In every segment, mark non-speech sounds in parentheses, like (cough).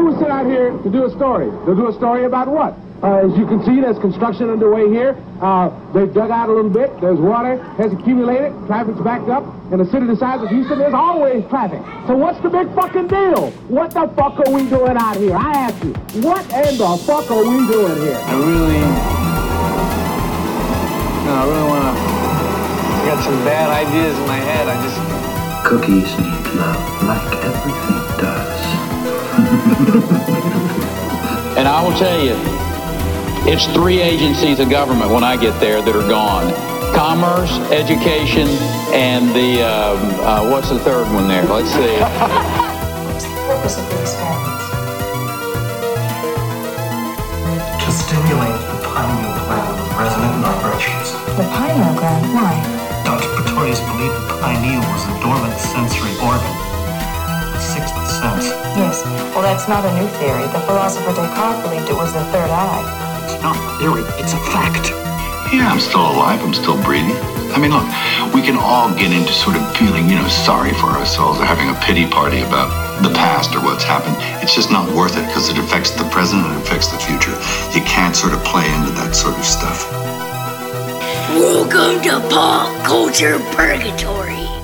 who sent out here to do a story? To do a story about what? Uh, as you can see, there's construction underway here. Uh, they've dug out a little bit. There's water has accumulated. Traffic's backed up. In a city the size of Houston, there's always traffic. So what's the big fucking deal? What the fuck are we doing out here? I ask you, what in the fuck are we doing here? I really, no, I really want to. I got some bad ideas in my head. I just. Cookies need love like everything does. And I will tell you, it's three agencies of government when I get there that are gone. Commerce, education, and the, um, uh, what's the third one there? Let's see. What's the purpose of the experiments? to stimulate the pineal gland with resonant vibrations. The pineal gland, why? Dr. Pretorius believed the pineal was a dormant sensory organ, the sixth sense. Yes. Well, that's not a new theory. The philosopher Descartes believed it was the third eye. It's not a theory, it's a fact. Yeah, I'm still alive. I'm still breathing. I mean, look, we can all get into sort of feeling, you know, sorry for ourselves or having a pity party about the past or what's happened. It's just not worth it because it affects the present and it affects the future. You can't sort of play into that sort of stuff. Welcome to Pop Culture Purgatory.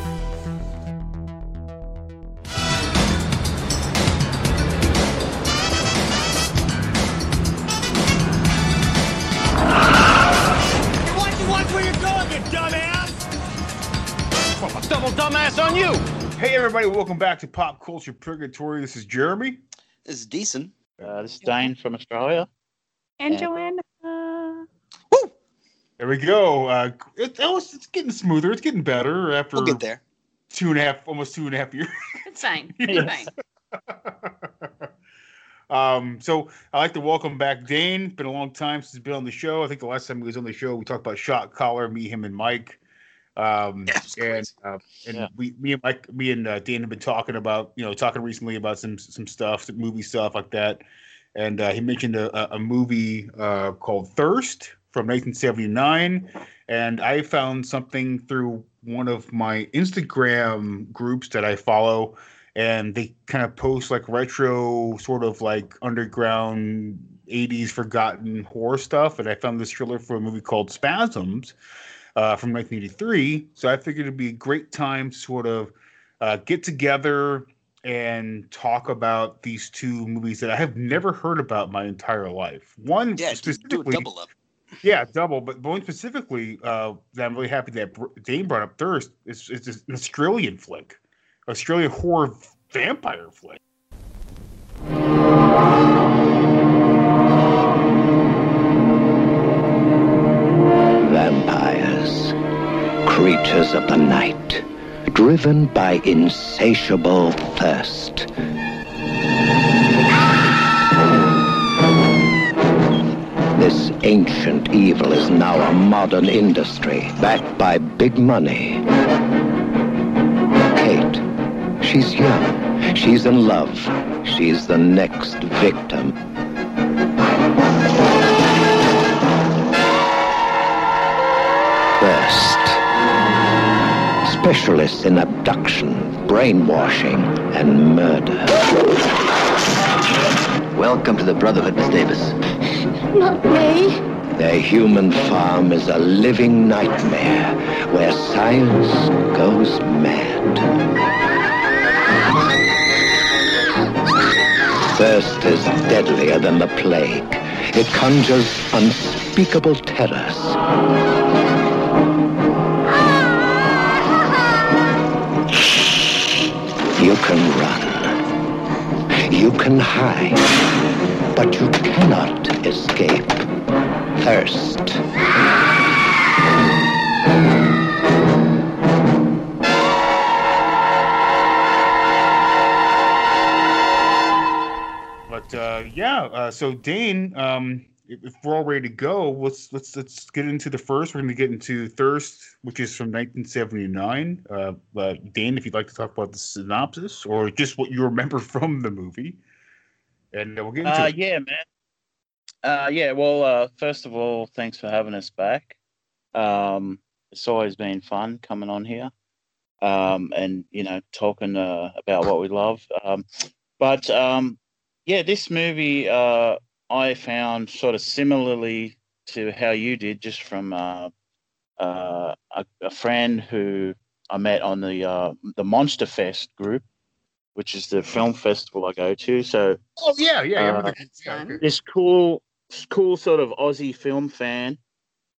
Everybody, welcome back to Pop Culture Purgatory. This is Jeremy. This is decent. Uh, this is Dane from Australia. And Yeah. Joanna. There we go. Uh, it, it was, it's getting smoother. It's getting better after We'll get there. two and a half, almost two and a half years. (laughs) It's fine. Yes. (laughs) It's fine. (laughs) um, so I'd like to welcome back Dane. Been a long time since he's been on the show. I think the last time he was on the show, we talked about Shot Collar, me, him, and Mike. Um, (laughs) Yeah, and uh, and Yeah. we, me and Mike, me and uh, Dane have been talking about, you know, talking recently about some some stuff, some movie stuff like that. And uh, he mentioned a, a- movie uh, called Thirst from 1979. And I found something through one of my Instagram groups that I follow, and they kind of post like retro, sort of like underground 80s forgotten horror stuff. And I found this trailer for a movie called Spasms uh, from 1983. So I figured it'd be a great time to sort of uh, get together and talk about these two movies that I have never heard about my entire life. One Yeah, do, do a specifically, double up. yeah, double. But one specifically uh, that I'm really happy that Dane brought up Thirst is it's an Australian flick, Australian horror vampire flick. Creatures of the night, driven by insatiable thirst. This ancient evil is now a modern industry backed by big money. Kate, she's young, she's in love, she's the next victim. Specialists in abduction, brainwashing, and murder. Welcome to the Brotherhood, Miss Davis. Not me. Their human farm is a living nightmare where science goes mad. Thirst is deadlier than the plague. It conjures unspeakable terrors. You can run. You can hide. But you cannot escape thirst. But uh, yeah, uh, so Dane, um, if, we're all ready to go, let's let's let's get into the first. We're going to get into Thirst, which is from 1979. Uh, but Dane, if you'd like to talk about the synopsis or just what you remember (laughs) from the movie, and uh, we'll get into Uh, it. yeah, man. Uh, yeah, well, uh, first of all, thanks for having us back. Um, it's always been fun coming on here um, and, you know, talking uh, about what we love. Um, but um, yeah, this movie uh, I found sort of similarly to how you did, just from uh, uh, a, a friend who I met on the uh, the Monster Fest group, which is the film festival I go to. So Oh yeah, yeah. yeah, Uh, yeah, this cool, cool sort of Aussie film fan.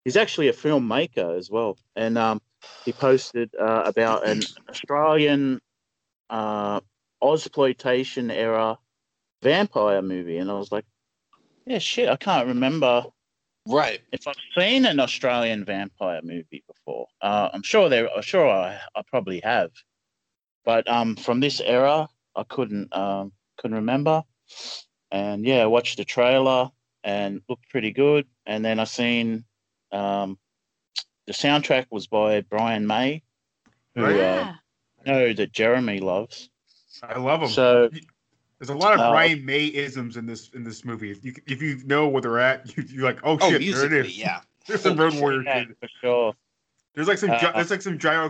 He's actually a filmmaker as well, and um, he posted uh, about an Australian uh, Ozploitation era vampire movie, and I was like, "Yeah, shit, I can't remember Right. if I've seen an Australian vampire movie before. Uh, I'm sure there, I'm sure I, I probably have, but um, from this era, I couldn't um, couldn't remember. And yeah, I watched the trailer and looked pretty good. And then I seen um, the soundtrack was by Brian May, who Right. uh, I know that Jeremy loves. I love him. So There's a lot of Uh, Brian May isms in this in this movie. If you if you know where they're at, you, you're like, oh Oh, shit, there it musically, is. (laughs) yeah. There's some Road Warrior yeah, shit. for sure. There's like some Uh, there's like some gyro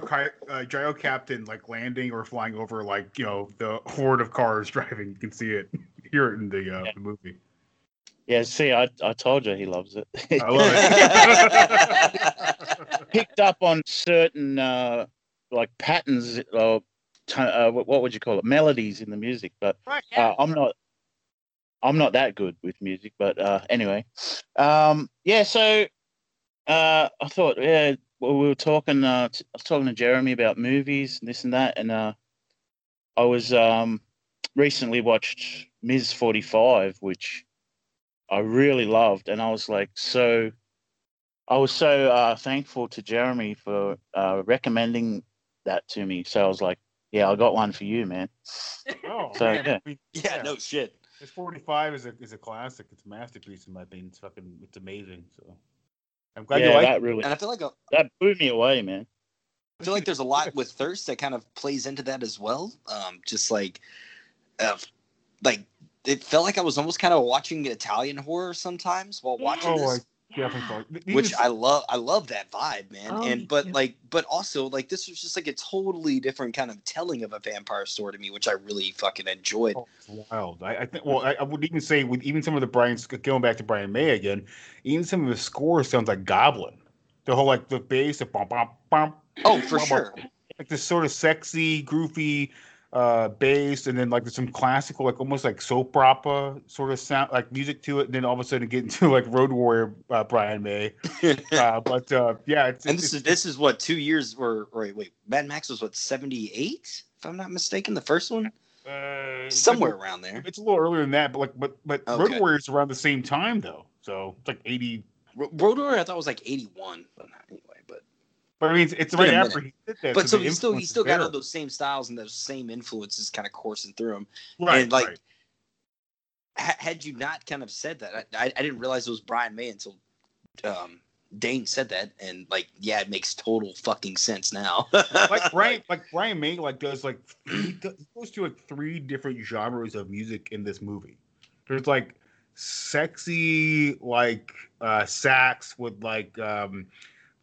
uh, gyro captain like landing or flying over like you know the horde of cars (laughs) driving. You can see it, (laughs) hear it in the, uh, the movie. Yeah, see, I, I told you he loves it. I love it. Picked up on certain uh, like patterns or to- uh, what what would you call it? Melodies in the music, but Right, uh, I'm not. I'm not that good with music, but uh, anyway, um, yeah. So uh, I thought, yeah, well, we were talking. Uh, t- I was talking to Jeremy about movies and this and that, and uh, I was um, recently watched Ms. Forty Five, which I really loved, and I was like, so. I was so uh, thankful to Jeremy for uh, recommending that to me. So I was like, yeah, I got one for you, man. Oh, So, man, yeah. we- Yeah, no shit. This 45 is a is a classic. It's a masterpiece in my opinion. It's fucking it's amazing. So I'm glad yeah, you like that it. really And I feel like a, that blew me away, man. I feel like there's a lot with thirst that kind of plays into that as well. Um, just like, uh, like it felt like I was almost kind of watching Italian horror sometimes while watching Oh, this. I definitely which I love. I love that vibe, man. Oh, and but too. like, but also like this was just like a totally different kind of telling of a vampire story to me, which I really fucking enjoyed. Oh, it's wild. I, I think. Well, I, I would even say with even some of the Brian going back to Brian May again, even some of the score sounds like Goblin. The whole like the bass, the bum bum bum. Oh, for bum, bum, sure. Like this sort of sexy, goofy uh bass, and then like there's some classical, like almost like soap opera sort of sound, like music to it. And then all of a sudden get into like Road Warrior uh, Brian May. (laughs) uh, but uh, yeah, it's, and it's, this is this is what two years or or wait, Mad Max was what seventy eight, if I'm not mistaken, the first one, uh, somewhere around there. It's a little earlier than that, but like, but but Okay. Road Warrior's around the same time though, so it's like eighty. Road Warrior, I thought was like eighty one, but not anyway. But I mean, it's, right after he did that. but so the he still he still got there. all those same styles and those same influences kind of coursing through him. right, and, like, right. ha- had you not kind of said that, I, I, I didn't realize it was Brian May until um, Dane said that, and like, yeah, it makes total fucking sense now. (laughs) like Brian, like Brian May, like does like (clears throat) he, does, he goes to like three different genres of music in this movie. There's like sexy, like uh sax with like um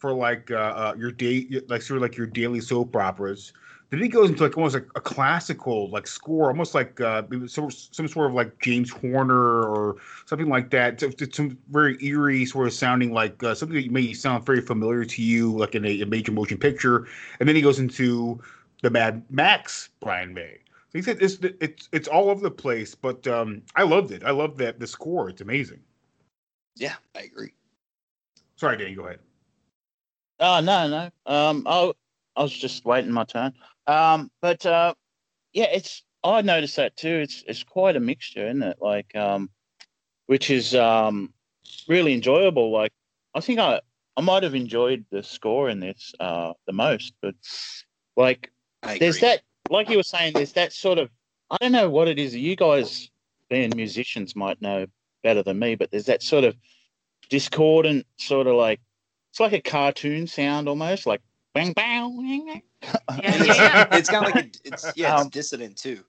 for like uh, uh your day, like sort of like your daily soap operas. Then he goes into like almost like a classical like score, almost like uh some some sort of like James Horner or something like that. So it's some very eerie sort of sounding like uh, something that may sound very familiar to you, like in a, a major motion picture. And then he goes into the Mad Max Brian May. So he said it's it's it's all over the place, but um, I loved it. I loved that the score. It's amazing. yeah, I agree. Sorry, Dan. go ahead. Oh no, no. Um, I I was just waiting my turn. Um, but uh, yeah, it's I noticed that too. It's it's quite a mixture, isn't it? Like um, which is um really enjoyable. Like I think I I might have enjoyed the score in this uh the most, but like there's that like you were saying, there's that sort of I don't know what it is. You guys being musicians might know better than me, but there's that sort of discordant sort of like it's like a cartoon sound almost, like bang bang. bang, bang. Yeah, (laughs) yeah, yeah. (laughs) it's kind of like a, it's yeah, it's Um, dissonant too.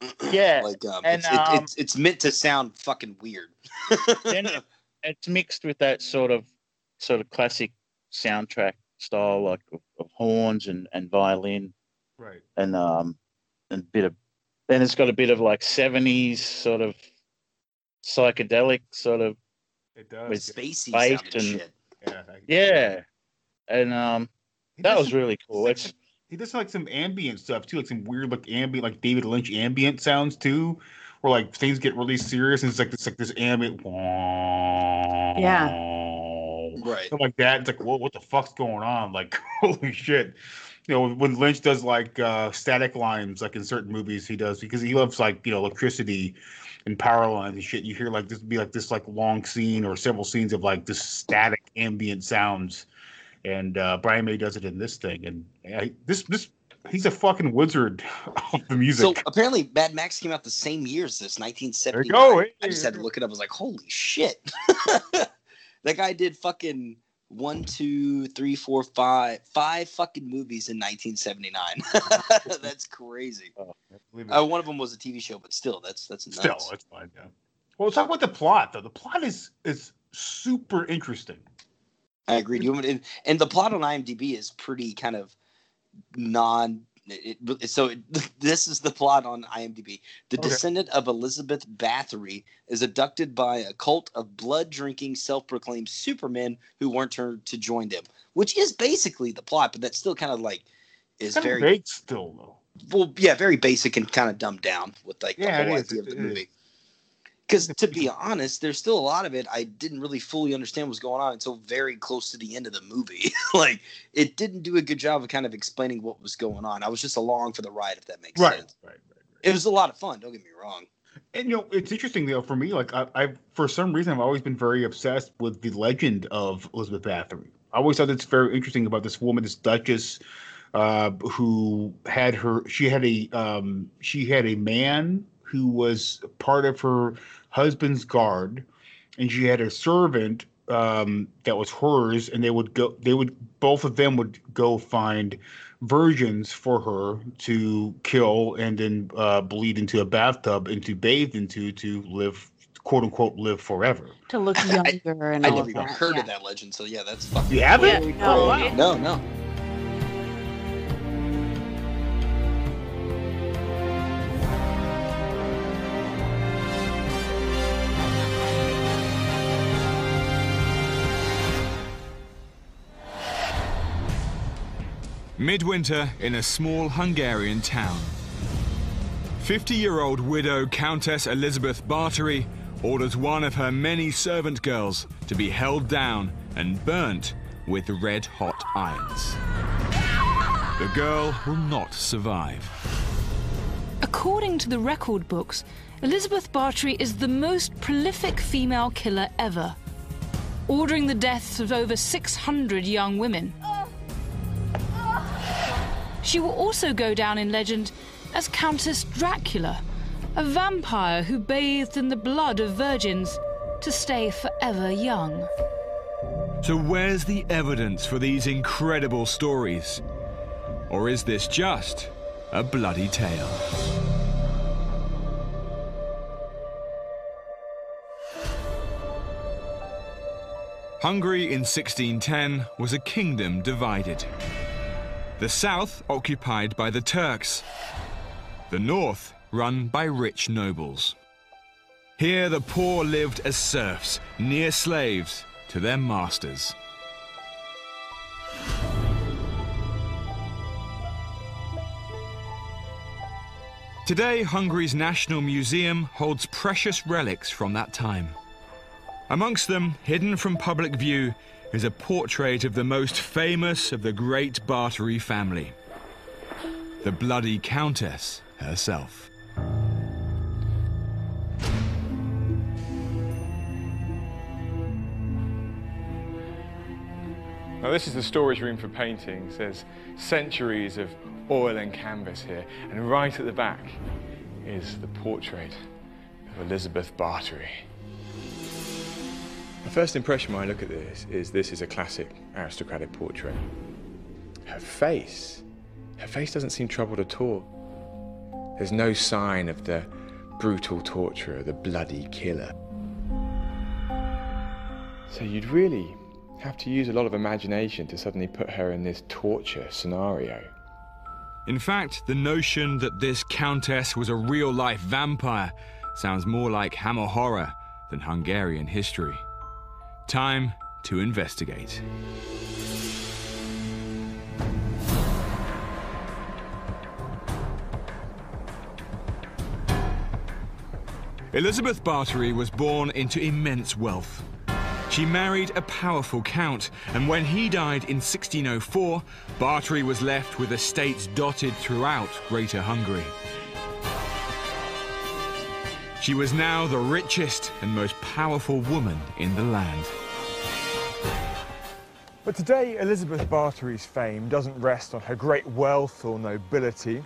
(clears throat) Yeah, like um, and, it's, it, um, it's it's meant to sound fucking weird. (laughs) then it- it's mixed with that sort of sort of classic soundtrack style, like of, of horns and, and violin, Right. and um and a bit of then it's got a bit of like seventies sort of psychedelic sort of It does. with Spacey bass and shit. Yeah, yeah, and um, He that was some- really cool. It's He does like some ambient stuff too, like some weird like ambient, like David Lynch ambient sounds too, where like things get really serious and it's like this like this ambient. Yeah. Right. Something like that. It's like, whoa, what the fuck's going on? Like, (laughs) holy shit. You know, when Lynch does like uh static lines, like in certain movies, he does because he loves like you know electricity and power lines and shit. You hear like this would be like this like long scene or several scenes of like this static ambient sounds, and uh Brian May does it in this thing, and I, this this he's a fucking wizard (laughs) of the music. So apparently, Mad Max came out the same year as this, 1979. go, hey, I just had to look it up. I was like, holy shit. (laughs) that guy did fucking one, two, three, four, five, five fucking movies in 1979. (laughs) that's crazy. it. Uh, one of them was a TV show, but still, that's that's nuts. Still, it's fine. Yeah. Well, let's talk about the plot though. The plot is is super interesting. I agree. You and, and the plot on IMDb is pretty kind of non. It, it- so it, (laughs) this is the plot on IMDb. The Okay. descendant of Elizabeth Bathory is abducted by a cult of blood-drinking, self-proclaimed supermen who want her to join them, which is basically the plot. But that's still kind of like is Kind very vague still though. well, yeah, very basic and kind of dumbed down with like Yeah, the whole is. idea of the movie. Because to be honest, there's still a lot of it I didn't really fully understand what was going on until very close to the end of the movie. (laughs) like it didn't do a good job of kind of explaining what was going on. I was just along for the ride, if that makes Right, sense. right, It was a lot of fun. Don't get me wrong. And you know, it's interesting though for me. Like I, I, for some reason, I've always been very obsessed with the legend of Elizabeth Bathory. I always thought it's very interesting about this woman, this Duchess, uh, who had her. She had a, um, she had a man who was part of her husband's guard, and she had a servant um, that was hers, and they would go. They would both of them would go find virgins for her to kill and then uh, bleed into a bathtub and to bathe into to live quote unquote live forever. To look (laughs) younger and I all never of even that. heard yeah. of that legend, so yeah, that's fucking. You haven't? Yeah, no, Oh, wow. No, no. Midwinter in a small Hungarian town. 50 year old widow Countess Elizabeth Bathory orders one of her many servant girls to be held down and burnt with red hot irons. The girl will not survive. According to the record books, Elizabeth Bathory is the most prolific female killer ever, ordering the deaths of over 600 young women. She will also go down in legend as Countess Dracula, a vampire who bathed in the blood of virgins to stay forever young. So, where's the evidence for these incredible stories? Or is this just a bloody tale? Hungary in 1610 was a kingdom divided. The south occupied by the Turks, the north run by rich nobles. Here the poor lived as serfs, near slaves to their masters. Today, Hungary's National Museum holds precious relics from that time. Amongst them, hidden from public view, is a portrait of the most famous of the great Bathory family the Bloody Countess herself. Now this is the storage room for paintings. There's centuries of oil and canvas here, and right at the back is the portrait of Elizabeth Bathory. First impression when I look at this is this is a classic aristocratic portrait. Her face, her face doesn't seem troubled at all. There's no sign of the brutal torturer, the bloody killer. So you'd really have to use a lot of imagination to suddenly put her in this torture scenario. In fact, the notion that this countess was a real life vampire sounds more like Hammer horror than Hungarian history. Time to investigate. Elizabeth Bathory was born into immense wealth. She married a powerful count, and when he died in 1604, Bathory was left with estates dotted throughout Greater Hungary. She was now the richest and most powerful woman in the land. But today, Elizabeth Bathory's fame doesn't rest on her great wealth or nobility.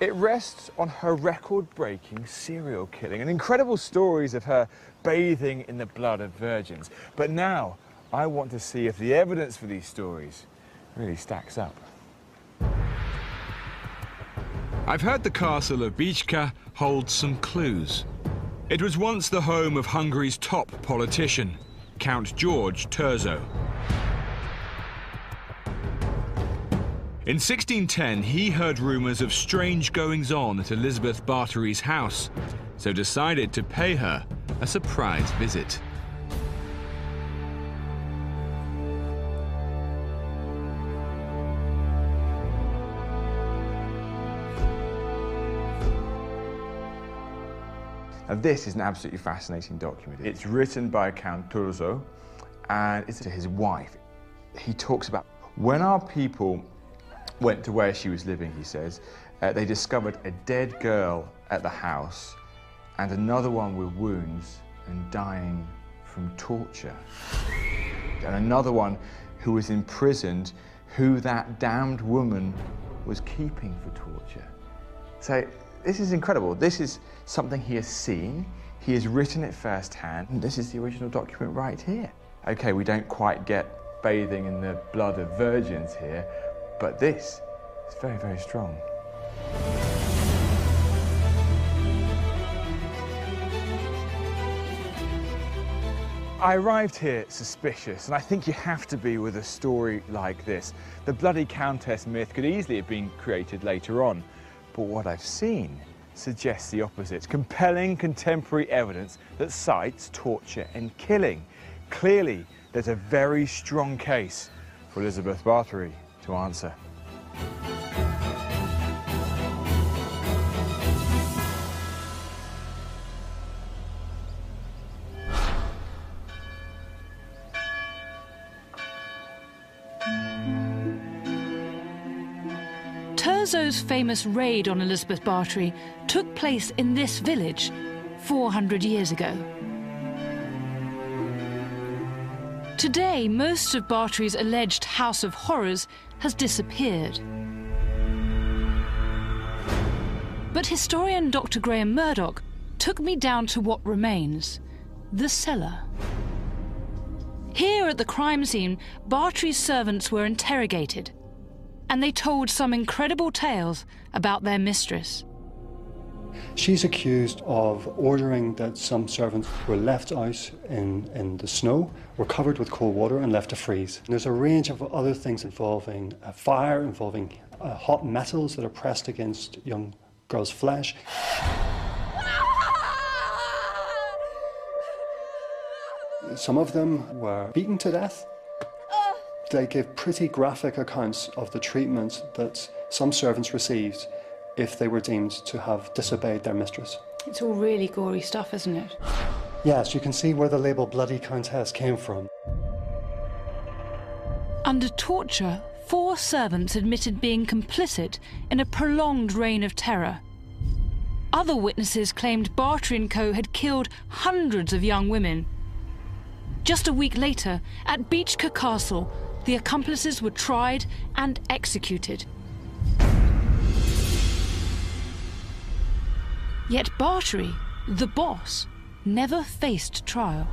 It rests on her record-breaking serial killing and incredible stories of her bathing in the blood of virgins. But now, I want to see if the evidence for these stories really stacks up. I've heard the castle of Bicska holds some clues. It was once the home of Hungary's top politician, Count George Thurzo. In 1610, he heard rumours of strange goings on at Elizabeth Bathory's house, so decided to pay her a surprise visit. Now, this is an absolutely fascinating document. It's written by Count Thurzo, and it's to his wife. He talks about when our people went to where she was living, he says, uh, they discovered a dead girl at the house and another one with wounds and dying from torture. And another one who was imprisoned, who that damned woman was keeping for torture. So this is incredible. This is something he has seen. He has written it firsthand. And this is the original document right here. Okay, we don't quite get bathing in the blood of virgins here, but this is very, very strong. I arrived here suspicious, and I think you have to be with a story like this. The Bloody Countess myth could easily have been created later on, but what I've seen suggests the opposite. Compelling contemporary evidence that cites torture and killing. Clearly, there's a very strong case for Elizabeth Bathory to answer. Thurzo's famous raid on Elizabeth Bathory took place in this village 400 years ago. Today, most of Bathory's alleged House of Horrors has disappeared. But historian Dr. Graeme Murdock took me down to what remains the cellar. Here at the crime scene, Bathory's servants were interrogated, and they told some incredible tales about their mistress. She's accused of ordering that some servants were left out in, in the snow, were covered with cold water, and left to freeze. And there's a range of other things involving uh, fire, involving uh, hot metals that are pressed against young girls' flesh. Some of them were beaten to death. They give pretty graphic accounts of the treatment that some servants received if they were deemed to have disobeyed their mistress. It's all really gory stuff, isn't it? Yes, you can see where the label Bloody Countess came from. Under torture, four servants admitted being complicit in a prolonged reign of terror. Other witnesses claimed Bathory & Co. had killed hundreds of young women. Just a week later, at Bicska Castle, the accomplices were tried and executed. Yet Bathory, the boss, never faced trial.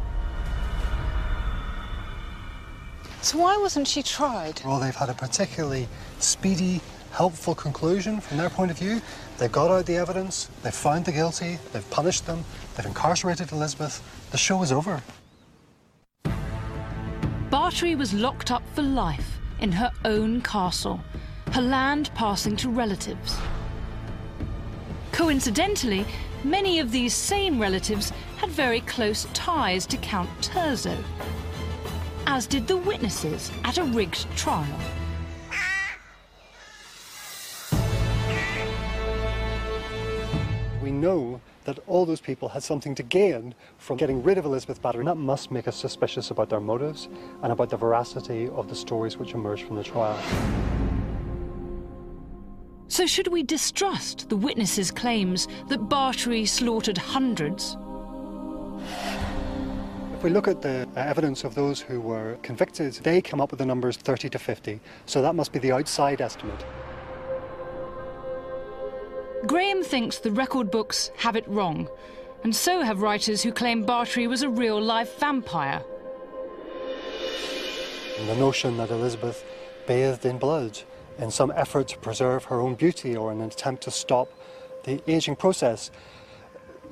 So why wasn't she tried? Well, they've had a particularly speedy, helpful conclusion from their point of view. They've got out the evidence, they've found the guilty, they've punished them, they've incarcerated Elizabeth. The show is over. Bathory was locked up for life in her own castle, her land passing to relatives. Coincidentally, many of these same relatives had very close ties to Count Thurzo, as did the witnesses at a rigged trial. We know that all those people had something to gain from getting rid of Elizabeth Bathory. And that must make us suspicious about their motives and about the veracity of the stories which emerged from the trial. So, should we distrust the witnesses' claims that Bathory slaughtered hundreds? If we look at the uh, evidence of those who were convicted, they come up with the numbers 30 to 50. So that must be the outside estimate. Graeme thinks the record books have it wrong, and so have writers who claim Bathory was a real life vampire. And the notion that Elizabeth bathed in blood in some effort to preserve her own beauty or in an attempt to stop the aging process.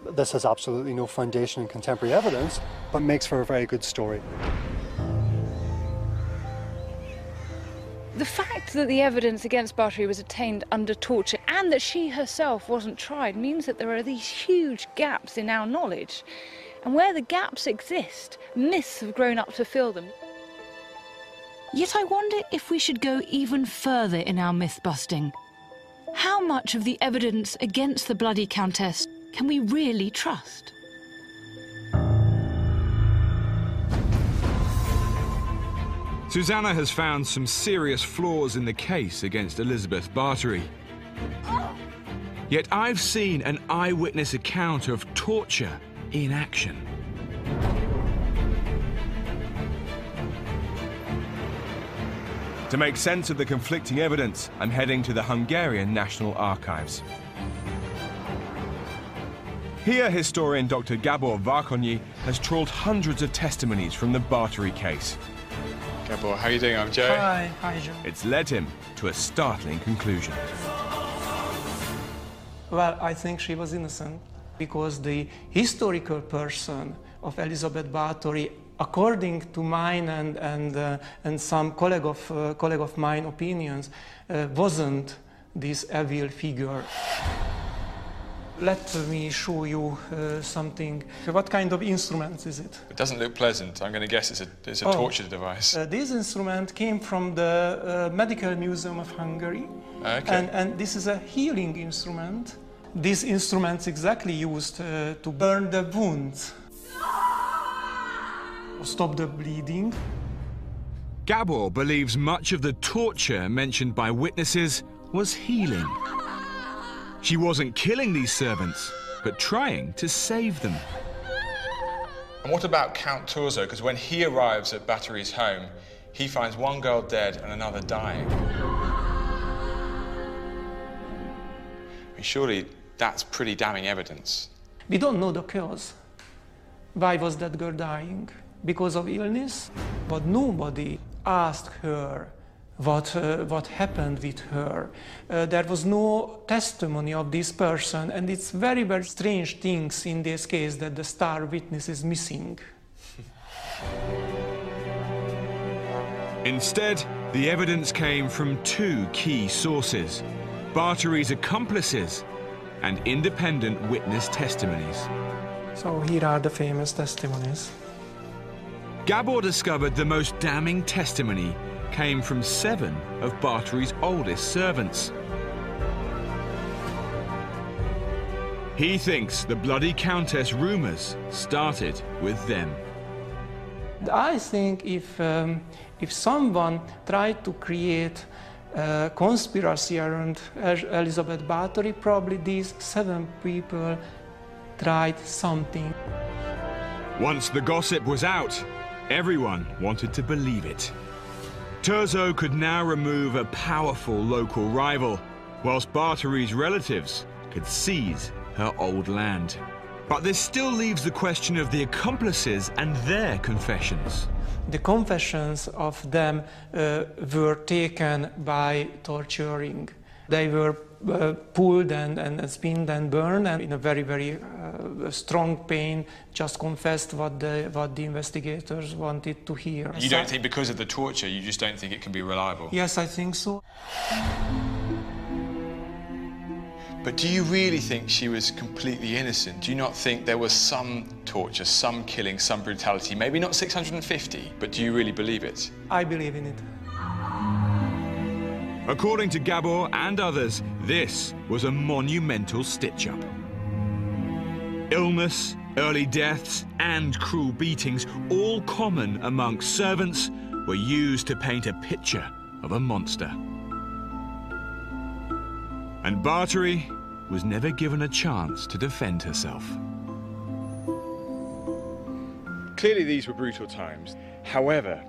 This has absolutely no foundation in contemporary evidence, but makes for a very good story. The fact that the evidence against Bathory was obtained under torture and that she herself wasn't tried means that there are these huge gaps in our knowledge. And where the gaps exist, myths have grown up to fill them. Yet I wonder if we should go even further in our myth busting. How much of the evidence against the bloody Countess can we really trust? Susanna has found some serious flaws in the case against Elizabeth Bathory. Yet I've seen an eyewitness account of torture in action. To make sense of the conflicting evidence, I'm heading to the Hungarian National Archives. Here, historian Dr. Gabor Várkonyi has trawled hundreds of testimonies from the Bathory case. Gabor, how are you doing? I'm Joe. Hi, hi, Joe. It's led him to a startling conclusion. Well, I think she was innocent because the historical person of Elizabeth Bathory, according to mine and, and, uh, and some colleague of, uh, colleague of mine opinions, uh, wasn't this evil figure. Let me show you uh, something. What kind of instrument is it? It doesn't look pleasant. I'm going to guess it's a, it's a Oh. torture device. Uh, this instrument came from the uh, Medical Museum of Hungary. Okay. And, and this is a healing instrument. This instrument's exactly used uh, to burn the wounds, stop the bleeding. Gabor believes much of the torture mentioned by witnesses was healing. She wasn't killing these servants, but trying to save them. And what about Count Thurzo? Because when he arrives at Bathory's home, he finds one girl dead and another dying. I mean, surely that's pretty damning evidence. We don't know the cause. Why was that girl dying? Because of illness? But nobody asked her what, uh, what happened with her. Uh, there was no testimony of this person, and it's very, very strange things in this case that the star witness is missing. Instead, the evidence came from two key sources Bathory's accomplices and independent witness testimonies. So here are the famous testimonies. Gabor discovered the most damning testimony came from seven of Bathory's oldest servants. He thinks the bloody Countess rumours started with them. I think if, um, if someone tried to create a conspiracy around Elizabeth Bathory, probably these seven people tried something. Once the gossip was out, everyone wanted to believe it. Thurzo could now remove a powerful local rival, whilst Bathory's relatives could seize her old land. But this still leaves the question of the accomplices and their confessions. The confessions of them uh, were taken by torturing. They were uh, pulled and, and spinned and burned, and in a very, very uh, strong pain, just confessed what the, what the investigators wanted to hear. You don't think because of the torture, you just don't think it can be reliable? Yes, I think so. But do you really think she was completely innocent? Do you not think there was some torture, some killing, some brutality? Maybe not 650, but do you really believe it? I believe in it. According to Gabor and others, this was a monumental stitch up. Illness, early deaths, and cruel beatings, all common amongst servants, were used to paint a picture of a monster. And Bathory was never given a chance to defend herself. Clearly, these were brutal times. However,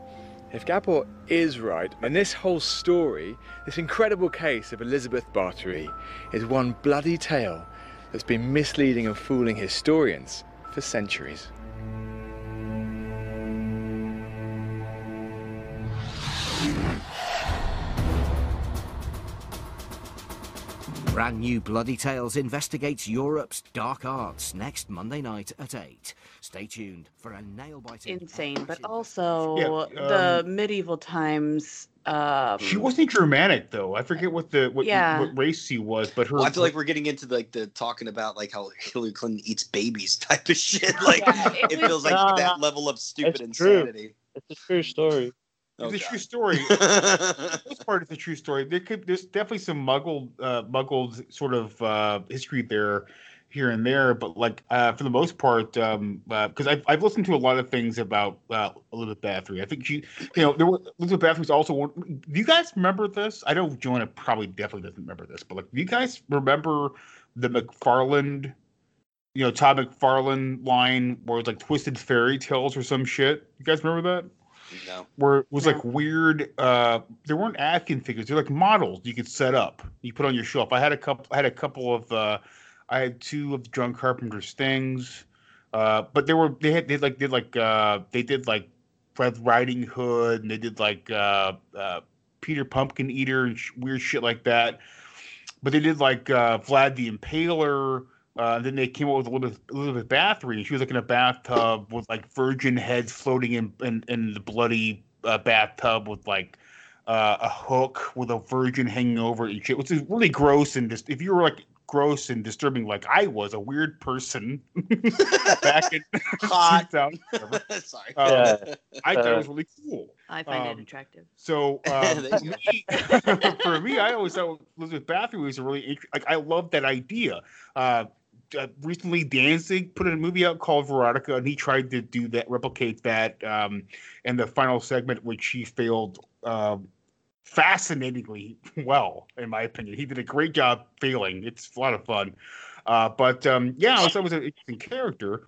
if Gabor is right, and this whole story, this incredible case of Elizabeth Bathory, is one bloody tale that's been misleading and fooling historians for centuries. Brand new Bloody Tales investigates Europe's dark arts next Monday night at 8. Stay tuned for a nail biting. Insane, but also Yeah, the um, medieval times. Um, She wasn't Germanic though. I forget what the what, Yeah. what race she was, but her. Well, I feel like we're getting into like the talking about like how Hillary Clinton eats babies (laughs) type of shit. Like it, feels like No, that level of stupid It's true. insanity. It's a true story. It's a true story. (laughs) this part is a true story. There could there's definitely some muggled uh muggled sort of uh history there here and there, but like uh for the most part, um because I've I've listened to a lot of things about uh Elizabeth Bathory. I think she you know there were Elizabeth Bathory's also one do you guys remember this? I know Joanna probably definitely doesn't remember this, but like do you guys remember the McFarland you know, Todd McFarlane line where it's like twisted fairy tales or some shit. You guys remember that? No. where it was like weird uh they weren't action figures they're like models you could set up you put on your shelf i had a couple i had a couple of uh i had two of the john carpenter's things uh but they were they had they like did like uh they did like red riding hood and they did like uh uh peter pumpkin eater and sh- weird shit like that. But they did like uh vlad the impaler uh, then they came up with Elizabeth, Elizabeth Bathory, and she was like in a bathtub with like virgin heads floating in in, in the bloody uh, bathtub with like uh, a hook with a virgin hanging over it shit, which is really gross and just if you were like gross and disturbing like I was, a weird person (laughs) back in (laughs) Hot. 2000. (laughs) Sorry. Um, Yeah. I thought it was Uh, really cool. I find Um, it attractive. So um, for, me, for me, I always thought Elizabeth Bathory was a really int- like I love that idea. Uh, uh, recently, Danzig put in a movie out called Verotika, and he tried to do that, replicate that. Um, in the final segment, which he failed um, fascinatingly (laughs) well, in my opinion. He did a great job failing. It's a lot of fun. Uh, but um, yeah, I was an interesting character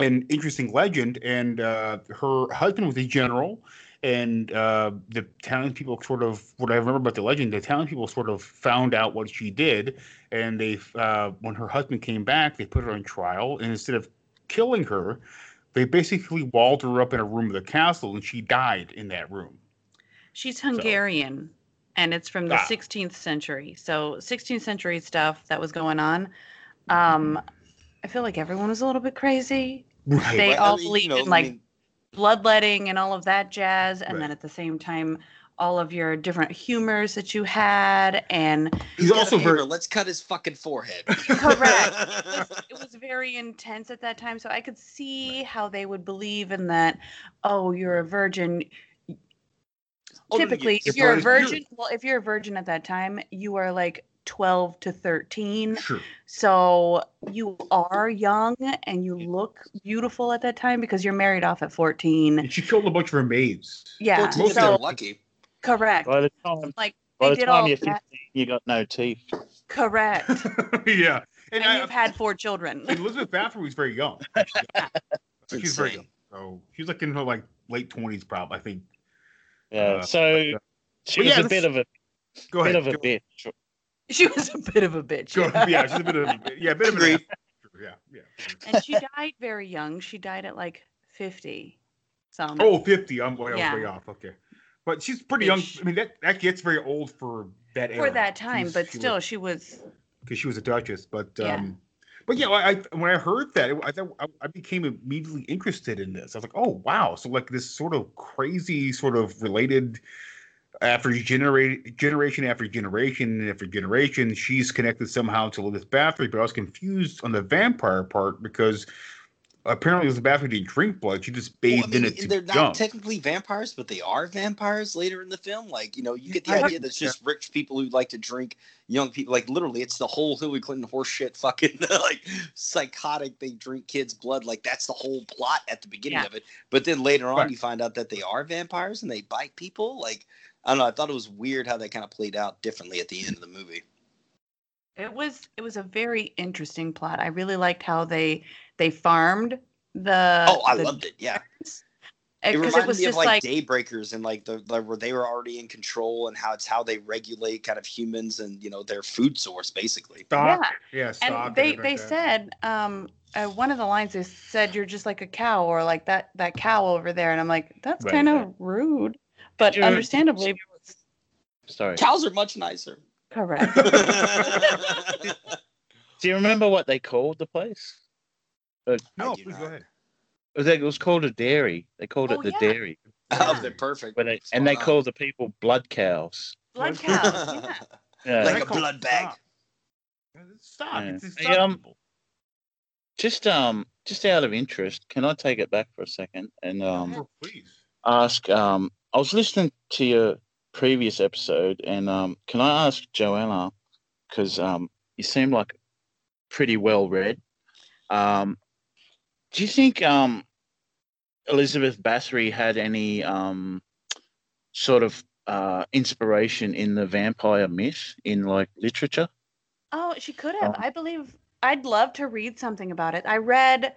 an interesting legend, and uh, her husband was a general, and uh, the townspeople sort of what I remember about the legend, the townspeople sort of found out what she did, and they uh, when her husband came back, they put her on trial, and instead of killing her, they basically walled her up in a room of the castle, and she died in that room. She's Hungarian, and it's from the Ah. 16th century. So 16th century stuff that was going on. Um, I feel like everyone was a little bit crazy. Right. They Right, I all mean, you believed know, in I like mean- bloodletting and all of that jazz, and Right. then at the same time, all of your different humors that you had, and He's Got a also fever, very Let's cut his fucking forehead. correct. (laughs) it, was, it was very intense at that time, so I could see how they would believe in that. Oh, you're a virgin. Oh, no, Typically, you- if you're a blood is pure. virgin, well, if you're a virgin at that time, you are like 12 to 13. sure. So you are young and you look beautiful at that time because you're married off at 14. And she killed a bunch of her maids. Yeah, Fourteen if so they're lucky. correct. By the time, Like by they the did all time you're 15, you got no teeth. Correct. (laughs) yeah, and, and I, you've had four children. (laughs) Elizabeth Bathory was very young. (laughs) Actually. It's She's very young. So she's like in her like late twenties, probably. I think. Yeah. Uh, so but, uh, she was yeah, a bit of a Go bit ahead. of a go- bitch. She was a bit of a bitch. Yeah. yeah, she's a bit of yeah, a bit of an Agreed. ass. Yeah, yeah. and she died very young. She died at like 50. So Oh, 50. I'm way, Yeah. way off. Okay. But she's pretty young. I mean, that, that gets very old for that for era. that time, She's- but she still, was- she was. because she was a duchess. But Yeah. um, but yeah, I, I when I heard that, I I, I became immediately interested in this. I was like, oh wow, so like this sort of crazy, sort of related after generate generation after generation after generation, she's connected somehow to Elizabeth Bathory. But I was confused on the vampire part because apparently Elizabeth Bathory didn't drink blood; she just bathed Well, I mean, in it to they're not jump. technically vampires, but they are vampires later in the film. Like, you know, you get the I- idea that it's just rich people who like to drink young people. Like, literally, it's the whole Hillary Clinton horse shit fucking, (laughs) like, psychotic. They drink kids' blood. Like, that's the whole plot at the beginning Yeah. of it. But then later on, Right. you find out that they are vampires and they bite people. Like, I don't know. I thought it was weird how that kind of played out differently at the end of the movie. It was it was a very interesting plot. I really liked how they they farmed the. oh, I the- loved it. Yeah. It, It 'cause reminded was me of like, like Daybreakers and like the, the where they were already in control and how it's how they regulate kind of humans and you know their food source basically. Stock, Yeah. yeah, stock and they they like said um uh, one of the lines is said you're just like a cow or like that that cow over there and i'm like that's Right, kind of rude but Sure. understandably Sorry. Cows are much nicer. correct (laughs) Do you remember what they called the place? Uh, No, please go ahead. it was- it was called a dairy. They called Oh, it the yeah. dairy. Oh, they're perfect. Where they, and they called the people blood cows. blood cows yeah Yeah. like a blood bag. Stop. Yeah. It's, it's Hey, um, just um, just out of interest, can I take it back for a second and um, Oh, please. ask? Um, I was listening to your previous episode, and um, can I ask Joanna because um, you seem like pretty well read. Um, do you think um, Elizabeth Bathory had any um, sort of uh, inspiration in the vampire myth in like literature? oh she could have Um, i believe i'd love to read something about it i read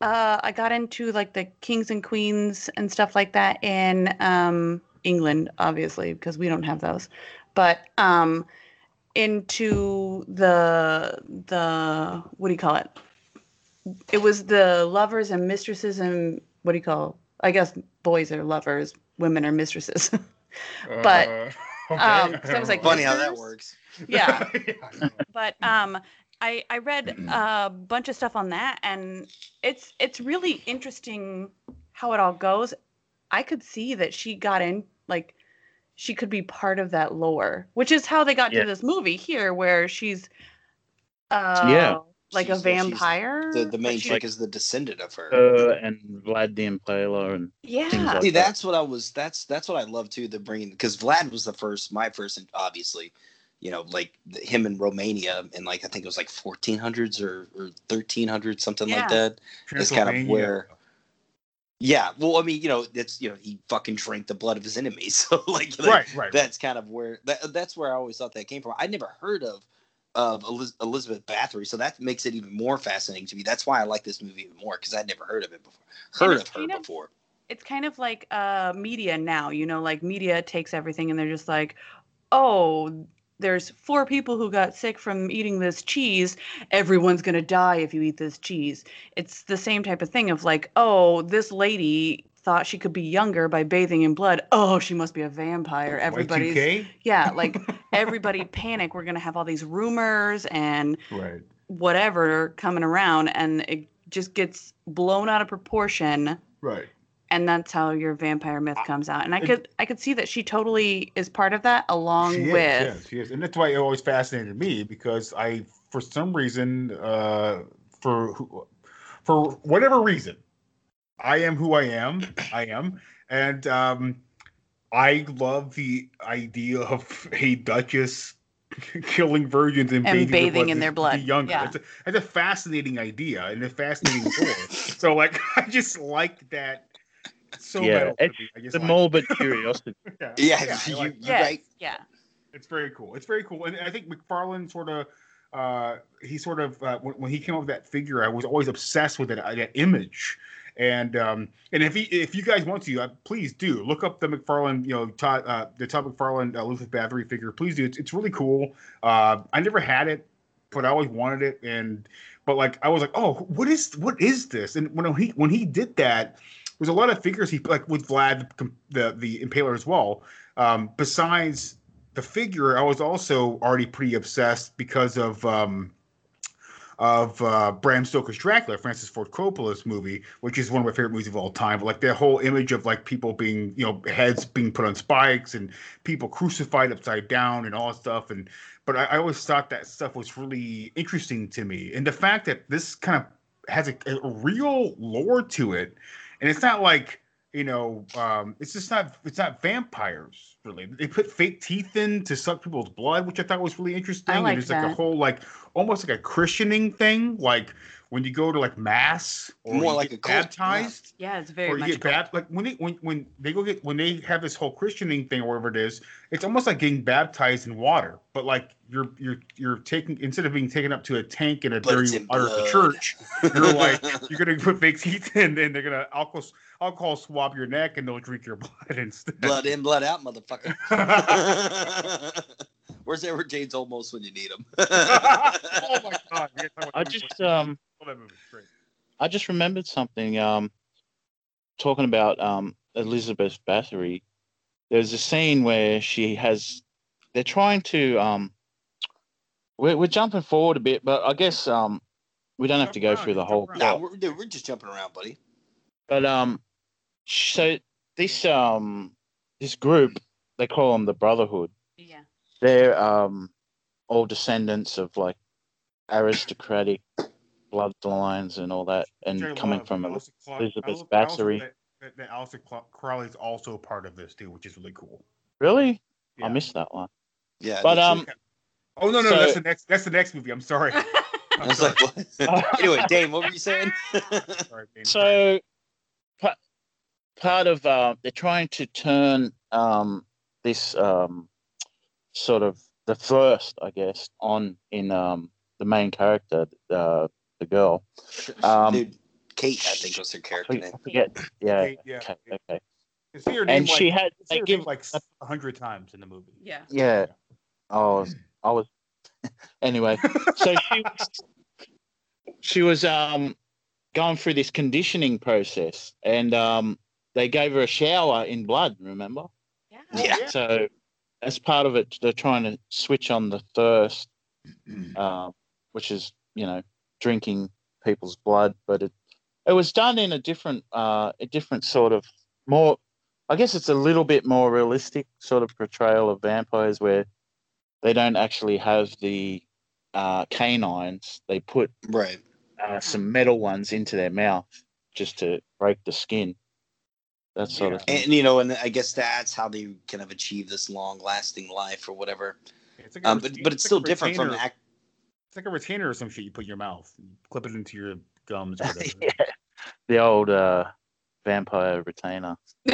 uh i got into like the kings and queens and stuff like that in um england obviously because we don't have those. But um into the the what do you call it? It was the lovers and mistresses and what do you call i guess boys are lovers women are mistresses. (laughs) But (laughs) Uh, um, 'cause I was like, Funny how that "Misters?" works. yeah. (laughs) But um i i read (clears throat) a bunch of stuff on that and it's it's really interesting how it all goes i could see that she got in like she could be part of that lore which is how they got Yeah. to this movie here where she's uh Yeah. like She's- a vampire The the main but she- chick is the descendant of her. Her and Vlad the Impaler and yeah like See, that. that's what I was. That's that's what I love too. The bringing because Vlad was the first, my first, obviously, you know, like him in Romania in like I think it was like 1400s or or 1300s, something Yeah. like that. It's kind of where. Yeah, well, I mean, you know, it's you know he fucking drank the blood of his enemies, (laughs) so like, like, Right, right. That's kind of where that that's where I always thought that came from. I'd never heard of of Eliz- Elizabeth Bathory, so that makes it even more fascinating to me. That's why I like this movie even more because I'd never heard of it before, heard of her of- before. it's kind of like uh media now you know like media takes everything and they're just like oh there's four people who got sick from eating this cheese everyone's going to die if you eat this cheese it's the same type of thing of like oh this lady thought she could be younger by bathing in blood oh she must be a vampire everybody's Y2K? yeah (laughs) like everybody panic we're going to have all these rumors and Right. whatever coming around and it just gets blown out of proportion Right. And that's how your vampire myth comes out and i could i could see that she totally is part of that along She is, with yes, she is, and that's why it always fascinated me because I, for some reason, uh, for for whatever reason, I am who I am. (coughs) I am, and um, I love the idea of a duchess (laughs) killing virgins and, And bathing, bathing in their blood, younger. yeah. It's, a, a fascinating idea and a fascinating story. (laughs) so, like, (laughs) I just like that so yeah, it's me. I just the like it. morbid (laughs) curiosity. (laughs) yeah, Yeah, I you- like you that. right. yeah It's very cool. It's very cool, and I think McFarlane sort of, uh, he sort of uh, when, when he came up with that figure, I was always obsessed with it, uh, that image. And um, and if he, if you guys want to, uh, please do look up the McFarlane, you know, Todd, uh, the Todd McFarlane uh, Elizabeth Bathory figure. Please do. It's, it's really cool. Uh, I never had it, but I always wanted it, and but like I was like, oh, what is what is this? And when he when he did that, there's a lot of figures he like with Vlad the the Impaler as well. Um, besides the figure, I was also already pretty obsessed because of um, of uh, Bram Stoker's Dracula, Francis Ford Coppola's movie, which is one of my favorite movies of all time. Like the whole image of like people being, you know, heads being put on spikes and people crucified upside down and all that stuff. And but I, I always thought that stuff was really interesting to me, and the fact that this kind of has a, a real lore to it, and it's not like you know, um, it's just not it's not vampires really. They put fake teeth in to suck people's blood, which I thought was really interesting. I like and there's like a whole like almost like a christening thing, like when you go to like mass or More like get a cult, yeah. baptized. Yeah, it's very or you much. get baptized, like when they when, when they go get when they have this whole christening thing or whatever it is, it's almost like getting baptized in water, but like you're you're you're taking instead of being taken up to a tank in a But dirty in water of the church, you're like (laughs) you're gonna put fake teeth in, and they're gonna alcohol alcohol swab your neck, and they'll drink your blood instead. blood in, blood out, motherfucker. (laughs) Where's Edward James Olmos when you need him? (laughs) oh my god! we gotta talk about I just um Oh, that movie's great. I just remembered something. Um, talking about um Elizabeth Bathory, there's a scene where she has. They're trying to um. We're we're jumping forward a bit, but I guess um, we don't have to go through the whole. nah, plot. we're, dude, we're just jumping around, buddy. But um, so this um this group they call them the Brotherhood. Yeah. They're um all descendants of like aristocratic bloodlines and all that, and Which coming love. from Aleister Cla- Elizabeth I love- I also Bathory. love That, that, that Aleister Cla- Crowley's also part of this too, which is really cool. Really? Yeah. I missed that one. Yeah. But me too. um, Oh no, no, So- that's the next. That's the next movie. I'm sorry. (laughs) I was like, what? (laughs) anyway, Dane, what were you saying? (laughs) Sorry, Dane. so pa- part of uh, they're trying to turn um this um sort of the first, I guess, on in um the main character, uh, the girl. Um, Dude, Kate, I think was her character name. Forget. Yeah. Kate, yeah. Okay. Okay. You see her name And she had- you see they her give- like a hundred times in the movie. Yeah. Yeah. I was. I was. (laughs) anyway, so she was. She was um going through this conditioning process, and um they gave her a shower in blood. Remember? Yeah. So as part of it, they're trying to switch on the thirst, (clears throat) uh, which is you know drinking people's blood, but it it was done in a different uh, a different sort of more. I guess it's a little bit more realistic sort of portrayal of vampires where they don't actually have the uh, canines. They put Right. uh, some metal ones into their mouth just to break the skin. That sort of thing. And you know, and I guess that's how they kind of achieve this long-lasting life or whatever. It's like a Um, but but it's like still different from retainer- act. It's like a retainer or some shit you put in your mouth, you clip it into your gums or (laughs) whatever. yeah. The old uh, vampire retainer. (laughs)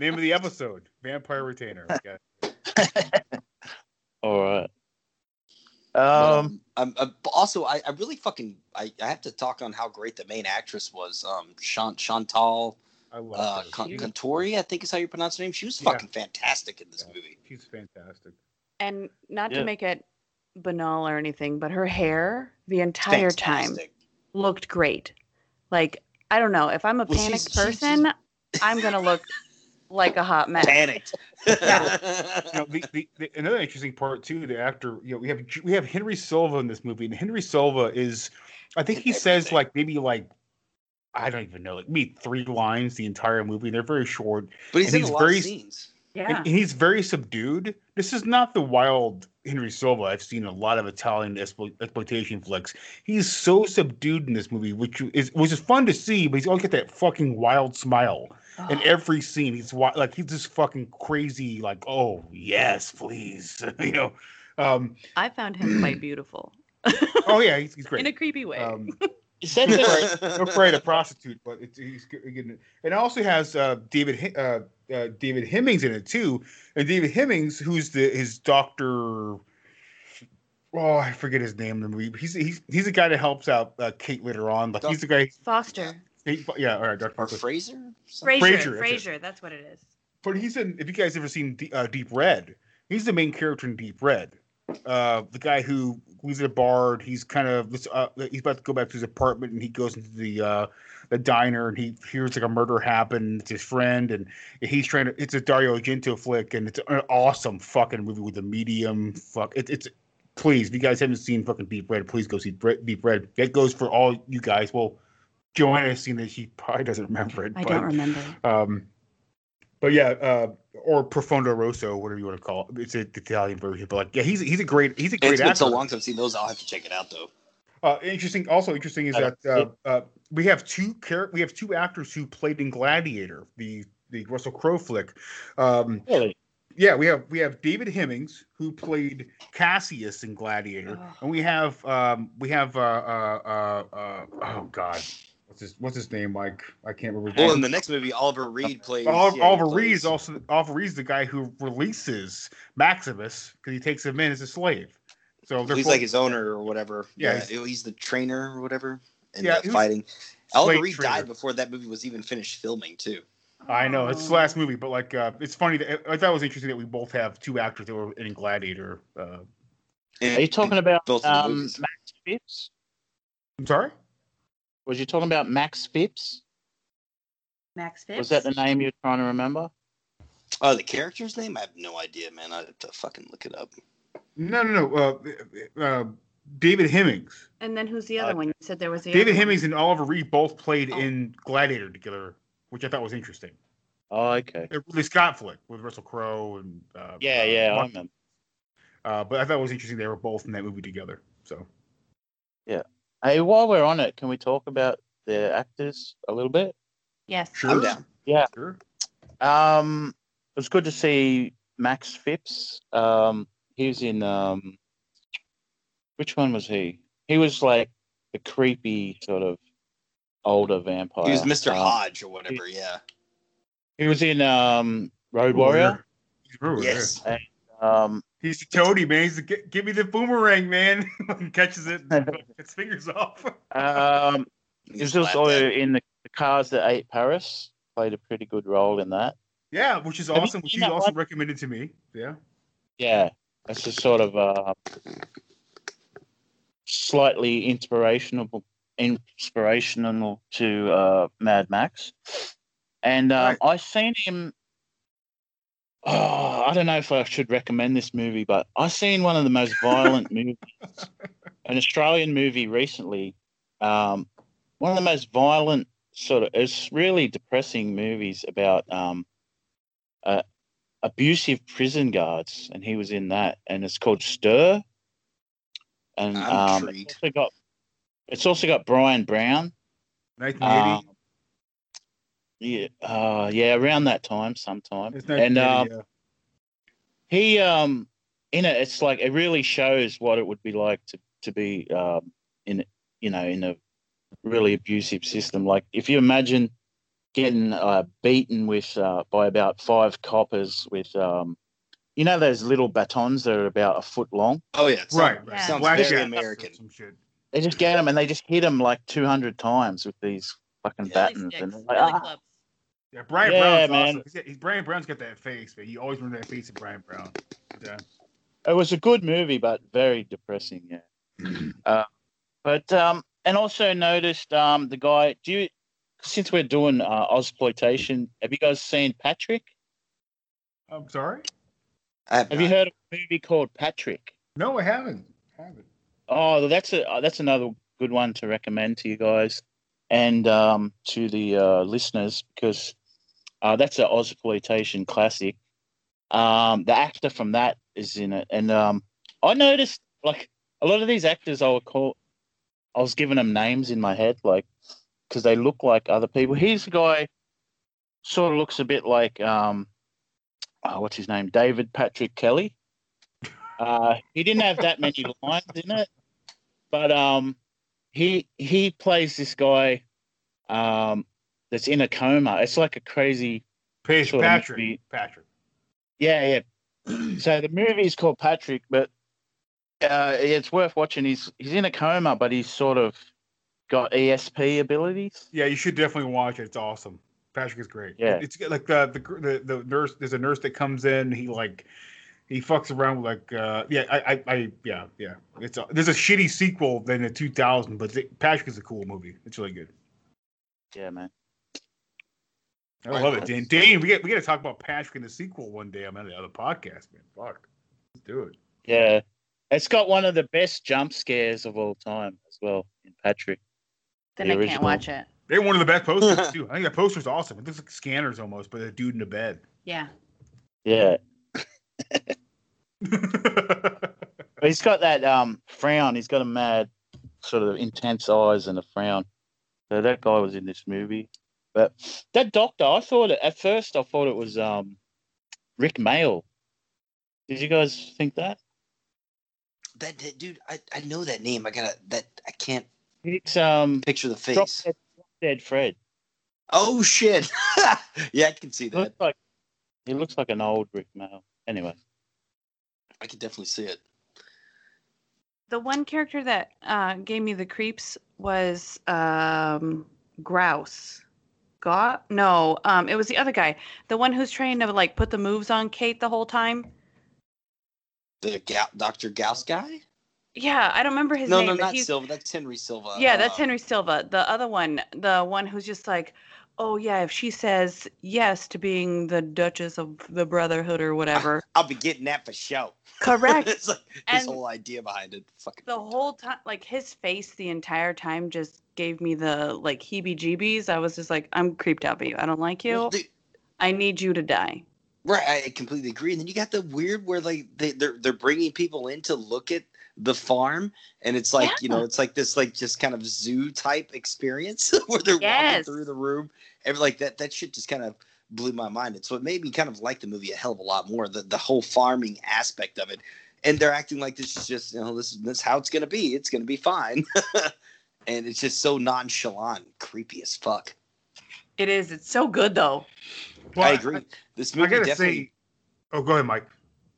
Name of the episode: Vampire Retainer. Okay. (laughs) All right. But, Um, um, um, but also, I, I really fucking I, I have to talk on how great the main actress was. Um, Chan- Chantal I love uh, her. Con- She's- Contouri, I think is how you pronounce her name. She was Yeah. fucking fantastic in this movie. She's fantastic. And not Yeah. to make it banal or anything, but her hair the entire time looked great. Like, I don't know, if I'm a Well, panicked she's- she's- person, I'm gonna look like a hot mess. Panicked. (laughs) you know, the, the, the, another interesting part too. The actor, you know, we have we have Henry Silva in this movie, and Henry Silva is, I think he says like maybe like, I don't even know, like maybe three lines the entire movie. They're very short, But he's and in a lot very of scenes. Yeah. and he's very subdued. This is not the wild Henry Silva I've seen a lot of Italian explo- exploitation flicks. He's so subdued in this movie, which is which is fun to see. But he's always got that fucking wild smile in every scene. He's like he's just fucking crazy. Like, oh yes, please, (laughs) you know. Um, I found him quite beautiful oh yeah, he's, he's (laughs) great. in a creepy way. Um, (laughs) is that no the, afraid, no afraid of prostitute, but it's, he's getting it. And it also has uh, David uh, uh, David Hemmings in it too. And David Hemmings, who's the his doctor. Oh, I forget his name in the movie. but He's he's he's the guy that helps out uh, Kate later on. Like he's the guy. Foster. he- yeah, all right, Dr. Or Parker. Fraser? Frasier. Frasier, that's that's what it is. But he's in. If you guys ever seen D- uh, Deep Red, he's the main character in Deep Red. Uh, the guy who he's a bard. He's kind of uh, he's about to go back to his apartment, and he goes into the uh, the diner, and he hears like a murder happen. It's his friend, and he's trying to. It's a Dario Argento flick, and it's an awesome fucking movie with a medium. Fuck, it, it's please, if you guys haven't seen fucking Deep Red, please go see Deep Red. That goes for all you guys. Well, Joanna has seen it. She probably doesn't remember it. I but, don't remember. Um, but yeah, uh, or Profondo Rosso, whatever you want to call it. It's a, the Italian version. But like, yeah, he's he's a great he's a great It's been actor. so long since I've seen those. I'll have to check it out though. Uh, interesting. Also interesting is that uh, uh, we have two char- we have two actors who played in Gladiator, the the Russell Crowe flick. Um, Really? Yeah, we have we have David Hemmings who played Cassius in Gladiator, and we have um, we have uh, uh, uh, uh, oh god, what's his what's his name, Mike? I can't remember. his Well, in the next movie, Oliver Reed plays. Oliver, yeah, he Oliver plays- Reed is also Oliver Reed is the guy who releases Maximus because he takes him in as a slave. So they're He's both- like his owner or whatever. Yeah, Yeah, he's- he's, the trainer or whatever. And Yeah, yeah, fighting. Oliver Reed trainer. died before that movie was even finished filming too. I know it's the last movie, but like uh, it's funny that I thought it was interesting that we both have two actors that were in Gladiator. Uh, Are you talking about both um, movies. Max Phipps? I'm sorry. Was you talking about Max Phipps? Max Phipps. Was that the name you're trying to remember? Oh, the character's name? I have no idea, man. I have to fucking look it up. No, no, no. Uh, uh, David Hemmings. And then who's the other one? You said there was the David other Hemmings and Oliver Reed both played Oh. in Gladiator together, which I thought was interesting. Oh, okay. The Ridley Scott flick with Russell Crowe and uh, Yeah, uh, yeah, I remember. Uh, but I thought it was interesting they were both in that movie together. So Yeah. Hey, while we're on it, can we talk about the actors a little bit? Yes. Sure. I'm down. Yeah. Sure. Um, it was good to see Max Phipps. Um, he was in um, which one was he? He was like the creepy sort of older vampire. He was Mr. Um, Hodge or whatever. Yeah. He was in um, Road Warrior. Road Warrior. Yes. And, um, he's the toady man. He's the, give me the boomerang, man. (laughs) Catches it, (laughs) and its fingers off. um, he was also in the, the Cars That Ate Paris. Played a pretty good role in that. Yeah, which is Have you awesome. Which seen he also one? recommended to me. Yeah. Yeah, that's just sort of uh, slightly inspirational, inspirational to uh, Mad Max. And um, I seen him. Oh, I don't know if I should recommend this movie, but I've seen one of the most violent (laughs) movies, an Australian movie recently. Um, one of the most violent sort of. It's really depressing movies about um, uh, abusive prison guards, and he was in that, and it's called Stir. And um, it's also got it's also got Bryan Brown. 1980. Um, yeah, uh, yeah, around that time, sometime. It's And um, he um, in it, it's like it really shows what it would be like to to be um, in you know in a really abusive system. Like if you imagine getting uh, beaten with uh, by about five coppers with um, you know those little batons that are about a foot long. Oh yeah. it Right, sounds- right. Sounds Blackjack very or American. Some shit. They just get them and they just hit them like two hundred times with these fucking batons. And it's like, ah. Yeah, Bryan Yeah, Brown's man. awesome. He's he's, Bryan Brown's got that face, man. You always remember that face of Bryan Brown. Yeah. It was a good movie, but very depressing. Yeah. uh, but um, and also noticed um the guy. Do you since we're doing uh, exploitation, have you guys seen Patrick? I'm sorry. have, you heard of a movie called Patrick? No, I haven't. haven't. Oh, that's a uh, that's another good one to recommend to you guys and um, to the uh, listeners because uh, that's an Ozploitation classic. Um, the actor from that is in it, and um, I noticed like a lot of these actors I would call, I was giving them names in my head, like because they look like other people. Here's a guy, sort of looks a bit like um, oh, what's his name, David Patrick Kelly. Uh, he didn't have that many (laughs) lines in it, but um, he he plays this guy um, that's in a coma. It's like a crazy Page Patrick. Patrick. Yeah, yeah. (clears throat) so the movie is called Patrick, but uh, it's worth watching. He's he's in a coma, but he's sort of got ESP abilities. Yeah, you should definitely watch it. It's awesome. Patrick is great. Yeah. it's like the, the the the nurse. There's a nurse that comes in. He like he fucks around with like uh yeah I I, I yeah yeah. It's a, there's a shitty sequel than the 2000, but Patrick is a cool movie. It's really good. Yeah, man. I love it, Dan. Dan, we get we got to talk about Patrick in the sequel one day. I'm on the other podcast, man. Fuck, let's do it. Yeah. It's got one of the best jump scares of all time as well in Patrick. Then The I can't original. watch it. They're one of the best posters (laughs) too. I think that poster's awesome. It looks like scanners almost, but a dude in a bed. Yeah. Yeah. But (laughs) he's got that um frown. He's got a mad sort of intense eyes and a frown. So that guy was in this movie. But that doctor, I thought it at first I thought it was um Rik Mayall. Did you guys think that? That, that- dude, I, I know that name. I gotta that I can't It's um picture the Drop face. Dead, Drop Dead Fred. Oh shit! (laughs) yeah, I can see that. Looks like he looks like an old Rik Mayall. Anyway. I can definitely see it. The one character that uh, gave me the creeps was um, Grouse. Got no, um, it was the other guy, the one who's trying to like put the moves on Kate the whole time. The Ga- Dr. Gauss guy? Yeah, I don't remember his no, name. no, no, not Silva. That's Henry Silva. Yeah, that's Uh, Henry Silva. The other one, the one who's just like, oh yeah, if she says yes to being the Duchess of the Brotherhood or (laughs) whatever, I'll be getting that for show. (laughs) correct. it's like And- his whole idea behind it. Fucking the whole time, like his face the entire time just gave me the like heebie-jeebies. I was just like, I'm creeped out by you. I don't like you. I need you to die. Right, I completely agree. And then you got the weird where like they they're they're bringing people in to look at the farm, and it's like you know it's like this like just kind of zoo type experience (laughs) where they're walking through the room. Every like that that shit just kind of blew my mind. And so it made me kind of like the movie a hell of a lot more. The the whole farming aspect of it, and they're acting like this is just you know this is this how it's gonna be. It's gonna be fine, (laughs) and it's just so nonchalant, creepy as fuck. It is. It's so good though. I agree. This I movie gotta definitely. say, oh, go ahead, Mike.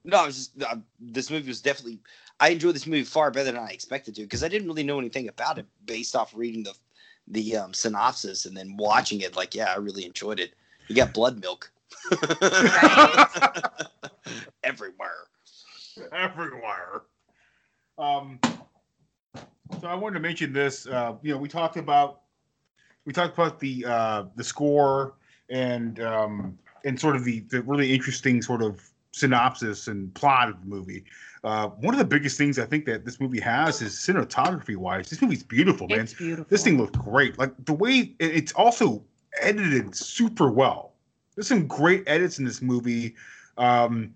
No, I was just uh, this movie was definitely. I enjoyed this movie far better than I expected to because I didn't really know anything about it based off reading the the um, synopsis and then watching it. Like, yeah, I really enjoyed it. You got blood milk (laughs) everywhere. everywhere. Um, so I wanted to mention this. Uh, you know, we talked about we talked about the uh, the score and um, and sort of the the really interesting sort of synopsis and plot of the movie. Uh, one of the biggest things I think that this movie has is cinematography wise. This movie's beautiful, man. It's beautiful. This thing looks great. Like the way it's also edited super well. There's some great edits in this movie. Um,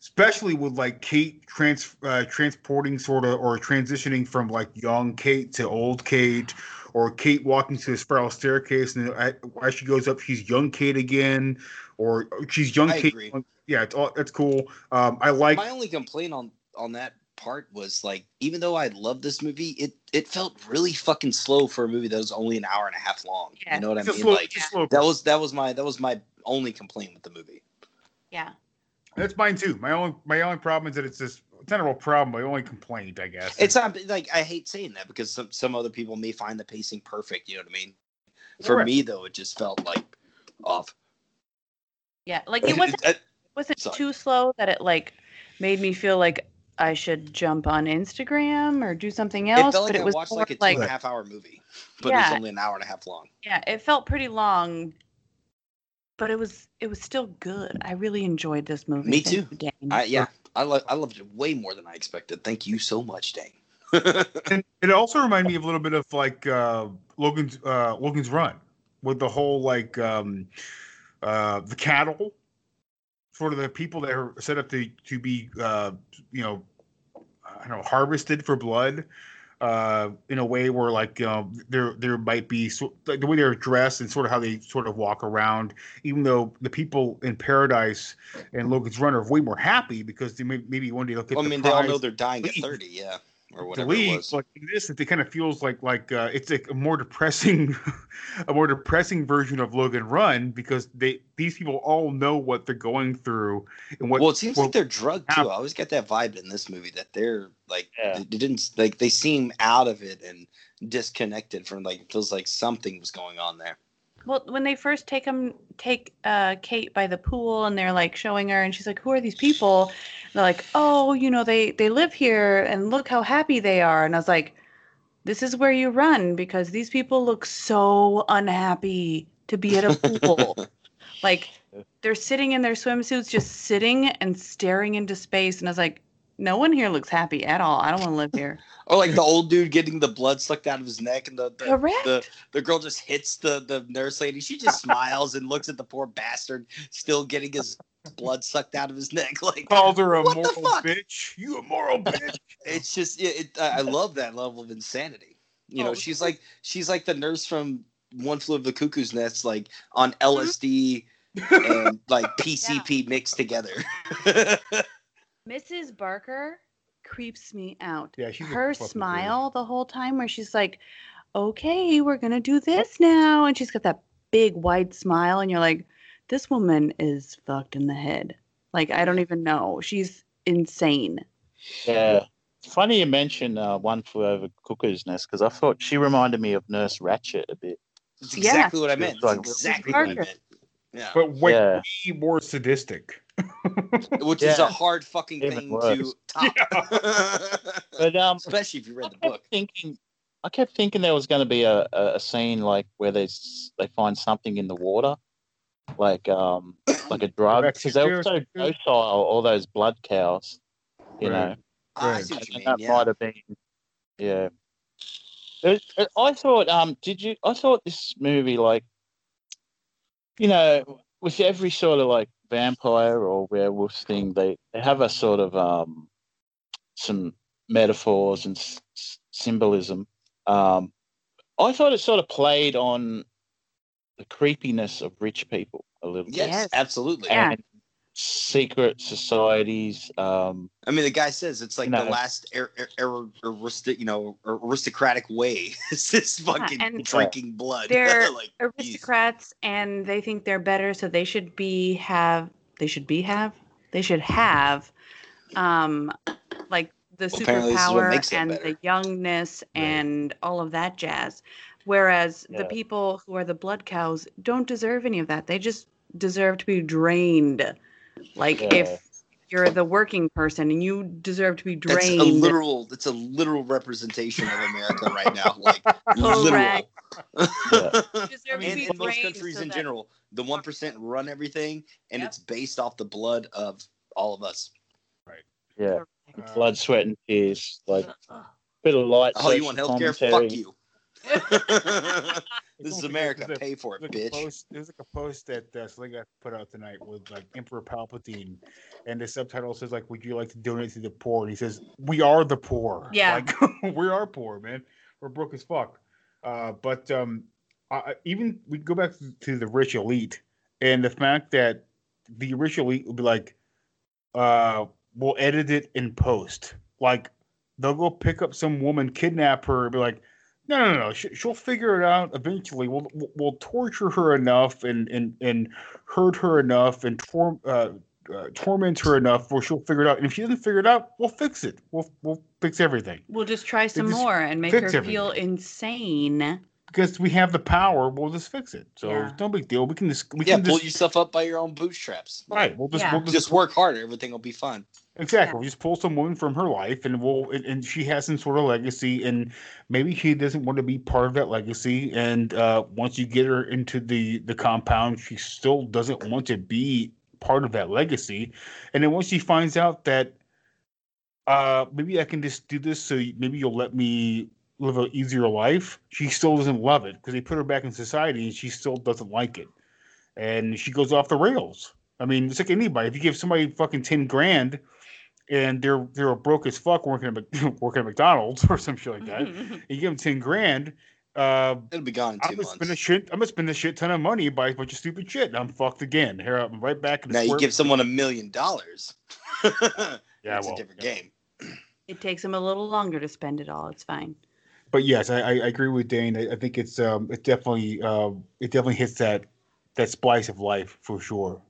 especially with like Kate trans uh, transporting sort of or transitioning from like young Kate to old Kate, or Kate walking to the spiral staircase and as she goes up, she's young Kate again, or she's young I Kate. agree. Yeah, it's all, that's cool. Um, I like My only complaint on on that part was like, even though I love this movie, it it felt really fucking slow for a movie that was only an hour and a half long. Yeah. You know what I It's a mean? slow- like it's a slow that was that was my that was my only complaint with the movie. Yeah. that's mine too. My only my only problem is that it's this. It's not a real problem. My only complaint, I guess. It's not like I hate saying that because some some other people may find the pacing perfect. You know what I mean? For Right. me though, it just felt like off. Yeah. Like it wasn't (laughs) Uh, was it sorry. too slow that it like made me feel like I should jump on Instagram or do something else. It else? felt like but I it was watched like a two like and a half hour movie, but it was only an hour and a half long. yeah, it felt pretty long, but it was it was still good. I really enjoyed this movie. Me too. you, I, yeah, I lo- I loved it way more than I expected. Thank you so much, Dane. (laughs) and it also reminded me of a little bit of like uh, Logan's uh, Logan's Run with the whole like um, uh, the cattle, sort of the people that are set up to to be uh, you know I don't know harvested for blood. Uh, in a way where like you know, there there might be so, like the way they're dressed and sort of how they sort of walk around, even though the people in Paradise and Logan's Run are way more happy because they may, maybe one day they'll get. Well, I mean, they all know they're dying at thirty, yeah, or whatever it was. like this, it kind of feels like like uh, it's like a more depressing, (laughs) a more depressing version of Logan Run because they these people all know what they're going through and what. Well, it seems like they're drugged too. I always get that vibe in this movie that they're like they, they didn't like they seem out of it and disconnected from like it feels like something was going on there. Well, when they first take them, take uh, Kate by the pool, and they're like showing her, and she's like, "Who are these people?" And they're like, "Oh, you know, they they live here, and look how happy they are." And I was like, "This is where you run because these people look so unhappy to be at a pool. (laughs) like they're sitting in their swimsuits, just sitting and staring into space." And I was like, no one here looks happy at all. I don't want to live here. (laughs) Or like the old dude getting the blood sucked out of his neck, and the the, the the girl just hits the the nurse lady. She just (laughs) smiles and looks at the poor bastard still getting his blood sucked out of his neck. (laughs) Like Called her a what the moral fuck? bitch. You a moral bitch. It's just yeah, it, I I love that level of insanity. You know, Oh. she's like she's like the nurse from One Flew of the Cuckoo's Nest, like on Mm-hmm. LSD and like PCP mixed together. Mrs. Barker creeps me out. Yeah, she's her fucking smile the whole time where she's like, "Okay, we're gonna do this now," and she's got that big wide smile, and you're like, "This woman is fucked in the head." Like I don't even know. She's insane. Yeah. Funny you mentioned uh, One Flew Over Cuckoo's Nest because I thought she reminded me of Nurse Ratched a bit. That's Yeah. exactly what I meant. That's like- exactly what I meant. Yeah. But way, Yeah. way more sadistic. (laughs) Which is a hard fucking Even thing worse. to top. (laughs) But um, Especially if you read the book. thinking, I kept thinking there was going to be a, a, a scene like where they they find something in the water, like um like a drug, because they were so docile, all those blood cows, you Right. know. Ah, I see what you mean. that Yeah. might have been, yeah. It- it- I thought, um, did you? I thought this movie, like, you know, with every sort of like vampire or werewolf thing, they they have a sort of um, some metaphors and s- s- symbolism. Um, I thought it sort of played on the creepiness of rich people a little Yes, bit. Yes. absolutely. Yeah. And secret societies. Um, I mean, the guy says it's like You know. the last er, er, er, aristic, you know, aristocratic way. (laughs) it's this fucking and- drinking blood. (laughs) They're like, aristocrats, and they think they're better, so they should be have. They should be have. They should have, um, like the Well, apparently this is what superpower and better. the youngness and all of that jazz. Whereas the people who are the blood cows don't deserve any of that. They just deserve to be drained. Like Yeah. if you're the working person and you deserve to be drained. that's drained. a literal. It's a literal representation of America right now. Like (laughs) literal. Correct. yeah. deserve to And be in most countries so in general, the one percent run everything, and Yep. it's based off the blood of all of us. Right. Yeah, Uh, blood, sweat, and tears. Like bit of light. Oh, you want healthcare? commentary. Fuck you. (laughs) this is America. there's a- Pay for it, there's a bitch. post- There's like a post that uh, Sling put out tonight with like Emperor Palpatine, and the subtitle says like, "Would you like to donate to the poor?" And he says, "We are the poor. Yeah. like (laughs) we are poor, man. We're broke as fuck." Uh, but um, I, I- even we go back to, to the rich elite and the fact that the rich elite will be like, uh, "We'll edit it in post." Like they'll go pick up some woman, kidnap her, and be like, no, no, no. She, she'll figure it out eventually. We'll we'll- torture her enough and and and hurt her enough and tor- uh, uh, torment her enough where she'll figure it out. And if she doesn't figure it out, we'll fix it. We'll we'll fix everything We'll just try some just more and make her fix feel insane. Because we have the power. We'll just fix it. So Yeah. no big deal. We can just we Yeah, can pull just yourself up by your own bootstraps. right. We'll just Yeah. we'll just, Just work harder. Everything will be fine. Exactly. We'll just pull some woman from her life, and we'll and, and she has some sort of legacy, and maybe she doesn't want to be part of that legacy. And uh, once you get her into the the compound, she still doesn't want to be part of that legacy. And then once she finds out that uh, maybe I can just do this, so maybe you'll let me live an easier life. She still doesn't love it because they put her back in society, and she still doesn't like it, and she goes off the rails. I mean, it's like anybody. If you give somebody fucking ten grand and they're they're broke as fuck working at (laughs) working at McDonald's (laughs) or some shit like that, (laughs) and you give them ten grand, uh, It'll be gone in two I'm gonna months. spend a shit. I'm gonna spend a shit ton of money buy a bunch of stupid shit, and I'm fucked again. Here I'm right back. In the Now you give someone a million dollars. Yeah, it's well, a different yeah. game. It takes them a little longer to spend it all. It's fine. But yes, I, I I agree with Dane. I, I think it's um it definitely um it definitely hits that that splice of life for sure,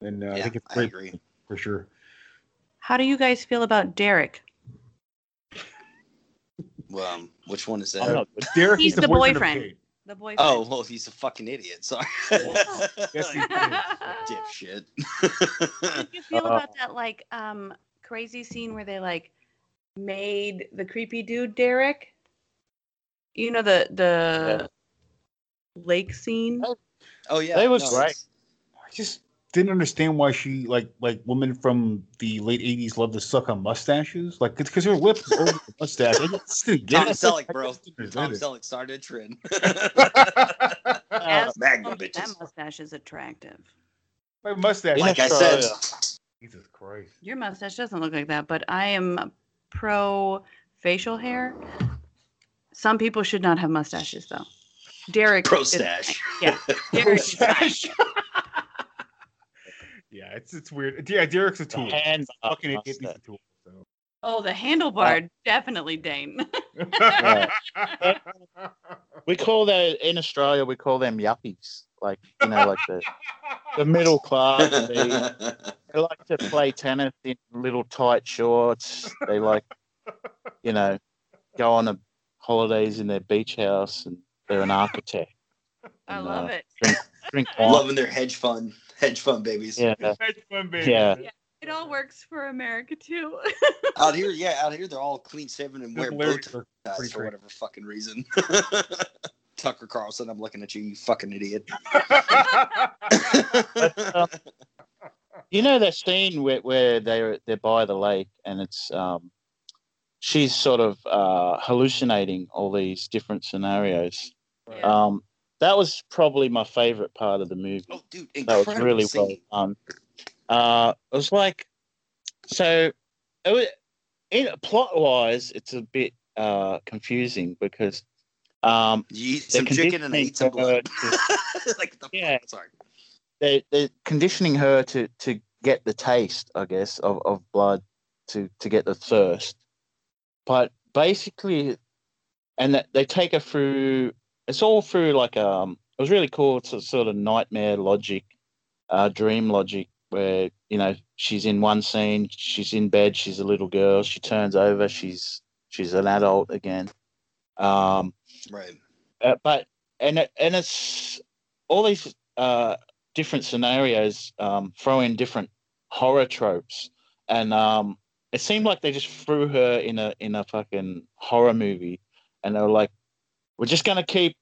and uh, I think it's I great agree. for sure. How do you guys feel about Derek? Well, um, which one is I'm that? Derek He's is the, the boyfriend. boyfriend. The boyfriend. Oh, well, he's a fucking idiot. Sorry. (laughs) Yes, he is. Dipshit. How did you feel Uh, about that like um crazy scene where they like made the creepy dude Derek? You know the the lake scene. Oh. oh yeah, They was no, great. I just didn't understand why she like like women from the late '80s love to suck on mustaches. Like it's because her lips over the mustache. I just didn't get Tom it. Selleck, bro. I just didn't Tom understand Selleck started a trend. As Magna long bitches. That mustache is attractive. My mustache. Like I said, Jesus Christ. Your mustache doesn't look like that, but I am pro facial hair. Some people should not have mustaches, though. Derek. Pro stash. Yeah. Derek. (laughs) Yeah, it's it's weird. Yeah, Derek's a tool. hand Fucking idiot, he's a tool. So. Oh, the handlebar, definitely Dane. (laughs) We call that in Australia. We call them yuppies. Like you know, like the the middle class. They, they like to play tennis in little tight shorts. They like, you know, go on a holidays in their beach house, and they're an architect. (laughs) I And, love uh, it. Drink, drink (laughs) wine. Loving their hedge fund, hedge fund babies. Yeah. (laughs) Hedge fund baby. Yeah. It all works for America too. Out here, yeah, out here they're all clean shaven and wear Those bow lyrics are ties for whatever fucking reason. Tucker Carlson, I'm looking at you, you fucking idiot. um, you know that scene where, where they're they're by the lake and it's um she's sort of uh hallucinating all these different scenarios. Um that was probably my favorite part of the movie. Oh dude that was incredible really well done. Uh it was like so it was, in plot wise it's a bit uh confusing because um You eat some chicken and eat some blood. to- (laughs) like the yeah. sorry. they they're conditioning her to to get the taste, I guess, of, of blood to to get the thirst. But basically, and that they take her through. It's all through like um. It was really cool. It's a sort of nightmare logic, uh, dream logic, where you know she's in one scene, she's in bed, she's a little girl, she turns over, she's she's an adult again. Um, Right. uh, but and it, and it's all these uh, different scenarios um, throw in different horror tropes, and um, it seemed like they just threw her in a in a fucking horror movie, and they were like, "We're just gonna keep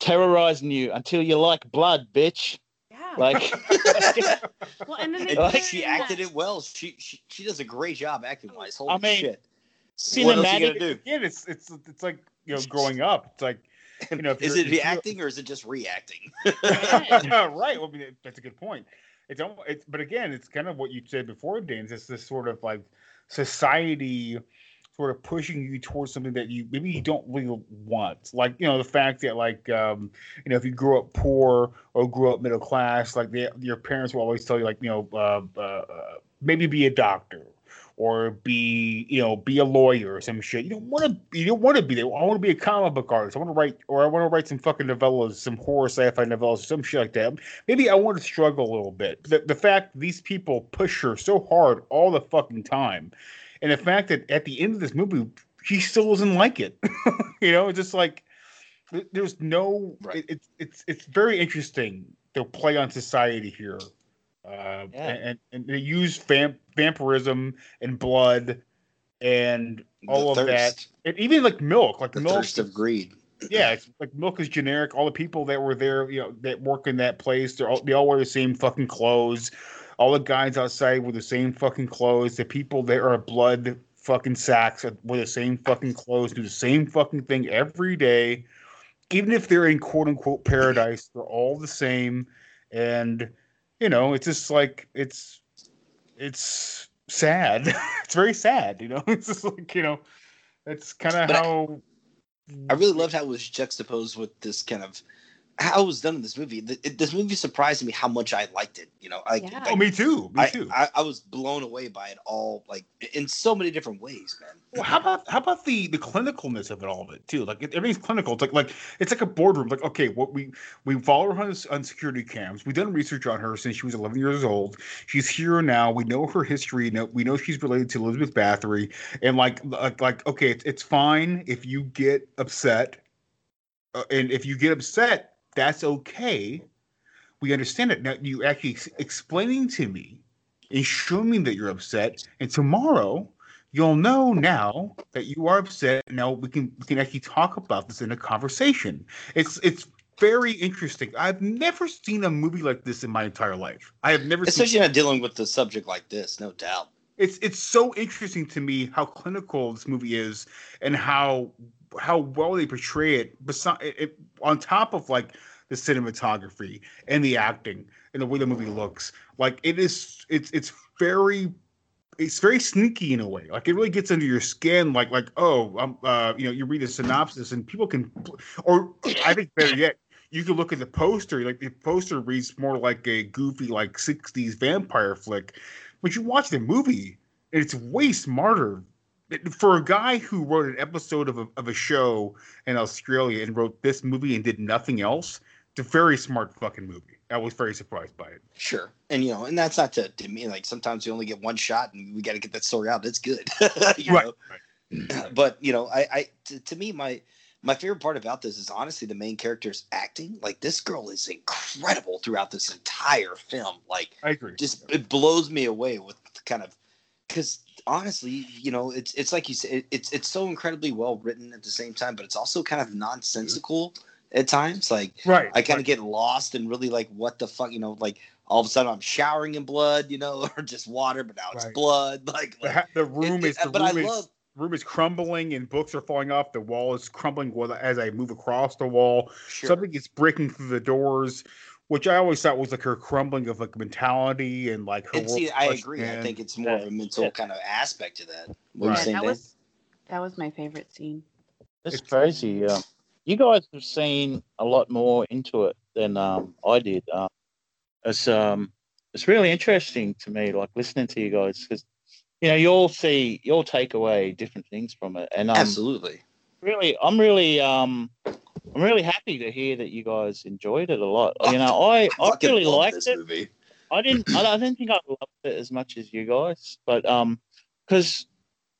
terrorizing you until you like blood, bitch." Yeah. Like, (laughs) (laughs) well, and then they And she acted that- it well. She she, she does a great job acting wise. Holy I mean, shit. What else you cinematic- gonna do? Again, it's it's it's like you know (laughs) growing up. It's like you know Is it if you're- reacting or is it just reacting? right. Well, I mean, that's a good point. It's almost, it's, but again, it's kind of what you said before, Danes. It's this sort of like society sort of pushing you towards something that you maybe you don't really want. Like, you know, the fact that like, um, you know, if you grew up poor or grew up middle class, like they, your parents will always tell you like, you know, uh, uh, uh, maybe be a doctor or be you know be a lawyer or some shit. You don't want to you don't want to be there. I want to be a comic book artist. I want to write or I want to write some fucking novellas, some horror sci-fi novellas, or some shit like that. Maybe I want to struggle a little bit. The, the fact these people push her so hard all the fucking time, and the fact that at the end of this movie she still doesn't like it. (laughs) you know, it's just like there's no. It, it's it's it's very interesting the play on society here uh, and, and they use vamp, vampirism and blood and all The of that, and even like milk, like The milk. thirst of greed. Yeah, it's like milk is generic. All the people that were there, you know, that work in that place, they're all, they all wear the same fucking clothes. All the guys outside wear the same fucking clothes. The people that are blood fucking sacks wear the same fucking clothes, do the same fucking thing every day. Even if they're in quote unquote paradise, they're all the same. And you know, it's just like it's it's sad. (laughs) it's very sad, you know. (laughs) It's just like, you know, that's kind of But I- how I really loved how it was juxtaposed with this kind of how it was done in this movie. Th- it- This movie surprised me how much I liked it. You know, I, Yeah. Oh, me too. Me I, too. I, I was blown away by it all, like in so many different ways, man. Well, how about how about the the clinicalness of it all of it too? Like it, everything's clinical. It's like like it's like a boardroom. Like okay, what we we follow her on, on security cams. We've done research on her since she was 11 years old. She's here now. We know her history. Know, we know she's related to Elizabeth Bathory. And like like like okay, it's, it's fine if you get upset, uh, and if you get upset, that's okay. We understand it. Now you actually ex- explaining to me and showing me that you're upset, and tomorrow you'll know now that you are upset. Now we can we can actually talk about this in a conversation. It's it's very interesting. I've never seen a movie like this in my entire life. I have never Especially seen not dealing with the subject like this, no doubt. it's it's so interesting to me how clinical this movie is and how how well they portray it beside it, on top of like the cinematography and the acting and the way the movie looks like it is it's it's very it's very sneaky in a way. Like it really gets under your skin like like oh um uh you know you read a synopsis and people can or i think better yet you can look at the poster like the poster reads more like a goofy like 60s vampire flick but you watch the movie and it's way smarter for a guy who wrote an episode of a, of a show in australia and wrote this movie and did nothing else it's a very smart fucking movie i was very surprised by it Sure. And you know, and that's not to, to me like sometimes you only get one shot and we got to get that story out. It's good. (laughs) you Right. know? (clears throat) But you know, I, I to, to me my my favorite part about this is honestly the main character's acting. Like this girl is incredible throughout this entire film. Like I agree. Just it blows me away with kind of because honestly, you know, it's it's like you said, it's it's so incredibly well written at the same time, but it's also kind of nonsensical at times. Like Right, I kind of get lost and really like what the fuck, you know, like all of a sudden I'm showering in blood, you know, (laughs) or just water, but now it's Right. blood. (laughs) Like, the, like ha- the room it- is the but I room is, love- room is crumbling and books are falling off the wall is crumbling as i move across the wall Sure. something is breaking through the doors which i always thought was like her crumbling of like mentality and like her and see, I question. agree. I think it's more of a mental kind of aspect to that. What Right. are you saying, that Dave? was that was my favorite scene. It's crazy. Um, you guys have seen a lot more into it than um, I did. Um, it's um, it's really interesting to me, like listening to you guys, because you know you all see, you all take away different things from it, and um, Absolutely. really, I'm really um, I'm really happy to hear that you guys enjoyed it a lot. You know, (laughs) I I fucking really liked this it. movie. I didn't. I, I didn't think I loved it as much as you guys, but um, because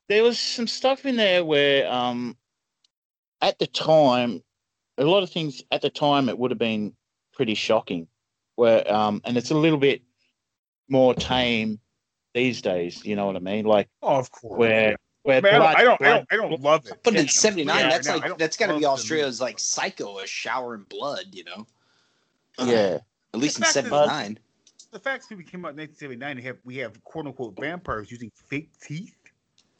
there was some stuff in there where um, at the time, a lot of things at the time it would have been pretty shocking. Where um, and it's a little bit more tame these days. You know what I mean? Like, oh, of course. Where where Man, I, don't, blood- I don't i don't i don't love it But in '79, yeah, that's no, like that's got to be the Australia's like Psycho, a shower in blood. You know, yeah. at least in The fact is- '79. the fact that we came out in 1979 and have we have quote unquote vampires using fake teeth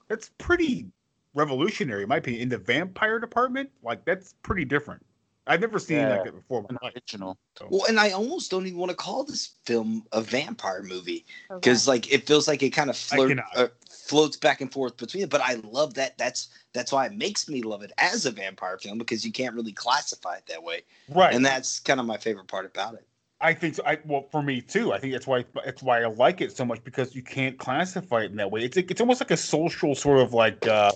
that's pretty revolutionary in my opinion in the vampire department like that's pretty different i've never seen Yeah. like that before in my life. Original. Well, and I almost don't even want to call this film a vampire movie Okay. because, like, it feels like it kind of I flirt, uh, floats back and forth between it. But I love that. That's that's why it makes me love it as a vampire film because you can't really classify it that way. right And that's kind of my favorite part about it. I think so. I well for me too. I think that's why that's why I like it so much because you can't classify it in that way. It's it's almost like a social sort of like uh,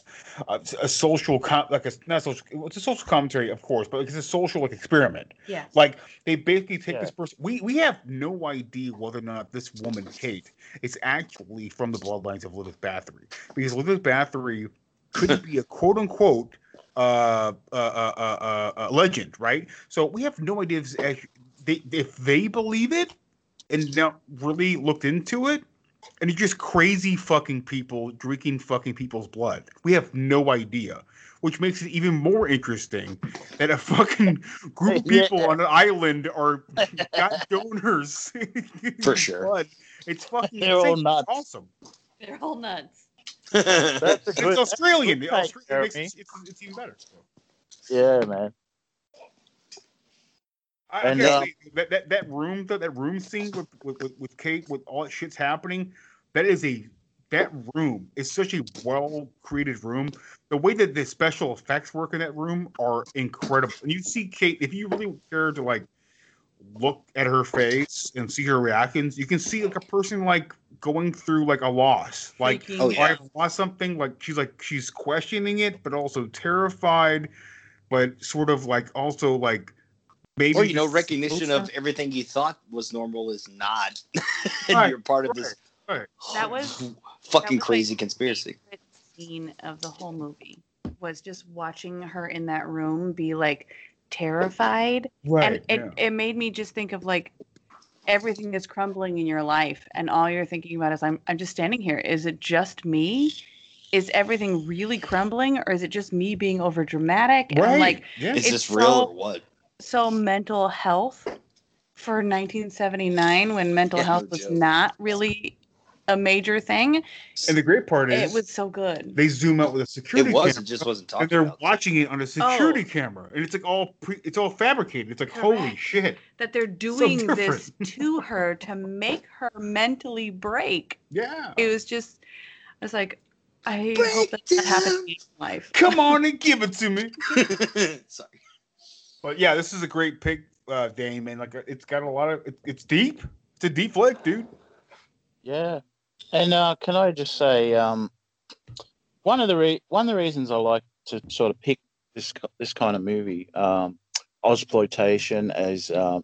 a, a social com- like a not social. It's a social commentary, of course, but it's a social like experiment. Yeah. Like they basically take Yeah. this person. We we have no idea whether or not this woman Kate is actually from the bloodlines of Elizabeth Bathory because Elizabeth Bathory could be a quote unquote uh, uh, uh, uh, uh, uh, legend, right? So we have no idea if, it's actu- they, if they believe it and now really looked into it, and it's just crazy fucking people drinking fucking people's blood. We have no idea, which makes it even more interesting that a fucking group of (laughs) people Yeah. on an island are got (laughs) donors (laughs) For sure. Blood. It's fucking They're all insane. It's nuts. awesome. They're all nuts. That's a It's good. Australian. that's Australian good, makes it, it's, it's even better. Yeah, man. I, And, I uh, that, that that room that, that room scene with, with with with Kate with all that shit's happening, that is a that room is such a well created room. The way that the special effects work in that room are incredible. And you see Kate, if you really care to like look at her face and see her reactions, you can see like a person like going through like a loss. Like Freaking- Oh, yeah. I've lost something, like she's like she's questioning it, but also terrified, but sort of like also like maybe or you know, recognition of everything you thought was normal is not, (laughs) and Right, you're part of this right. That was fucking was my crazy conspiracy. favorite scene of the whole movie was just watching her in that room be like terrified and it, it made me just think of like everything is crumbling in your life and all you're thinking about is I'm I'm just standing here is it just me is everything really crumbling or is it just me being over dramatic and Right. like yeah. Is It's this real so- or what? So mental health for 1979 when mental Yeah, health no was joke. not really a major thing. And the great part is It was so good. they zoom out with a security It was, camera. it just wasn't and they're about. watching it on a security Oh. camera, and it's like all pre, it's all fabricated. It's like holy shit. That they're doing this (laughs) to her to make her mentally break. Yeah. It was just, I was like, I hope that, that happens in life. Come on and (laughs) give it to me. (laughs) Sorry. But yeah, this is a great pick, uh, Dane, and like it's got a lot of it, it's deep. It's a deep flick, dude. Yeah, and uh, can I just say, um, one of the re- one of the reasons I like to sort of pick this this kind of movie, um, Ozploitation, as um,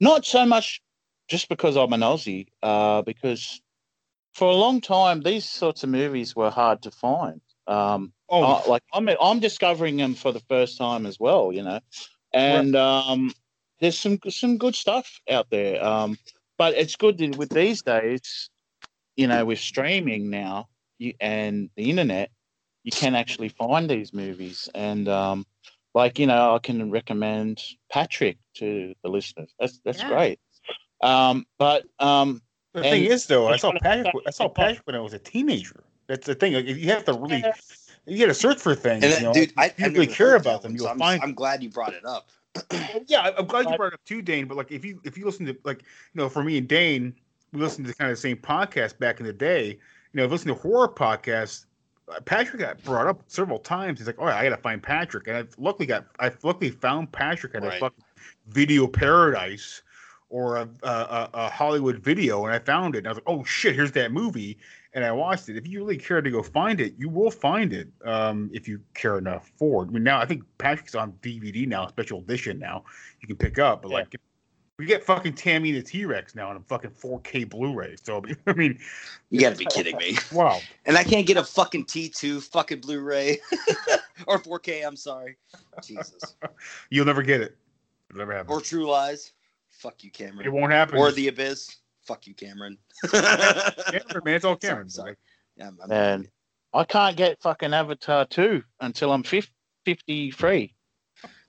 not so much just because I'm an Aussie, uh, because for a long time these sorts of movies were hard to find. Um, Oh. uh, like I'm I'm discovering them for the first time as well, you know, and um, there's some some good stuff out there. Um, but it's good that with these days, you know, with streaming now you, and the internet, you can actually find these movies. And um, like you know, I can recommend Patrick to the listeners. That's that's Yeah. great. Um, but um, The thing is, though, I saw Patrick. I saw Patrick when I was a teenager. That's the thing. Like, you have to really, you got to search for things. And you know? dude, I, if you I really care about them, one, you'll so I'm, find. I'm glad you brought it up. (clears throat) yeah, I- I'm glad you brought it up too, Dane. But like, if you if you listen to like, you know, for me and Dane, we listened to kind of the same podcast back in the day. You know, if listen to horror podcasts. uh, Patrick got brought up several times. He's like, "Oh, I got to find Patrick," and I've luckily got I luckily found Patrick at a Right. fucking video paradise or a, a, a, a Hollywood video, and I found it. And I was like, "Oh shit, here's that movie," and I watched it. If you really care to go find it, you will find it um, if you care enough for it. I mean, now I think Patrick's on DVD now, special edition now. You can pick up, but like. We get fucking Tammy the T Rex now on a fucking 4K Blu-ray. So (laughs) I mean, You gotta be kidding me. (laughs) wow. And I can't get a fucking T2 fucking Blu-ray (laughs) or 4K. I'm sorry. Jesus. You'll never get it. It'll never happen. Or True Lies. Fuck you, Cameron. It won't happen. Or The Abyss. Fuck you, Cameron. Cameron, man, it's all Cameron. Sorry. Yeah, I'm, I'm- and I can't get fucking Avatar two until I'm 50, 53.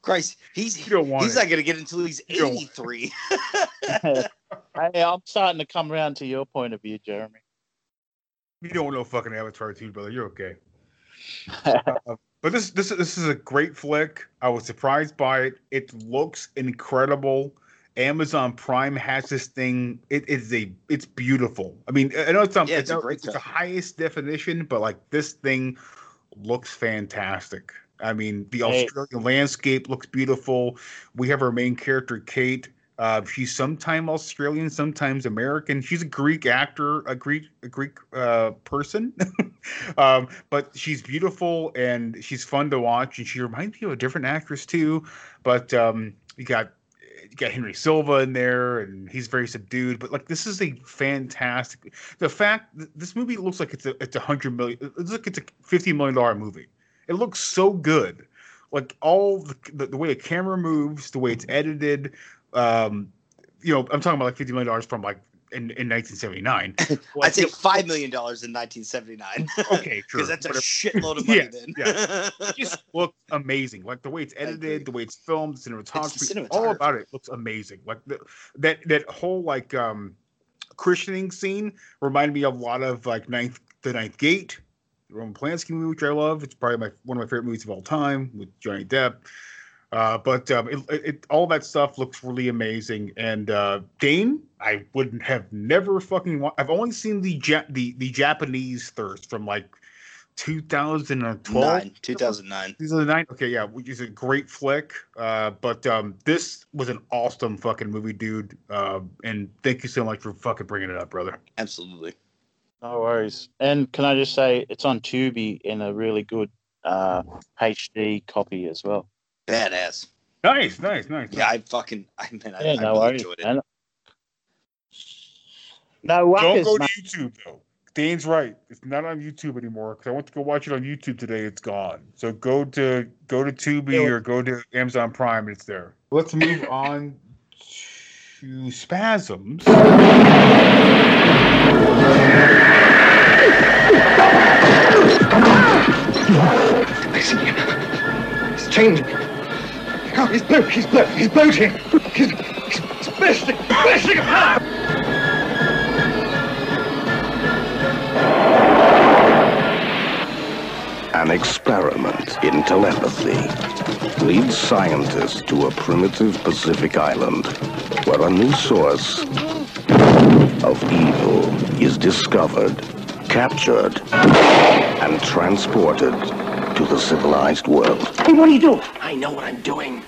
Christ, he's don't he's it. not gonna get until he's You don't want 83. (laughs) (laughs) hey, I'm starting to come around to your point of view, Jeremy. You don't know fucking Avatar 2, brother. You're okay. (laughs) Uh, but this this this is a great flick. I was surprised by it. It looks incredible. Amazon Prime has this thing. It is a it's beautiful. I mean, I know it's not Yeah, it's I a know great it's the highest definition, but like this thing looks fantastic. I mean, the Hey. Australian landscape looks beautiful. We have our main character, Kate. Uh, she's sometimes Australian, sometimes American. She's a Greek actor, a Greek, a Greek uh, person, (laughs) um, but she's beautiful and she's fun to watch. And she reminds me of a different actress too. But um, you got you got Henry Silva in there, and he's very subdued. But like, this is a fantastic. The fact this movie looks like it's a it's a hundred million. It looks like it's a fifty million dollar movie. It looks so good. Like all the, the, the way the camera moves, the way it's edited. Um, you know, I'm talking about like fifty million dollars from like in, in 1979. (laughs) I'd say five million dollars in 1979. (laughs) Okay, (laughs) sure. Because that's a whatever. shitload of money Yeah, then. yeah. It just looks amazing. Like the way it's edited, the way it's filmed, the cinematography, all cinematography. about it looks amazing. Like the, that that whole like um christening scene reminded me a lot of like ninth the ninth gate, the Roman Polanski movie, which I love. It's probably my one of my favorite movies of all time with Johnny Depp. Uh, but um, it, it, it- all that stuff looks really amazing. And uh, Dane, I wouldn't have never fucking. Wa- I've only seen the ja- the the Japanese thirst from like 2012. Nine, 2009. 2009. Okay, yeah, which is a great flick. Uh, but um, this was an awesome fucking movie, dude. Uh, and thank you so much for fucking bringing it up, brother. Absolutely. No worries. And can I just say it's on Tubi in a really good uh, HD copy as well. Badass. Nice, nice, nice. Yeah, I fucking, I mean, I, Yeah, I no really enjoyed it. man. No Don't worries, go to. YouTube though. Dane's right. It's not on YouTube anymore because I went to go watch it on YouTube today. It's gone. So go to go to Tubi or go to Amazon Prime. It's there. Let's move on to spasms. I see him. He's changing. He's boat, he's boat, he's boating. He's, he's bursting, bursting apart. An experiment in telepathy leads scientists to a primitive Pacific island where a new source of evil is discovered, captured, and transported to the civilized world. Hey, what are you doing? I know what I'm doing.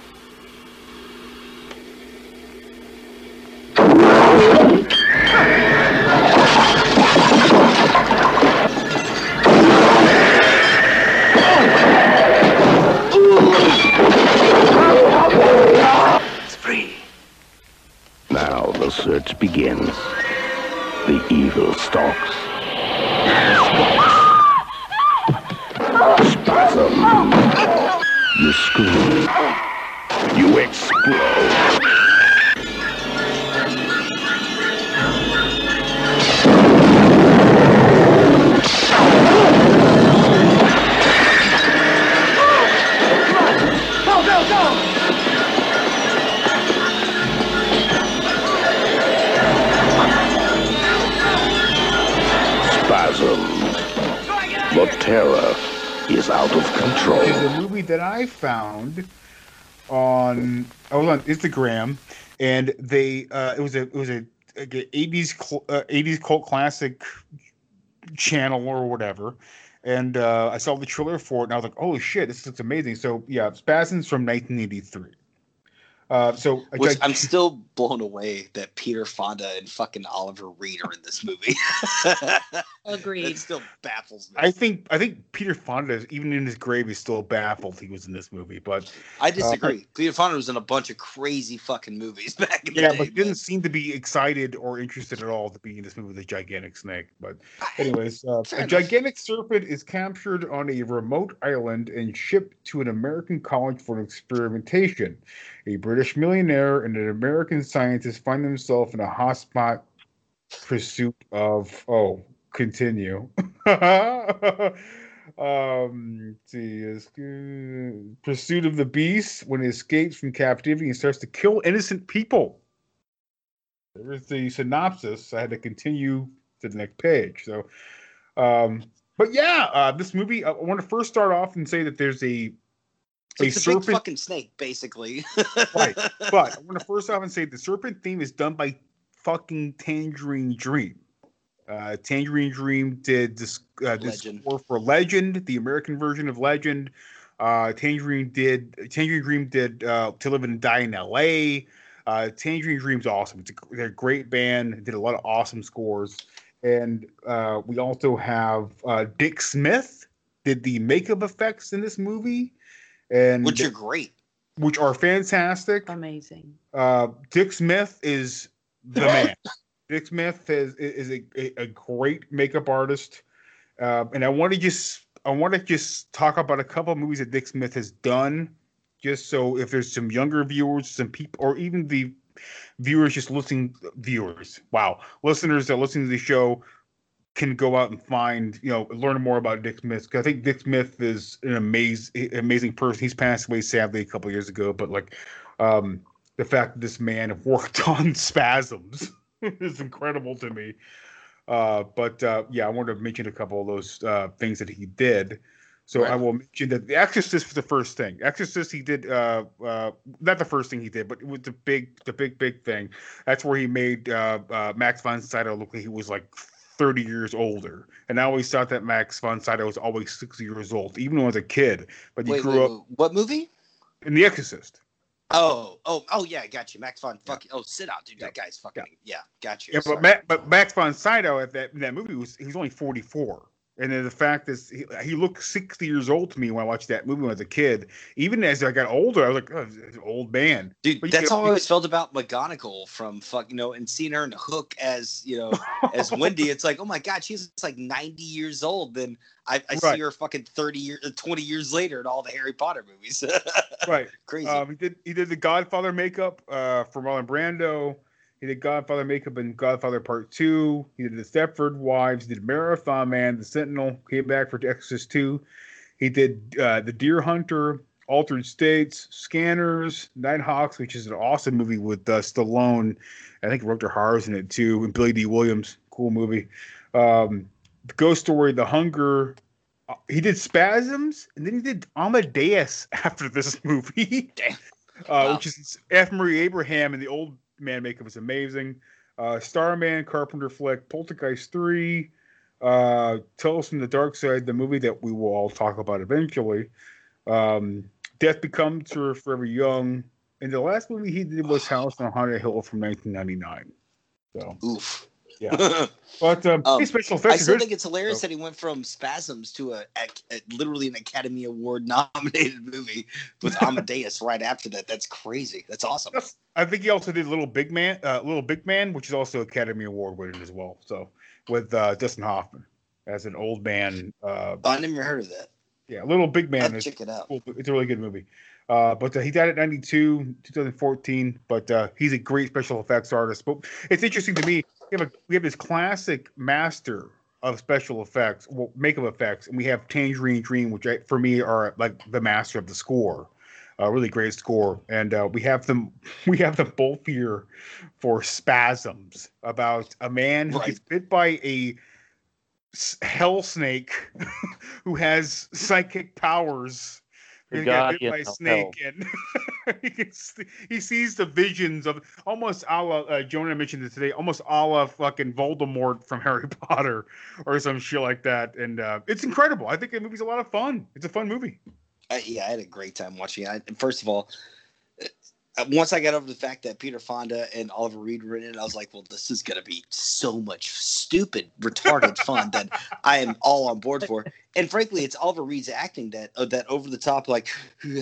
It's free. Now the search begins. The evil stalks. Spasm. You scream. You explode. Is out of control. is a movie that I found on I was on Instagram, and they uh, it was a it was a, 80s uh, 80s cult classic channel or whatever. And uh, I saw the trailer for it, and I was like, "Oh shit, this looks amazing!" So yeah, Spasms from 1983. Uh, so Which gig- I'm still blown away that Peter Fonda and fucking Oliver Reed are in this movie. (laughs) Agreed. It still baffles me. I think I think Peter Fonda, is, even in his grave, is still baffled he was in this movie. But I uh, disagree. Peter Fonda was in a bunch of crazy fucking movies (laughs) back in the Yeah, day. but he didn't seem to be excited or interested at all to be in this movie with a gigantic snake. But, anyways, uh, a gigantic serpent is captured on a remote island and shipped to an American college for experimentation. A British millionaire and an American scientist find themselves in a hotspot pursuit of oh, continue. (laughs) um, see, uh, pursuit of the beast when he escapes from captivity and starts to kill innocent people. There's the synopsis. I had to continue to the next page. So, um, but yeah, uh, this movie. I want to first start off and say that there's a a it's a big serpent. fucking snake, basically. (laughs) right, but I want to (laughs) first off and say the serpent theme is done by fucking Tangerine Dream. Uh, Tangerine Dream did this, uh, this score for Legend, the American version of Legend. Uh, Tangerine did Tangerine Dream did uh, To Live and Die in L.A. Uh, Tangerine Dream's awesome. It's a, they're a great band. Did a lot of awesome scores, and uh, we also have uh, Dick Smith did the makeup effects in this movie, and Which are great. which are fantastic. Amazing. Uh, Dick Smith is the (laughs) man. Dick Smith is is a, a, a great makeup artist, uh, and I want to just I want to just talk about a couple of movies that Dick Smith has done, just so if there's some younger viewers, some people, or even the viewers just listening, viewers, wow, listeners that listen to the show can go out and find, you know, learn more about Dick Smith. 'Cause I think Dick Smith is an amazing, amazing person. He's passed away sadly a couple years ago, but like, um, the fact that this man (laughs) worked on spasms (laughs) is incredible to me. Uh, but uh, yeah, I want to mention a couple of those uh, things that he did. So I will mention that The Exorcist was the first thing. Exorcist, he did uh, uh, not the first thing he did, but it was the big, the big, big thing. That's where he made uh, uh, Max von Sydow look like he was like 30 years older. And I always thought that Max von Sydow was always 60 years old, even when I was a kid. But he Wait, grew wait, up what movie? in The Exorcist. Oh, oh, oh, yeah, I got you. Max Fun. Fuck. Oh, sit out, dude. That guy's fucking. Yeah, got you. Yeah, Sorry. but Max, but Max von Sydow at that that movie was he's only 44. And then the fact is, he, he looked 60 years old to me when I watched that movie when I was a kid. Even as I got older, I was like, oh, an old man. Dude, that's how I always felt about McGonagall from fuck, you know, and seeing her in Hook as you know (laughs) as Wendy. It's like, oh my god, she's like ninety years old. Then I, I Right. see her fucking thirty years, twenty years later in all the Harry Potter movies. (laughs) right. Crazy. Um, he did he did the Godfather makeup uh, for Marlon Brando. He did Godfather makeup in Godfather Part Two. He did the Stepford Wives. He did Marathon Man, The Sentinel. Came back for Exorcist Two. He did uh, the Deer Hunter. Altered States, Scanners, Nighthawks, which is an awesome movie with uh, Stallone. I think Rutger Hauer's in it too, and Billy Dee Williams. Cool movie. Um, the Ghost Story, The Hunger. Uh, he did Spasms, and then he did Amadeus (laughs) after this movie. Uh, Which is F. Murray Abraham, and the old man makeup is amazing. Uh, Starman, Carpenter flick, Poltergeist 3, uh, Tales from the Dark Side, the movie that we will all talk about eventually. Um, Death Becomes Her Forever Young. And the last movie he did was House on Haunted Hill from 1999. So, oof. Yeah. (laughs) but um, Um, special effects I still think it's hilarious So- that he went from Spasms to a, a, a- literally an Academy Award (laughs) nominated movie with (laughs) Amadeus right after that. That's crazy. That's awesome. I think he also did Little Big Man, uh, Little Big Man, which is also Academy Award winning as well. So with uh, Dustin Hoffman as an old man. Uh, Oh, I never heard of that. yeah, Little Big Man. I'll is check it out. cool. It's a really good movie. Uh, but uh, he died at 92, 2014. But uh, he's a great special effects artist. But it's interesting to me. We have a we have this classic master of special effects, well, makeup effects, and we have Tangerine Dream, which I, for me are like the master of the score. A really great score, and uh, we have them. (laughs) We have them both here for spasms about a man who gets bit by a hell snake (laughs) who has psychic powers. (laughs) The He got bit guardian by a of snake, and he, sees the visions of almost a la uh, Jonah mentioned it today, almost a la fucking Voldemort from (laughs) Harry Potter or some shit like that. And uh, it's incredible. I think the movie's a lot of fun. It's a fun movie. I, yeah, I had a great time watching it. I, first of all, uh, once I got over the fact that Peter Fonda and Oliver Reed were in it, I was like, well, this is going to be so much stupid, retarded fun that I am all on board for. And frankly, it's Oliver Reed's acting that uh, that over the top, like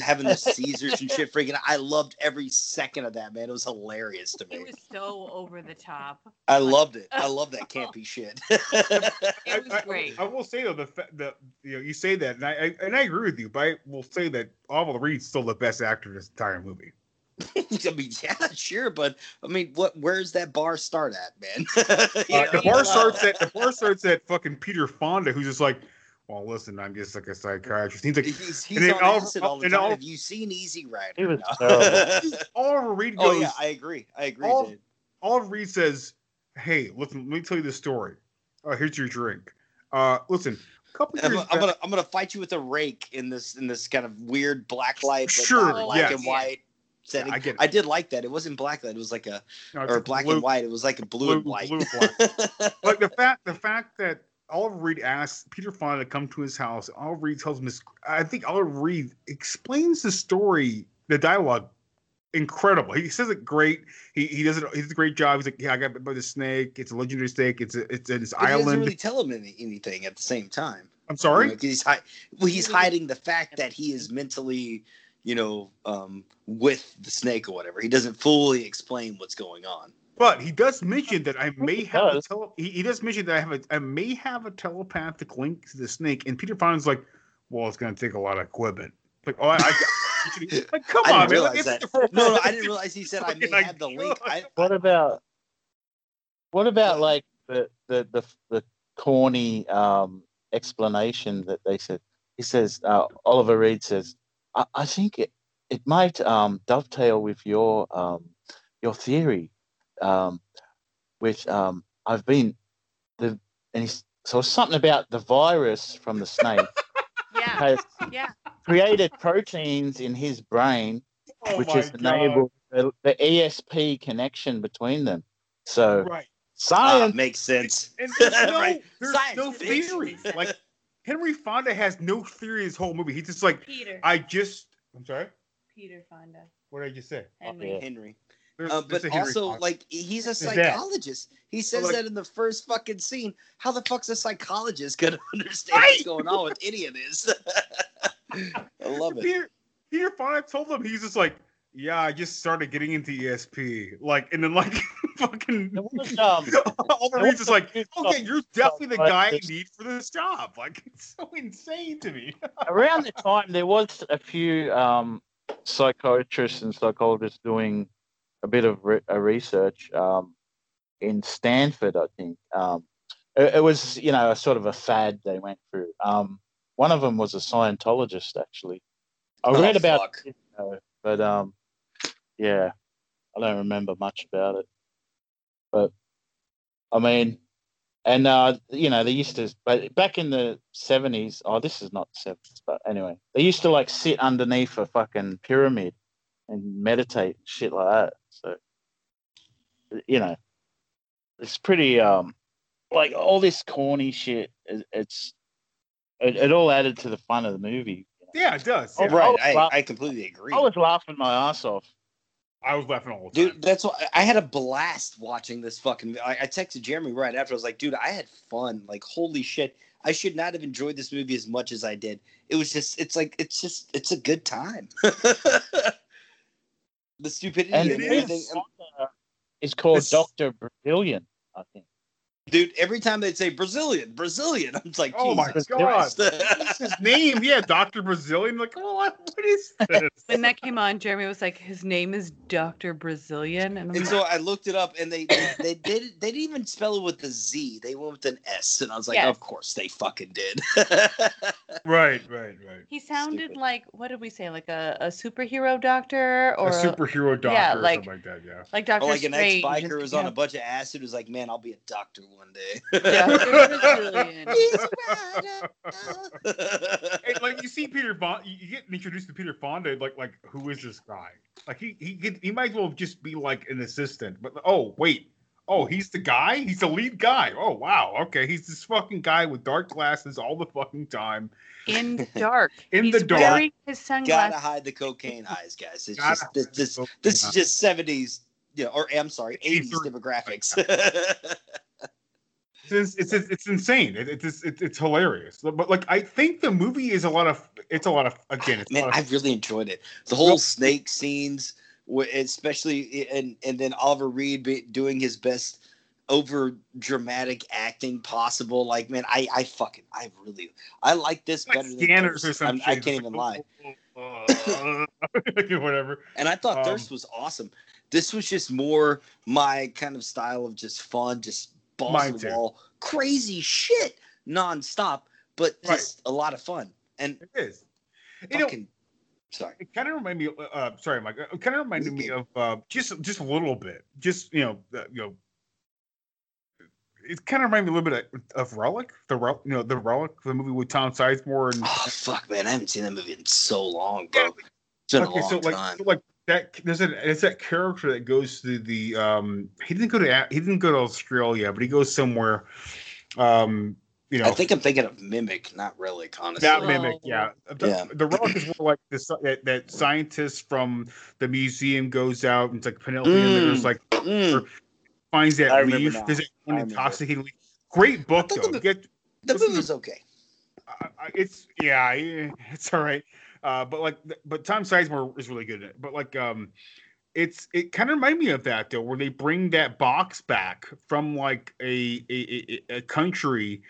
having the Caesars and shit. Freaking, I loved every second of that, man. It was hilarious to me. It was so over the top. I loved it. I love that (laughs) campy shit. It was great. I will say though the fa- the you know you say that and I, I and I agree with you, but I will say that Oliver Reed's still the best actor in this entire movie. (laughs) I mean, yeah, sure, but I mean, what? Where's that bar start at, man? (laughs) Uh, the bar starts at the bar starts at fucking Peter Fonda, who's just like, well, listen, I'm just like a psychiatrist. He's like, He's, and he's then on Oliver- acid all the and time. Oliver- Have you seen Easy Rider? He was No. terrible. (laughs) Oliver Reed goes. oh yeah, I agree. I agree, All, dude. Oliver Reed says, "Hey, listen, let me tell you the story. Uh, here's your drink. Uh, listen, a couple I'm, years gonna- I'm gonna I'm gonna fight you with a rake in this in this kind of weird black light, Sure, not black yes. and white setting. I get it. I did like that. It wasn't black light. It was like a No, or a black blue- and white. It was like a blue, and white. blue (laughs) black. like the fact the fact that Oliver Reed asks Peter Fonda to come to his house. Oliver Reed tells him this. I think Oliver Reed explains the story, the dialogue, incredible. He says it great. He he does it. He does a great job. He's like, yeah, I got bit by the snake. It's a legendary snake. It's a, it's in this But he doesn't island. really tell him any, anything at the same time. I'm sorry? You know, 'cause he's hi- well, he's hiding the fact that he is mentally, you know, um, with the snake or whatever. He doesn't fully explain what's going on. But he does mention that I may he have a tele- he, he does mention that I have a I may have a telepathic link to the snake, and Peter Fonda's like, well, it's going to take a lot of equipment. Like, oh, I, I (laughs) like, come I on, man. didn't realize Like, that. No, no, I didn't realize he said I (laughs) may like, have the link. I, What about what about like the the the, the corny um, explanation that they said? He says uh, Oliver Reed says, I, I think it it might um, dovetail with your um, your theory, um, which um, I've been the and he's, so it's something about the virus from the snake (laughs) Yeah. has Yeah. created proteins in his brain Oh which my has enabled the, the ESP connection between them. So right. science Ah, makes sense. And there's (laughs) no, Right. there's Science, no theory. Like Henry Fonda has no theory this whole movie. He's just like, Peter. I just. I'm sorry. Peter Fonda. What did I just say? Henry. Henry. There's- Uh, there's but Henry also, Fonda. like, he's a psychologist. He says like- that in the first fucking scene. How the fuck's a psychologist gonna (laughs) understand what's going on with any of this? (laughs) I love it. Peter, Peter Fonda told him he's just like, yeah, I just started getting into ESP, like, and then like (laughs) fucking was, um, (laughs) all the there reasons like, okay, you're definitely the guy I need for this job. Like, (laughs) it's so insane to me. around the time there was a few um, psychiatrists and psychologists doing a bit of re- a research um, in Stanford, I think. Um, it, it was, you know, a sort of a fad they went through. Um, one of them was a Scientologist, actually. I Oh, read about fuck. it, though, but um, yeah, I don't remember much about it. But I mean, and uh, you know, they used to, but back in the seventies. Oh, this is not the seventies, but anyway, they used to like sit underneath a fucking pyramid and meditate and shit like that. So, you know, it's pretty um, like all this corny shit. It, it's it, it all added to the fun of the movie. Yeah, it does. Oh. Right, was I, I completely agree. I was laughing my ass off. I was laughing all the time. Dude, that's why I had a blast watching this fucking. I, I texted Jeremy right after. I was like, dude, I had fun. Like, holy shit. I should not have enjoyed this movie as much as I did. It was just, it's like, it's just, it's a good time. (laughs) the stupidity And and, it everything. is. It's called This- Doctor Brasilian, I think. Dude, every time they'd say Brasilian, Brasilian, (laughs) I'm just like, Oh my god! (laughs) What's his name? Yeah, Doctor Brasilian. Like, oh, what, what is this? When that came on, Jeremy was like, "His name is Doctor Brasilian," and And like, so I looked it up, and they they, they did they didn't even spell it with a Z. They went with an S, and I was like, Yes. of course they fucking did. (laughs) Right, right, right. he sounded like what did we say? Like a, a superhero doctor or a superhero doctor yeah, or like something like that. Yeah. like Doctor or like an ex biker was on yeah. a bunch of acid. Was like, man, I'll be a doctor one day. Doctor (laughs) Brasilian. Hey, like you see Peter Fonda, you get introduced to Peter Fonda. Like, like who is this guy? Like he he could- he might as well just be like an assistant. But oh wait, oh he's the guy. He's the lead guy. Oh wow, okay, he's this fucking guy with dark glasses all the fucking time. in the (laughs) dark. In He's the dark. wearing his Gotta hide the cocaine eyes, guys. It's Gotta just this this, this is just seventies, you know, or I'm sorry, eighties demographics. (laughs) It's it's, it's, insane. It, it's it's it's hilarious. But like I think the movie is a lot of it's a lot of again. It's Man, lot I of, really enjoyed it. The whole snake scenes, especially and and then Oliver Reed be- doing his best over dramatic acting possible. Like, man, I I fucking I really I like this like better than scanners or something. I can't even lie. (laughs) Whatever. And I thought Um, Thirst was awesome. This was just more my kind of style of just fun, just balls Mine to the wall, crazy shit nonstop, but Right. just a lot of fun. And It is. You know, sorry. it kind of reminded me. Uh, sorry, Mike. It kind of reminded me of uh, just just a little bit. Just you know, uh, you know. It kind of reminded me a little bit of, of Relic, the Rel- you know the Relic, the movie with Tom Sizemore and Oh fuck, man! I haven't seen that movie in so long, bro. It's been a long so like, time. so like that. There's a it's that character that goes to the um. He didn't go to he didn't go to Australia, but he goes somewhere. Um, you know, I think I'm thinking of Mimic, not Relic, honestly. That mimic, yeah. The, Yeah. the relic is more like this that, that scientist from the museum goes out and it's like Penelope and there's Mm, like mm. finds I that remember leaf. now. There's that I intoxicating leaf. Great book though. the- Get The listen movie to- was okay. I- I- it's yeah, yeah, it's all right. Uh, but like, but Tom Sizemore is really good at it. But like, um, it's it kind of reminded me of that though, where they bring that box back from like a a, a, a country,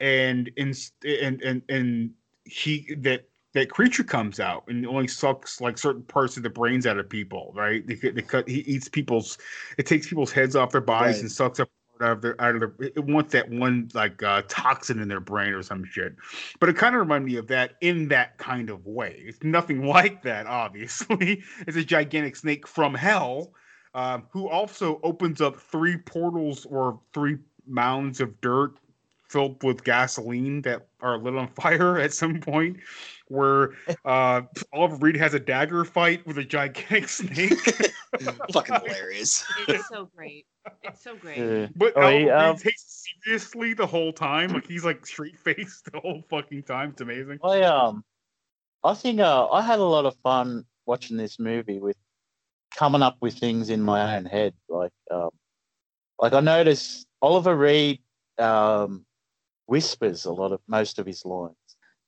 and in and and and he that that creature comes out and only sucks like certain parts of the brains out of people, right? They, cut- they cut he eats people's it takes people's heads off their bodies Right. and sucks up out of their out of their it wants that one like uh toxin in their brain or some shit. But it kind of reminded me of that in that kind of way. It's nothing (laughs) like that, obviously. (laughs) It's a gigantic snake from hell, um, who also opens up three portals or three mounds of dirt filled with gasoline that are lit on fire (laughs) at some point. Where uh, Oliver Reed has a dagger fight with a gigantic snake. (laughs) (laughs) Fucking hilarious. It's so great. It's so great. Yeah. But Oh, Oliver he, um, Reed takes seriously the whole time. Like he's like straight faced the whole fucking time. It's amazing. I um, I think uh, I had a lot of fun watching this movie with coming up with things in my own head. Like, um, like I noticed Oliver Reed um, whispers a lot of most of his lines.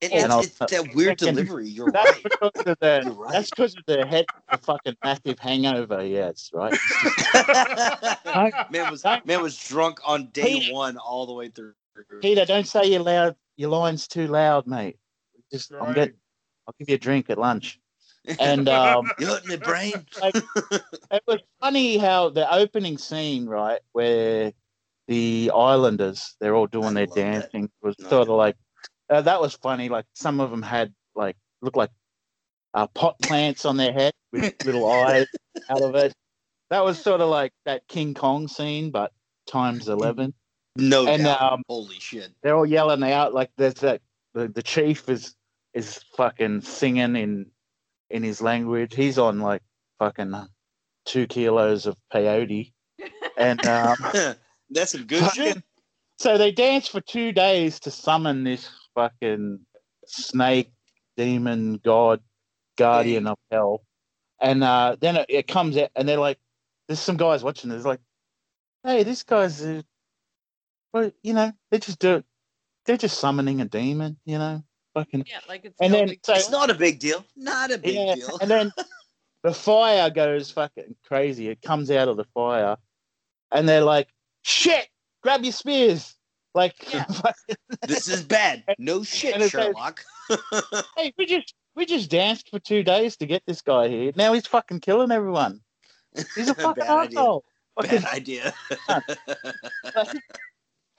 It, And it's, it's that weird reckon delivery. You're That's right. because of the You're right. that's because of the head, the fucking massive hangover Yes, right? (laughs) man was man was drunk on day Peter- one all the way through. Peter, don't say your loud your lines too loud, mate. Just I'm Right. get, I'll give you a drink at lunch. (laughs) And um, You hurting me, brain? like, (laughs) it was funny how the opening scene, right, where the Islanders they're all doing their dancing was No. sort of like uh, that was funny. Like some of them had like looked like uh, pot plants on their head with (laughs) little eyes out of it. That was sort of like that King Kong scene, but times eleven. No And, doubt. um, Holy shit. They're all yelling out like there's that the, the chief is is fucking singing in in his language. He's on like fucking two kilos of peyote, and um, (laughs) That's some good shit. so they dance for two days to summon this fucking snake demon god guardian of hell, and uh, then it, it comes out, and they're like, "There's some guys watching. There's like, hey, this guy's, uh, well, you know, they just do it. They're just summoning a demon, you know, fucking." Yeah, like it's And no then so It's not a big deal. Not a big yeah, deal. and then (laughs) the fire goes fucking crazy. It comes out of the fire, and they're like, "Shit, grab your spears!" Like, (laughs) this is bad. (laughs) No shit, says- Sherlock. (laughs) hey, we just we just danced for two days to get this guy here. Now he's fucking killing everyone. He's a fucking Bad idea. asshole. Bad idea.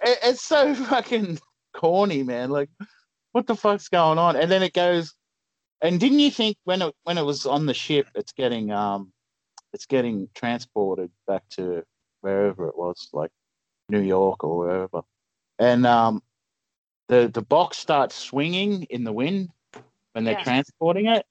It- it's so fucking corny, man. Like, what the fuck's going on? And then it goes. And didn't you think when it when it was on the ship, it's getting um, it's getting transported back to wherever it was, like New York or wherever, and um, the the box starts swinging in the wind when they're Yeah. transporting it.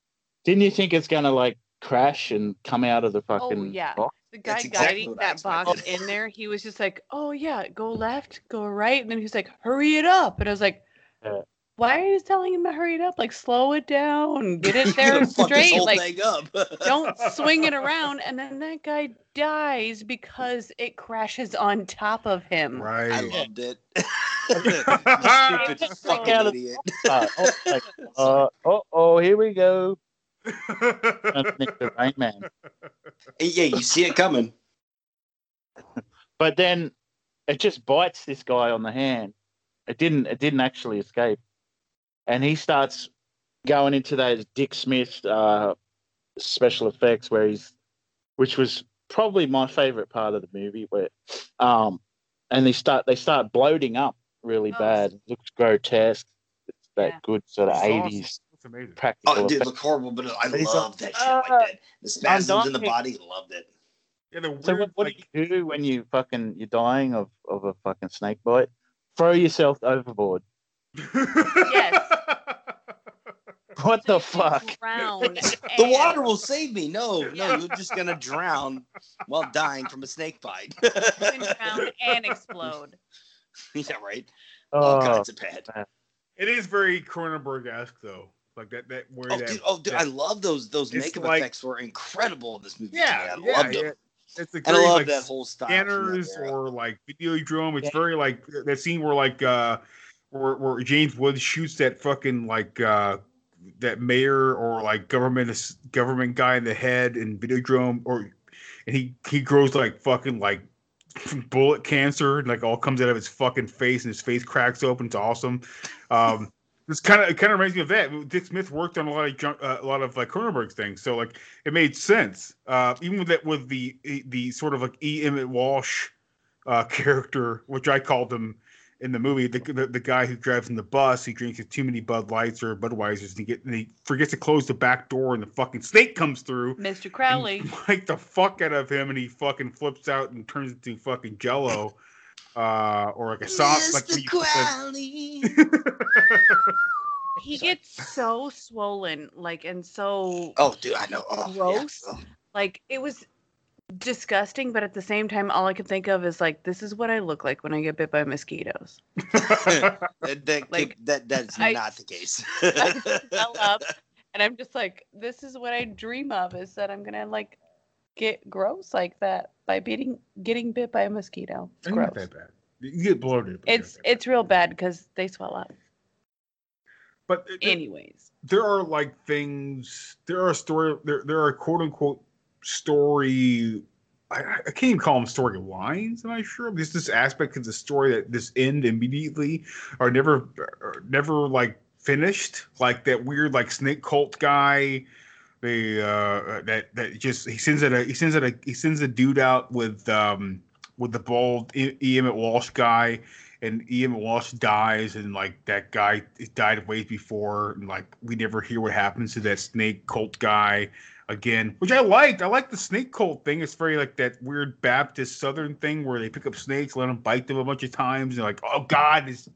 Didn't you think it's gonna like crash and come out of the fucking Oh yeah, box? the guy That's guiding what I that box expected. in there, he was just like, "Oh yeah, go left, go right," and then he's like, "Hurry it up," and I was like, Yeah. "Why are you telling him to hurry it up? Like slow it down, get it (laughs) there gonna fuck this straight, like up. don't swing it (laughs) around." And then that guy dies because it crashes on top of him. Right. I loved it. (laughs) Stupid Stupid fucking idiot. Uh, oh, like, uh, oh, oh, here we go. The Rain Man. Yeah, you see it coming. But then it just bites this guy on the hand. It didn't. It didn't actually escape, and he starts going into those Dick Smith uh, special effects where he's, which was probably my favorite part of the movie, where, um, and they start they start bloating up really Oh, bad. It looks grotesque. It's that Yeah. good sort of That's awesome. eighties amazing. practical. Oh, it did look horrible, but I But he's love like, that shit "Ah, like that. The spasms in the body, loved it. Yeah, the So what, what like, do you do when you fucking you're dying of, of a fucking snake bite? Throw yourself overboard. Yes. (laughs) What the fuck? Drown. (laughs) The water will save me. No, no, you're just gonna drown while dying from a snake bite. and drown and explode. (laughs) yeah, right. All Oh, kinds of bad. man. it is very Cronenberg-esque though. Like that, that where Oh, that, dude, oh, dude, that- I love those. Those It's makeup like- effects were incredible in this movie. yeah, to me. I yeah, loved them. yeah. It's the And I love like, that whole style. from that scanners era. or like Videodrome. It's Yeah. very like that scene where like uh where, where James Woods shoots that fucking like uh that mayor or like government government guy in the head in Videodrome or and he he grows like fucking like (laughs) bullet cancer and like all comes out of his fucking face and his face cracks open. It's awesome. Um (laughs) this kind of it kind of reminds me of that. Dick Smith worked on a lot of uh, a lot of like Cronenberg things, so like it made sense. Uh, even with that, with the the sort of like E. Emmett Walsh uh, (laughs) character, which I called him in the movie, the, the the guy who drives in the bus, he drinks too many Bud Lights or Budweisers, and he get and he forgets to close the back door, and the fucking snake comes through, Mr. Crowley. (laughs) like the fuck out of him, and he fucking flips out and turns into fucking Jello. Uh, or like a sauce, like when you put the- (laughs) He gets so swollen, like and so Oh, dude, I know. Oh, yeah. gross. Oh. Like it was disgusting, but at the same time, all I could think of is like, this is what I look like when I get bit by mosquitoes. (laughs) that, that, (laughs) Like, that that's I- not the case. (laughs) I swell up, and I'm just like, this is what I dream of: is that I'm gonna like get gross like that by beating getting bit by a mosquito. It's It's gross. not that bad. You get bloated. but It's it's real bad because they swell up. But uh, Anyways, there are like things there are story there there are quote unquote story I, I can't even call them story lines am i sure there's this aspect of the story that this end immediately are never are never like finished like that weird like snake cult guy the uh that that just he sends it a he sends it a he sends a dude out with um with the bald E- E. Walsh guy, and. Emmet Walsh dies, and like that guy died way before, and like we never hear what happens to that snake cult guy again, which I liked. I like the snake cult thing. It's very like that weird Baptist Southern thing where they pick up snakes, let them bite them a bunch of times, and like, oh God, it's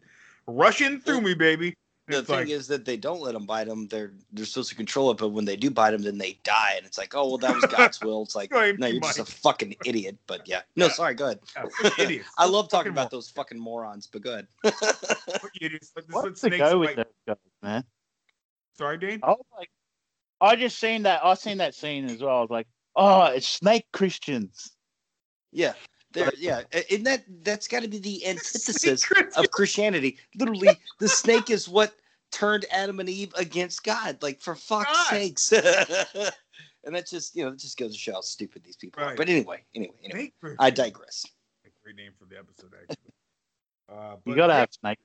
rushing through me, baby. And The thing like, is that they don't let them bite them. They're they're supposed to control it, but when they do bite them, then they die, and it's like, oh well, that was God's (laughs) will. It's like, no, you're just a fucking idiot. But yeah, no, sorry, go ahead. (laughs) idiots. I love talking about those fucking morons, but go ahead. (laughs) idiots. Like, this What's what to snakes go with like. those guys, man? Sorry, Dane. I was like, I just seen that. I seen that scene as well. I was like, oh, it's snake Christians. Yeah. There, yeah, a- and that that's got to be the antithesis of Christianity. Literally, the snake is what turned Adam and Eve against God. Like for fuck's sakes. (laughs) and that just you know that just goes to show how stupid these people are. But anyway, anyway, anyway, Snake I digress. A Great name for the episode, actually. (laughs) Uh, You gotta yeah, have snake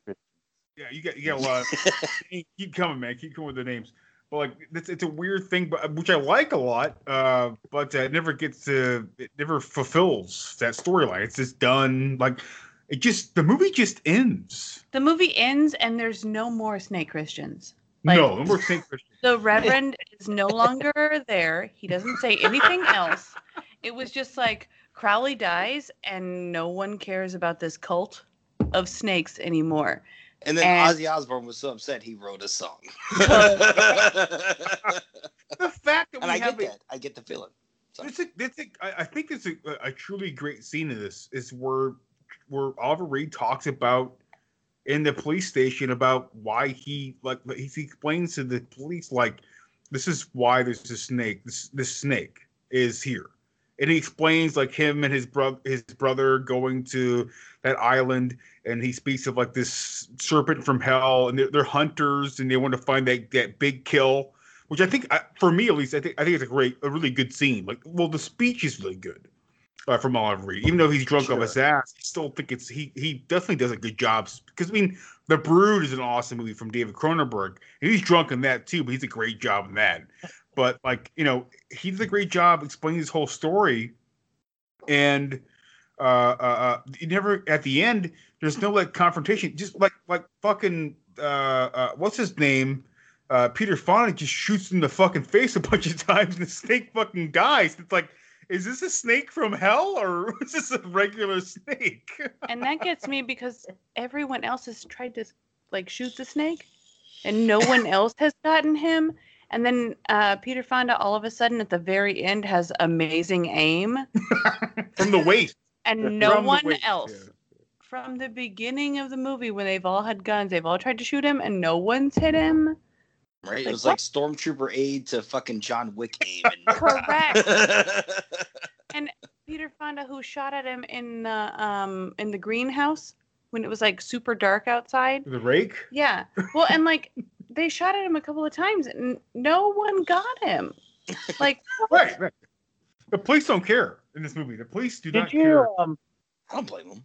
Yeah, you got you got a lot. Of, (laughs) keep coming, man. Keep coming with the names. But like, it's, it's a weird thing, but which I like a lot. Uh, but uh, it never gets to. It never fulfills that storyline. It's just done. Like, it just the movie just ends. The movie ends and there's no more snake Christians. Like- no, no more Snake Christians. The Reverend is no longer there. He doesn't say anything else. It was just like Crowley dies and no one cares about this cult of snakes anymore. And then And- Ozzy Osbourne was so upset he wrote a song. (laughs) The fact that and we I have get a- that. I get the feeling. It's a, it's a, I I think it's a, a truly great scene in this is where where Oliver Reed talks about in the police station about why he like he, he explains to the police like this is why there's a snake this this snake is here and he explains like him and his brother his brother going to that island and he speaks of like this serpent from hell and they're, they're hunters and they want to find that that big kill which I think, I- for me at least, I think I think it's a great, a really good scene. Like, well, the speech is really good uh, from Oliver Reed, even though he's drunk off his ass. I still think it's he he definitely does a good job because I mean, The Brood is an awesome movie from David Cronenberg, and he's drunk in that too, but he's a great job in that. But like, you know, he did a great job explaining his whole story, and uh, uh, uh, you never at the end. There's no like confrontation, just like like fucking uh, uh what's his name? uh, Peter Fonda just shoots him in the fucking face a bunch of times, and the snake fucking dies. It's like, is this a snake from hell or (laughs) is this a regular snake? And that gets me because everyone else has tried to like shoot the snake and no (laughs) one else has gotten him. And then uh, Peter Fonda all of a sudden at the very end has amazing aim. (laughs) from the waist. And no From one waist, else from the beginning of the movie when they've all had guns, they've all tried to shoot him and no one's hit him. Right? It Like, was like Stormtrooper aid to fucking John Wick aim. And (laughs) Correct. (laughs) and Peter Fonda, who shot at him in the um in the greenhouse when it was like super dark outside. The rake? Yeah. Well, and like they shot at him a couple of times and no one got him. (laughs) Like right, right. The police don't care in this movie. The police do not you care. um? I don't blame them.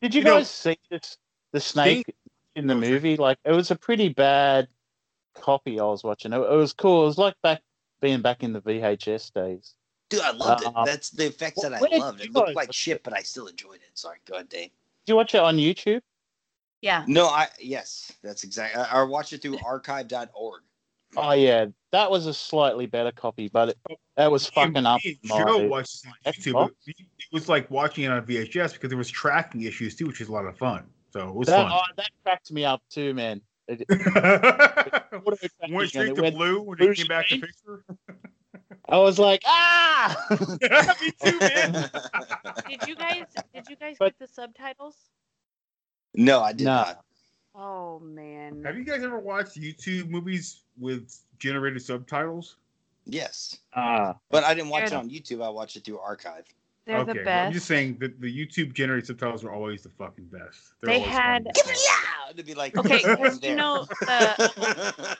Did you, You know- guys see this? The snake in the movie, like it was a pretty bad copy. I was watching. It, it was cool. It was like back being back in the VHS days. Dude, I loved Uh, it. That's the effects that I loved. It looked like shit, but I still enjoyed it. Sorry, go ahead, Dave. Did you watch it on YouTube? Yeah. No, I yes, that's exactly. I, I watched it through (laughs) archive.org. Oh yeah, that was a slightly better copy, but it, that was fucking up. Me and my- Joe watched this on YouTube. It, it was like watching it on VHS because there was tracking issues too, which is a lot of fun. So it was That, fun. oh, that cracked me up too, man. It, (laughs) Went straight to went blue when it came back to picture. I was like, ah! (laughs) Me too, man. did you guys did you guys get the subtitles? No, I did No. not. Oh man. Have you guys ever watched YouTube movies with generated subtitles? Yes, Ah, but I didn't watch it on YouTube. I watched it through archive. They're okay, the well, best. I'm just saying that the YouTube generated subtitles are always the fucking best. They're They had- fun. Give me yeah to be like Okay, (laughs) right you know (laughs) the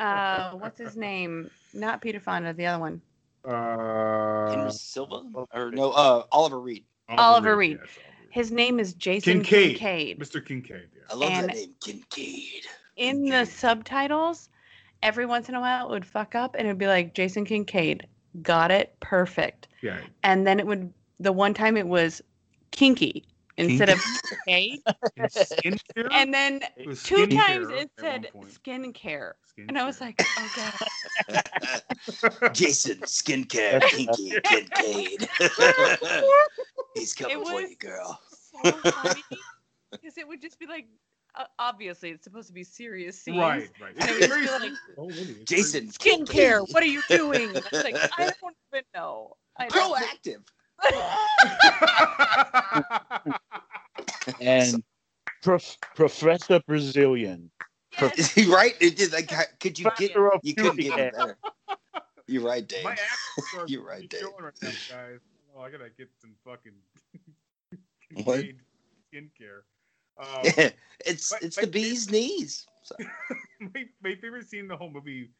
uh what's his name? Not Peter Fonda, the other one. Uh, Henry Silva or no? Uh, Oliver Reed. Oliver Reed. yes, Oliver Reed. His name is Jason Kincaid. Kincaid. Mr. Kincaid. I love And- that name, Kincaid. In the subtitles, every once in a while it would fuck up and it would be like Jason Kincaid. Got it. Perfect. Yeah. And then it would the one time it was kinky instead of K. (laughs) Skincare? And then two times it said one point. skincare. And I was like, oh god. (laughs) Jason, skincare, kinky, Kincaid. He's (laughs) coming It for you, girl. So (laughs) funny because it would just be like, uh, obviously it's supposed to be serious scenes. Right, right. And it would just be like, (laughs) Oh, really? It's Jason, skincare. What are you doing? And I was like, I don't even know. I don't- Proactive. (laughs) and Prof- Professor Brazilian. right? It did, like, could you get? You couldn't get Beauty. it better. You're right, Dave. My You're right, really Dave. showing right now, guys. Oh, I gotta get some fucking What? Kincaid skincare. Um, it's my- it's my the bee's knees. Sorry. (laughs) my, my favorite scene in the whole movie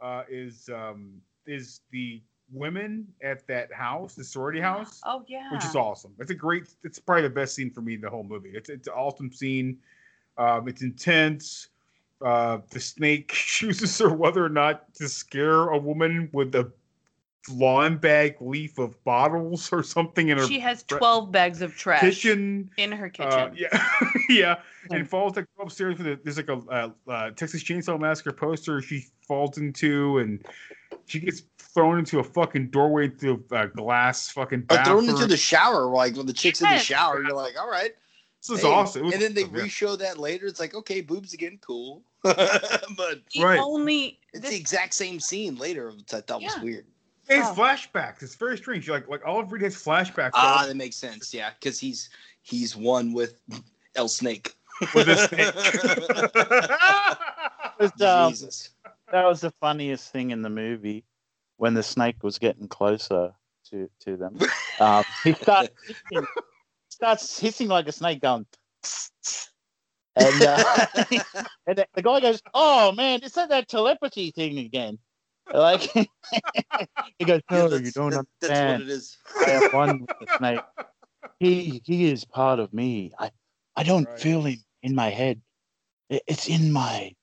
uh, is um, is the women at that house, the sorority house, Oh yeah. which is awesome. It's a great. It's probably the best scene for me in the whole movie. It's it's an awesome scene. Um, it's intense. Uh, the snake (laughs) chooses her whether or not to scare a woman with a lawn bag leaf of bottles or something in her She has bre- 12 bags of trash kitchen. in her kitchen. Uh, yeah, (laughs) yeah, and falls like upstairs with a, there's like a uh, uh, Texas Chainsaw Massacre poster she falls into, and she gets thrown into a fucking doorway through a glass fucking Or bathroom. thrown into the shower, like when the chick's in the shower, you're like, all right. This is hey. awesome. Was and then they awesome, yeah. re-show that later. It's like, okay, boobs again, cool. (laughs) but The Right. only it's this- the exact same scene later, which I thought was Yeah. Weird. It's Oh. flashbacks. It's very strange. Like like Oliver Reed has flashbacks. Ah, all- that makes sense. Yeah, because he's he's one with El Snake. with a snake. (laughs) Was, um, Jesus. that was the funniest thing in the movie when the snake was getting closer to, to them. (laughs) Um, he starts hissing, starts hissing like a snake, going, and, uh, (laughs) and the, the guy goes, "Oh man, is that that telepathy thing again?" Like (laughs) he goes, "No, that's- you don't that- that's understand. what it is. I have one with the snake. He he is part of me. I I don't Right. feel him in my head. It- it's in my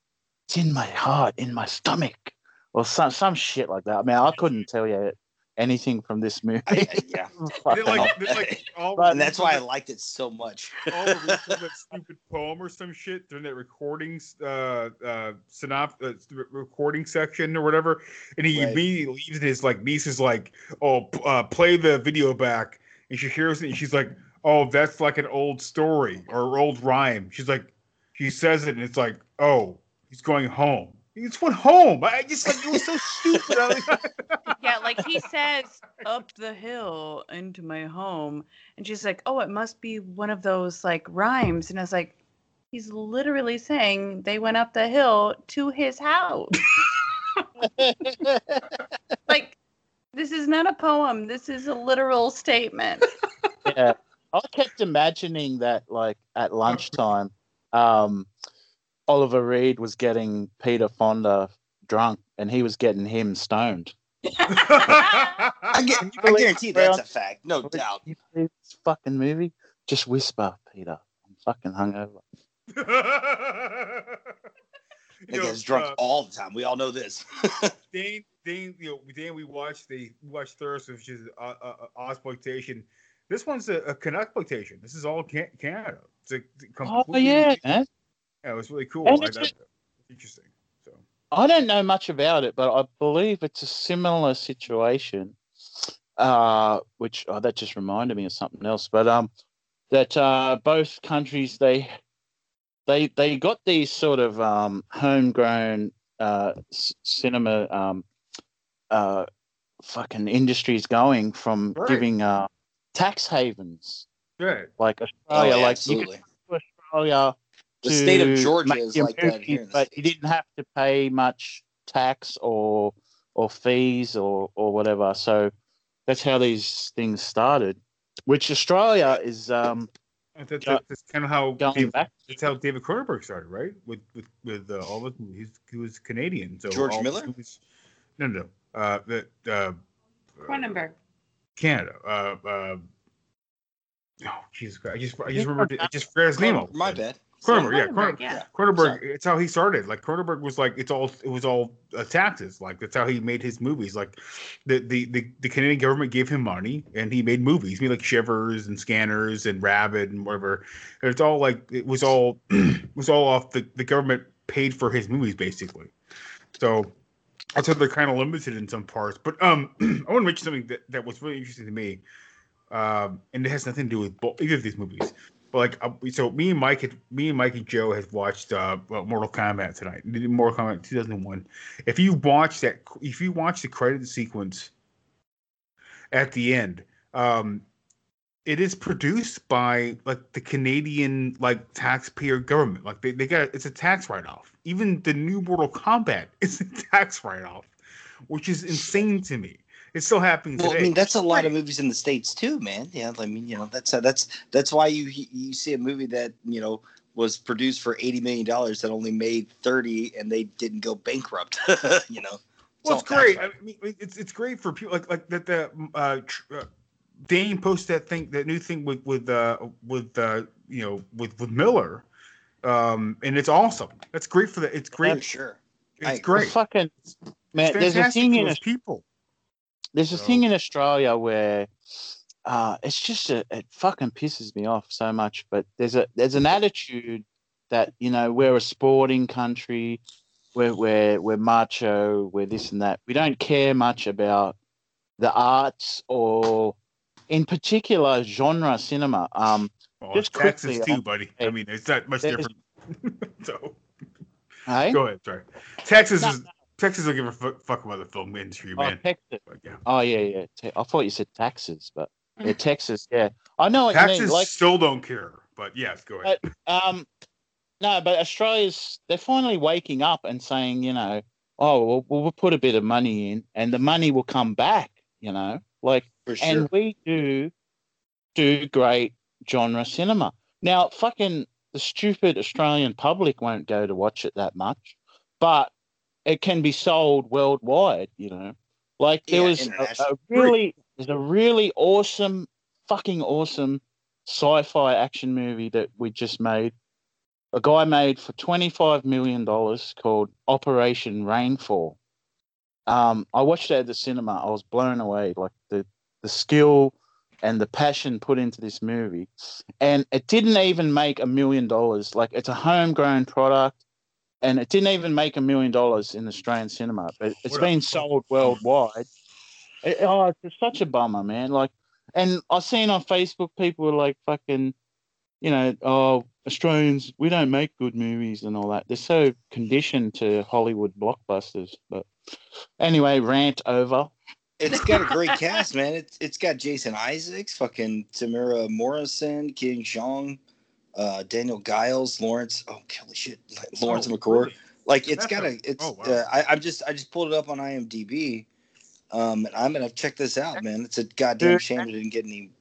it's in my heart, in my stomach, or some some shit like that. I mean, I couldn't tell you anything from this movie. yeah, (laughs) like, like (laughs) all But- and that's why I liked it so much. (laughs) all the that stupid poem or some shit during that recordings uh uh synop uh, recording section or whatever and he Right. immediately leaves And his like niece is like oh uh play the video back and she hears it and she's like oh that's like an old story or old rhyme she's like she says it and it's like oh he's going home just went home i just like it was so stupid (laughs) yeah, like he says, up the hill into my home. And she's like, oh, it must be one of those like rhymes. And I was like, he's literally saying they went up the hill to his house. (laughs) like, this is not a poem. This is a literal statement. yeah. I kept imagining that, like at lunchtime, um, Oliver Reed was getting Peter Fonda drunk, and he was getting him stoned. I, get, I guarantee that's a fact, no Would doubt. you this fucking movie? Just whisper, Peter. I'm fucking hungover. That You know, drunk uh, all the time. We all know this. (laughs) Dane, Dane, you know, Dane, we watched the we watched Thirst, which is uh, uh, uh, exploitation. This one's a, a exploitation. This is all can- Canada. It's a, it's a Oh yeah, man. Yeah, it was really cool. And I, it's interesting. So I don't know much about it, but I believe it's a similar situation. Uh, which oh, that just reminded me of something else. But um, that uh, both countries they they they got these sort of um homegrown uh c- cinema um uh fucking industries going from Right. giving uh tax havens good. like Oh, Australia, yeah, like you could go to Australia The state of Georgia is your like that here in the but you didn't have to pay much tax or or fees or or whatever. So that's how these things started. Which Australia is um And that, that- that's kind of how going David, back. that's how David Cronenberg started, right? With with with uh, all of he's, he was Canadian. So George Miller? his movies- no, no, no. Uh, that uh, Cronenberg. Canada. Uh, uh, oh Jesus Christ! I just I just remembered. I just forgot his name. all My bad. Cronenberg, yeah, Cronenberg, yeah. Cronenberg. It's how he started. Like Cronenberg was like it's all it was all uh, taxes. Like that's how he made his movies. Like the, the the the Canadian government gave him money and he made movies. He made like Shivers and Scanners and Rabid and whatever. It's all like it was all (clears throat) it was all off the the government paid for his movies basically. So that's how they're kind of limited in some parts. But um, (clears throat) I want to mention something that, that was really interesting to me, um, and it has nothing to do with both, either of these movies. But like, uh, so me and Mike, had, me and Mike and Joe has watched uh, Mortal Kombat tonight. Mortal Kombat 2001. If you watch that, if you watch the credit sequence at the end, um, it is produced by like the Canadian like taxpayer government. Like they, they got it's a tax write off. Even the new Mortal Kombat (laughs) is a tax write off, which is insane to me. It's still happening today. I mean, that's a lot of movies in the states too, man. Yeah, I mean, you know, that's uh, that's that's why you you see a movie that you know was produced for eighty million dollars that only made thirty, and they didn't go bankrupt. (laughs) you know, Well, it's great. I mean, it's it's great for people like like that. The uh, tr- uh, Dane posted that thing, that new thing with with uh, with uh, you know with with Miller, um, and it's awesome. That's great for the. It's great. sure. It's great. Fucking man, It's there's a fantastic thing in those Aus- people. There's a So- thing in Australia where uh, it's just a, it fucking pisses me off so much. But there's a there's an attitude that you know we're a sporting country, we're we're we're macho, we're this and that. We don't care much about the arts or, in particular, genre cinema. Um, Well, just Texas quickly, too, buddy. I mean, it's not much different. (laughs) so Hey? go ahead. Sorry, Texas No, is Texas don't give a fuck, fuck about the film industry, Oh, man. Texas. yeah. Oh yeah, yeah. Te- I thought you said taxes, but yeah, Texas. Yeah, I know what you mean. Like, still don't care, but yes, go ahead. but, um, no, but Australia's they're finally waking up and saying, you know, oh, well, we'll, we'll put a bit of money in, and the money will come back. You know, like, For sure. and we do do great genre cinema. Now, fucking the stupid Australian public won't go to watch it that much, but it can be sold worldwide. You know, like there Yeah, was a, a really there's a really awesome, fucking awesome sci-fi action movie that we just made. A guy made for twenty-five million dollars called Occupation Rainfall. Um, I watched it at the cinema. I was blown away, like the the skill and the passion put into this movie, and it didn't even make a million dollars. Like it's a homegrown product, and it didn't even make a million dollars in Australian cinema, but it's What a been sold worldwide. It- oh, it's just such a bummer, man. Like, and I've seen on Facebook people were like fucking, you know, oh, Australians, we don't make good movies and all that. They're so conditioned to Hollywood blockbusters. But anyway, rant over. It's got a great cast, man. It's it's got Jason Isaacs, fucking Temuera Morrison, Ken Jeong, uh, Daniel Gillies, Lawrence. Oh, holy shit, Lawrence Oh, Makoare. really? Like it's got a-. It's. oh, wow. uh, I, I'm just. I just pulled it up on IMDb. Um, and I'm gonna check this out, man. It's a goddamn Dude, shame it didn't get any.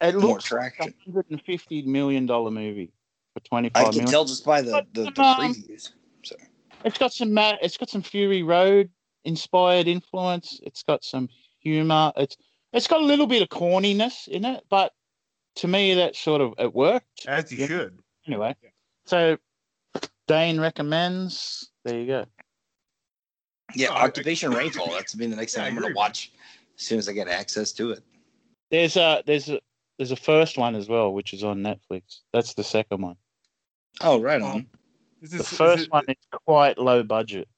It More looks like traction. a hundred and fifty million dollar movie for twenty I can million. tell just by the the, the previews. So It's got some it's got some Fury Road inspired influence. It's got some humor. It's it's got a little bit of corniness in it, but to me that sort of it worked. As you Yeah. should. Anyway, so Dane recommends. There you go. yeah, Oh, I- Occupation Rainfall. That's been the next Yeah, thing I I'm gonna watch as soon as I get access to it. There's a there's a there's a first one as well, which is on Netflix. That's the second one. Oh, right um, on. Is The this- is first it- one is quite low budget.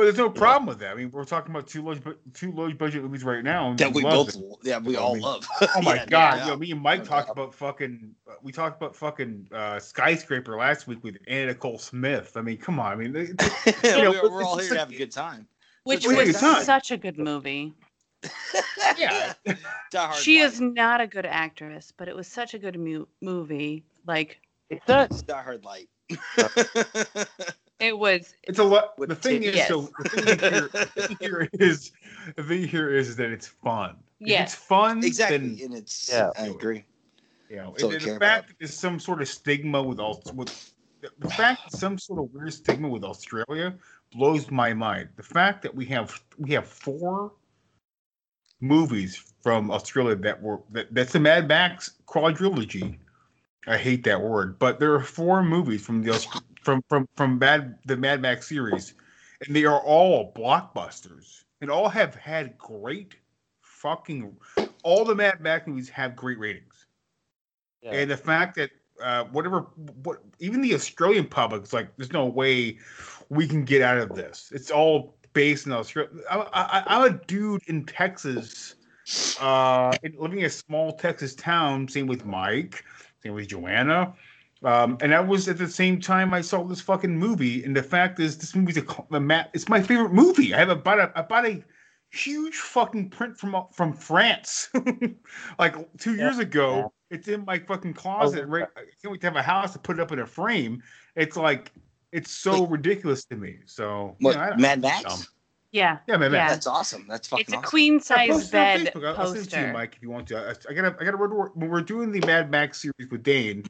But there's no problem with that. I mean, we're talking about two low, two low budget movies right now. and That we love both, it. yeah, we I all mean, love. (laughs) Oh my Yeah, god! yeah. Yo, me and Mike No talked about fucking. uh, We talked about fucking uh, skyscraper last week with Anna Nicole Smith. I mean, come on. I mean, (laughs) you know, we're, we're all it's here to have a good time. Which Wait, was it's not. such a good movie. (laughs) yeah. Die She Light. is not a good actress, but it was such a good mu- movie. Like It's that It's Die Hard Light. It was. It's a lot. The thing is, Yes. so the thing here, the thing here (laughs) is, the thing here is, is that it's fun. Yeah, it's fun. exactly, Then, and it's. Yeah. I agree. you know, That's all and the fact that there's some sort of stigma with all with the, the fact that some sort of weird stigma with Australia blows my mind. The fact that we have we have four movies from Australia that were that, that's the Mad Max quadrilogy I hate that word, but there are four movies from the from from from Mad the Mad Max series, and they are all blockbusters and all have had great fucking. All the Mad Max movies have great ratings, Yeah. and the fact that uh, whatever what even the Australian public's like, there's no way we can get out of this. It's all based in Australia. I, I, I'm a dude in Texas, uh, living in a small Texas town. Same with Mike. Same with Joanna. Um, and that was at the same time I saw this fucking movie. And the fact is, this movie's a, cl- a ma- It's my favorite movie. I have a, bought a I bought a huge fucking print from uh, from France, (laughs) like two years ago. It's in my fucking closet. Right, I can't wait to have a house to put it up in a frame. It's like it's so ridiculous to me. So you What, know, Mad Max? dumb. Yeah. Yeah, Mad Max. That's awesome. That's fucking It's a awesome. queen size posted bed Facebook. I'll- I'll send it to you. Mike, if you want to. I, I gotta, I gotta. When we're doing the Mad Max series with Dane,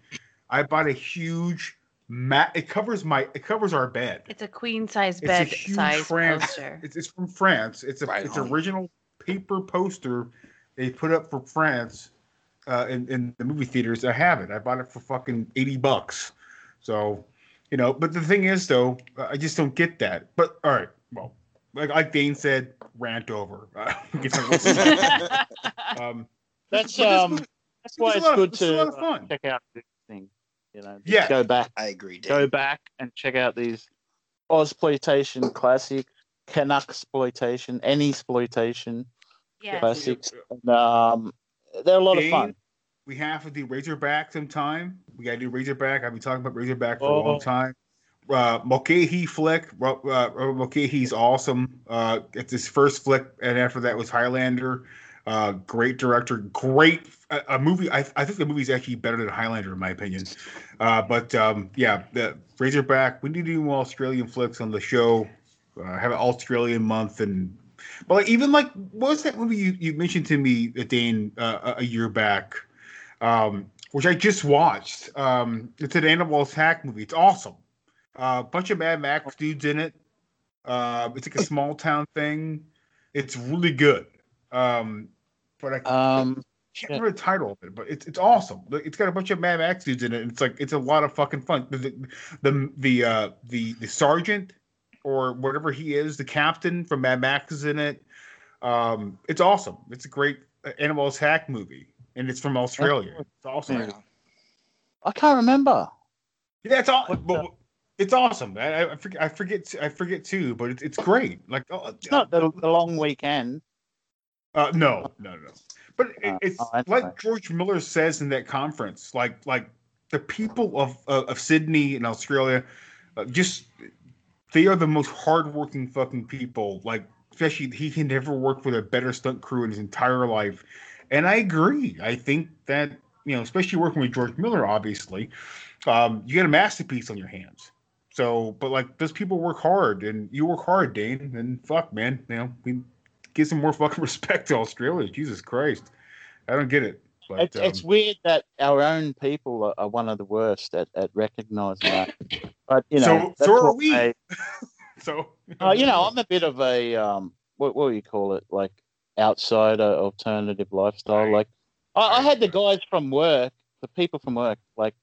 I bought a huge mat. It covers my. It covers our bed. It's a queen size bed It's a bed huge size France. poster. It's, it's from France. It's a Right it's on. original paper poster they put up for France uh, in in the movie theaters. I have it. I bought it for fucking eighty bucks. So, you know. But the thing is, though, I just don't get that. But all right, well, like like Dane said, rant over. (laughs) Uh, get some listen. (laughs) um, That's um. That's why was it's lot of- good to lot uh, fun. check out this thing. You know, Yeah. go back, I agree, Dave. go back and check out these Ozploitation classics, Canuck exploitation, any exploitation Yes. classics. And, um, they're a lot of fun. We have to do Razorback sometime. We got to do Razorback. I've been talking about Razorback for a Oh. long time. Uh, Mulcahy flick. Ro- Uh, Mulcahy's awesome. Uh, it's his first flick, and after that was Highlander. Uh, great director. Great a, a movie. I, I think the movie's actually better than Highlander in my opinion. Uh, but um, yeah, the Razorback. We need to do more Australian flicks on the show. Uh, have an Australian month and but like even like what was that movie you, you mentioned to me, uh, Dane, uh, a a year back, um, which I just watched. Um, it's an animal attack movie. It's awesome. A uh, bunch of Mad Max dudes in it. Uh, it's like a small town thing. It's really good. Um, but I Um, can't remember the title of it, but it's it's awesome. Like, It's got a bunch of Mad Max dudes in it. And it's like it's a lot of fucking fun. The the the the, uh, the, the sergeant or whatever he is, the captain from Mad Max is in it. Um, it's awesome. It's a great uh, animal attack movie, and it's from Australia. It's awesome. Yeah. I can't remember. Yeah, it's all. But, it's awesome. I, I- I forget. I forget. I forget too. But it's it's great. Like oh, It's not the, the long weekend. Uh, no, no, no. But it, Uh, it's oh, like. George Miller says in that conference, like like the people of of, of Sydney and Australia, uh, just they are the most hardworking fucking people. Like especially he can never work with a better stunt crew in his entire life, and I agree. I think that you know, especially working with George Miller, obviously, um, you got a masterpiece on your hands. So, but like those people work hard, and you work hard, Dane. And fuck, man, you know, we give some more fucking (laughs) respect to Australia. Jesus Christ, I don't get it. But It's, it's um, weird that our own people are, are one of the worst at, at recognizing that. But you know, So- so are we. they- (laughs) so uh, you know, I'm a bit of a um, what what do you call it? Like outsider alternative lifestyle. Like I, I had the guys from work, the people from work. Like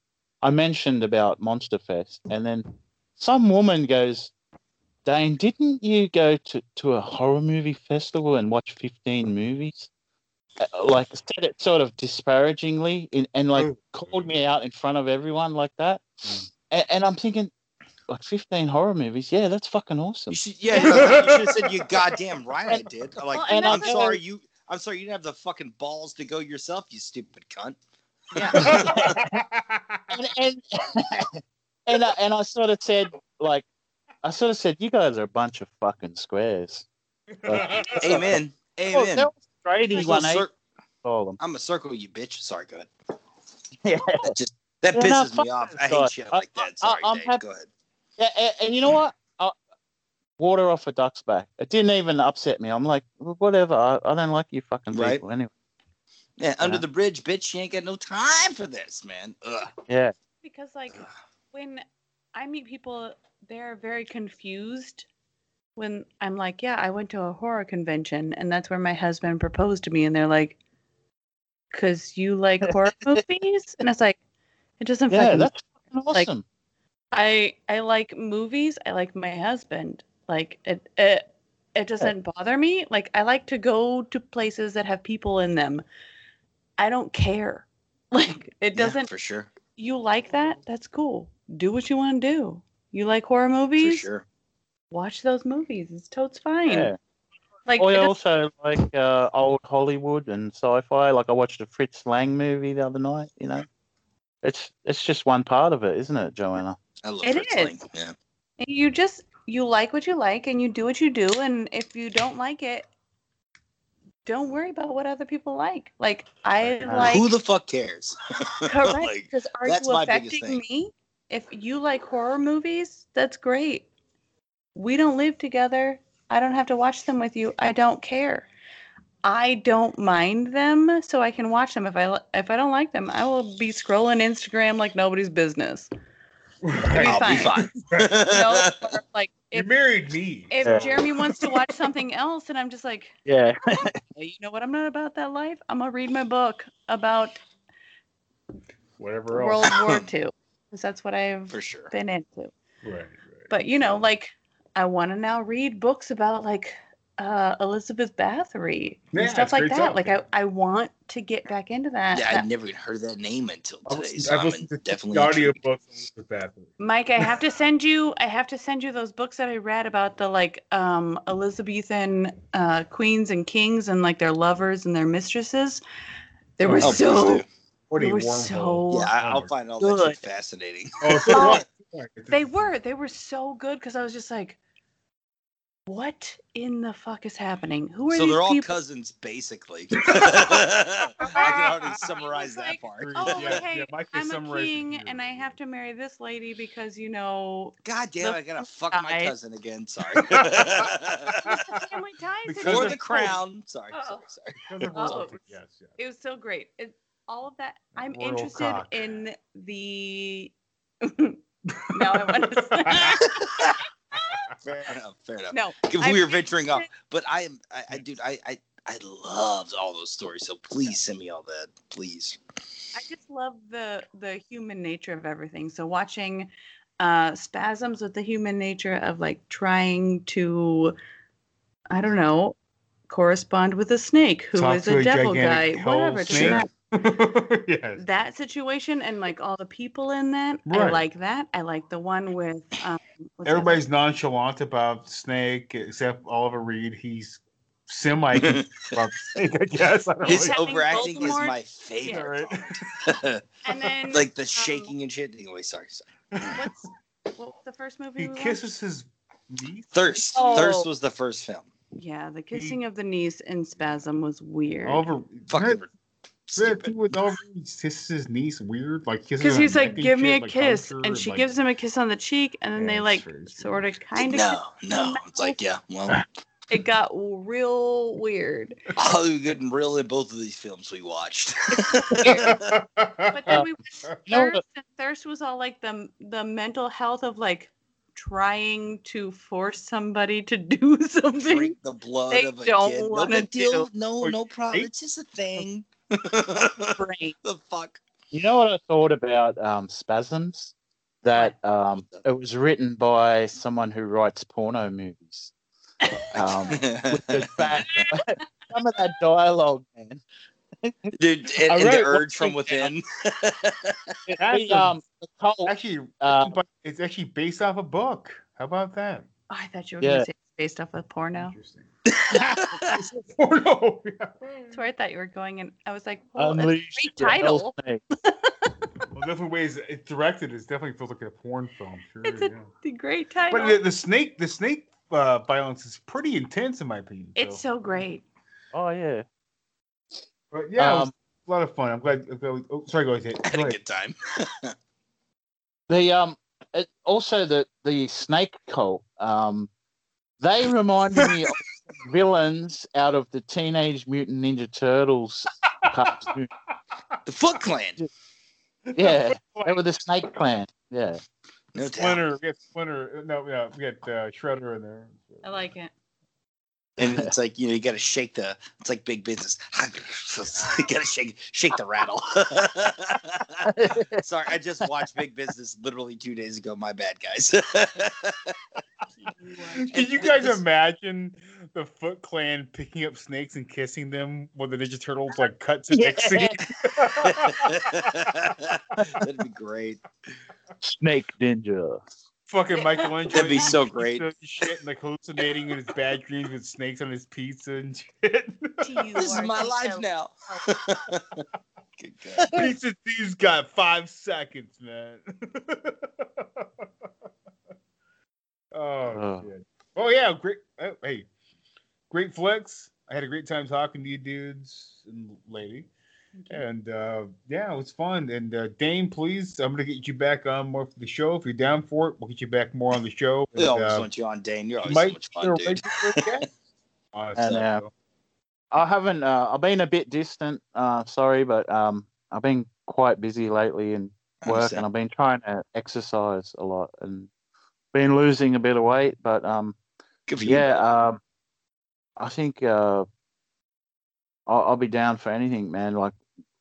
I mentioned about Monster Fest, and then some woman goes, Dane, didn't you go to, to a horror movie festival and watch 15 movies? Uh, Like said it sort of disparagingly, in, and like called me out in front of everyone like that. And, and I'm thinking, like 15 horror movies, yeah, that's fucking awesome. Yeah, you should have said you goddamn right I did. Like, (laughs) and I'm that's- sorry you. I'm sorry you didn't have the fucking balls to go yourself, you stupid cunt. (laughs) and and (laughs) and I, and I sort of said like, I sort of said, you guys are a bunch of fucking squares. Like, Amen. Oh, Amen. that was Brady Just one cir- Call them. I'm a circle you bitch. Sorry, go ahead. Yeah. That just that Yeah, pisses fuck me off. that I guy. hate shit like that. Sorry, I'm Dave. happy- Go ahead. Yeah, and, and you know what? I, water off a duck's back. It didn't even upset me. I'm like, "Well, whatever. I, I don't like you fucking Right. people anyway. Yeah, under the bridge, bitch. You ain't got no time for this, man. Ugh. Yeah. because like when I meet people, they're very confused when I'm like, yeah, I went to a horror convention and that's where my husband proposed to me, and they're like, because you like (laughs) horror movies, and it's like, It doesn't Yeah, fucking that's fucking like awesome. I I like movies. I like my husband. Like it it it doesn't bother me. Like I like to go to places that have people in them. I don't care. (laughs) Like it doesn't for sure. You like that? That's cool. Do what you want to do. You like horror movies? For sure. Watch those movies. It's totes fine. Yeah. Like I also like uh, old Hollywood and sci-fi. Like I watched a Fritz Lang movie the other night. You know, it's it's just one part of it, isn't it, Joanna? I love It Fritz is. Lang. Yeah. And you just you like what you like and you do what you do and if you don't like it don't worry about what other people like. Like i uh, like Who the fuck cares? (laughs) correct Like, because are that's you affecting me? If you like horror movies that's great. We don't live together. I don't have to watch them with you. I don't care. I don't mind them so i can watch them. If i if i don't like them i will be scrolling instagram like nobody's business I'll be fine. no, (laughs) or, like You if married me. if Yeah. Jeremy wants to watch something else, and I'm just like, Yeah. "Well, you know what? I'm not about that life. I'm gonna read my book about Whatever else. World War (laughs) II, because that's what I've For sure. been into. Right. But you know, like, I want to now read books about like uh, Elizabeth Bathory and stuff like that. stuff, Like, I, I want to get back into that. Yeah, that- I'd never even heard that name until I've today. So I've I'm listened to definitely the audio books with Bathory. Mike, I have to send you. I have to send you those books that I read about the like um, Elizabethan uh, queens and kings and like their lovers and their mistresses. They were Oh, so. What They a were so. Yeah, I, I'll find all that Good. shit fascinating. Oh, so Well. They were. They were so good because I was just like, what in the fuck is happening? Who are you? so these they're all people? cousins, basically. (laughs) (laughs) I can already (laughs) summarize that part. Oh, Yeah, hey, yeah, I'm a king and I have to marry this lady because you know God damn, the I gotta fuck my cousin again. Sorry. family ties. Because For of- the crown. Sorry, sorry, sorry. Oh. yes, yes. It was so great. It, all of that. I'm Royal interested cock. in the. now I want to. Fair (laughs) enough. Fair enough. no, If I'm we were venturing off, but I am, I, I dude, I, I, I loved all those stories. So please send me all that, please. I just love the the human nature of everything. So watching uh spasms with the human nature of like trying to I don't know, correspond with a snake who Talk is a a devil guy, whatever. snake. Matter. (laughs) yes. That situation and like all the people in that, I like that. I like the one with um what's that- Everybody's nonchalant about Snake except Oliver Reed. He's semi (laughs) (laughs) about Snake, I guess. I don't His know. having overacting is my favorite. Yeah. And then like the um, shaking and shit. Anyway, sorry, sorry. what's what was the first movie? He we watched? kisses his niece. Thirst. Oh. Thirst was the first film. Yeah, the kissing of the niece in spasm was weird. Oliver. Fucking That stupid. thing with Oliver Reed kisses his niece weird, like Because he's like, "Give me shit, a like, kiss," hugs her and she like- gives him a kiss on the cheek, and then Yeah, they like sort of kind of. No, no. It's like, yeah, well, (laughs) It got real weird. Oh, Hollywood getting real in both of these films we watched. (laughs) But then we (laughs) watched Thirst, and Thirst was all like the the mental health of like trying to force somebody to do something. Drink the blood They of a don't kid. No wanna big deal. do. No, no problem. It's just a thing. Brain. (laughs) the fuck? You know what I thought about um, Spasms? That um, it was written by someone who writes porno movies. (laughs) Um, with (laughs) some of that dialogue, man. Dude, and, I and the wrote urge from thing within. The, um, actually, uh, it's actually based off a book. How about that? Oh, I thought you were Yeah. gonna say it's based off of porno. Interesting. It's a porno. Yeah. That's where I thought you were going, and I was like, well, it's a great title. Snake. (laughs) Well, definitely ways it's directed. It definitely feels like a porn film. Sure, It's a yeah. the great title. But the, the snake, the snake uh, violence is pretty intense in my opinion. it's so. so great. Oh yeah. But yeah, it was Um, a lot of fun. I'm glad. I'm glad we, oh, sorry, go ahead. Had Go a good time. (laughs) The um, it, also the the snake cult. Um, they reminded me of villains out of the Teenage Mutant Ninja Turtles cartoon. (laughs) The Foot Clan. Yeah, they were the Snake Clan. Yeah. No doubt. Splinter, we got Splinter. No, yeah, we got uh, Shredder in there. I like it. And (laughs) it's like you know you got to shake the. It's like big business. (laughs) you got to shake shake the rattle. (laughs) Sorry, I just watched Big Business literally two days ago. My bad, guys. Can you guys imagine the Foot Clan picking up snakes and kissing them when the Ninja Turtles like cut to Yeah. next scene? That'd be great. Snake Ninja. Fucking (laughs) Michelangelo. That'd be so great. pizza Shit, and like hallucinating in his bad dreams with snakes on his pizza and shit. this is my life now. (laughs) (laughs) Pizza Thieves got five seconds, man. oh, Oh. shit. Oh yeah, great. oh, hey, great flex. I had a great time talking to you, dudes and lady. And uh, yeah, it was fun. And uh, Dane, please, I'm gonna get you back on more for the show. If you're down for it, we'll get you back more on the show. We always uh, want you on, Dane. You're always might so much fun, dude. regular (laughs) guest. And uh, I haven't. Uh, I've been a bit distant. Uh, sorry, but um, I've been quite busy lately in work, and I've been trying to exercise a lot and been losing a bit of weight. But um, Good yeah, brother. um, I think uh, I'll, I'll be down for anything, man. Like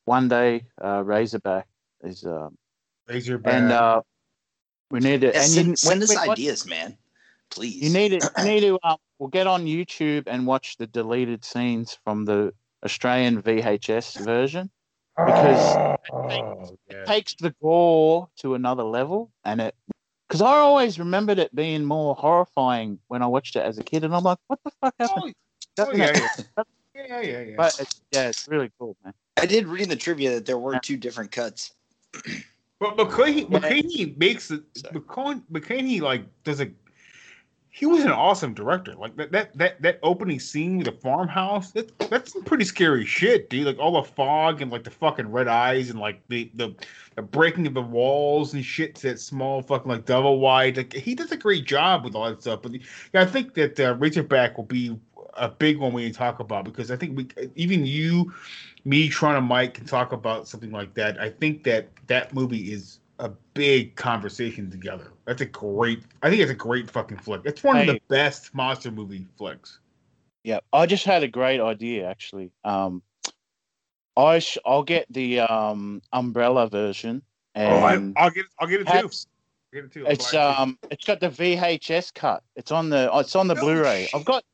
one day, uh, Razorback is, uh, Razorback. and uh, we need to. Yeah, and send, you, send when- us when- ideas, man. Please. you need to. (clears throat) You need to. Um, we'll get on YouTube and watch the deleted scenes from the Australian VHS version because Oh, it takes the gore to another level, and it. Because I always remembered it being more horrifying when I watched it as a kid, and I'm like, "What the fuck happened?" Oh, Doesn't yeah, yeah. yeah, yeah, yeah. But it's, yeah, it's really cool, man. I did read in the trivia that there were two different cuts. But McCaney, McCaney makes it. McCaney, McCaney like does a. He was an awesome director. Like that that that, that opening scene with the farmhouse. That, that's some pretty scary shit, dude. Like all the fog and like the fucking red eyes and like the the, the breaking of the walls and shit. to That small fucking like double wide. Like he does a great job with all that stuff. But yeah, I think that uh, Razorback will be a big one we talk about because I think we even you me, Tron, and Mike can talk about something like that. I think that that movie is a big conversation together. That's a great. I think it's a great fucking flick. It's one of the best monster movie flicks. Yeah, I just had a great idea actually. Um, I sh- I'll get the um umbrella version, and oh, I, I'll get. I'll get it too. get it too. it's buy it um it's got the VHS cut. It's on the it's on the Blu-ray. I've got.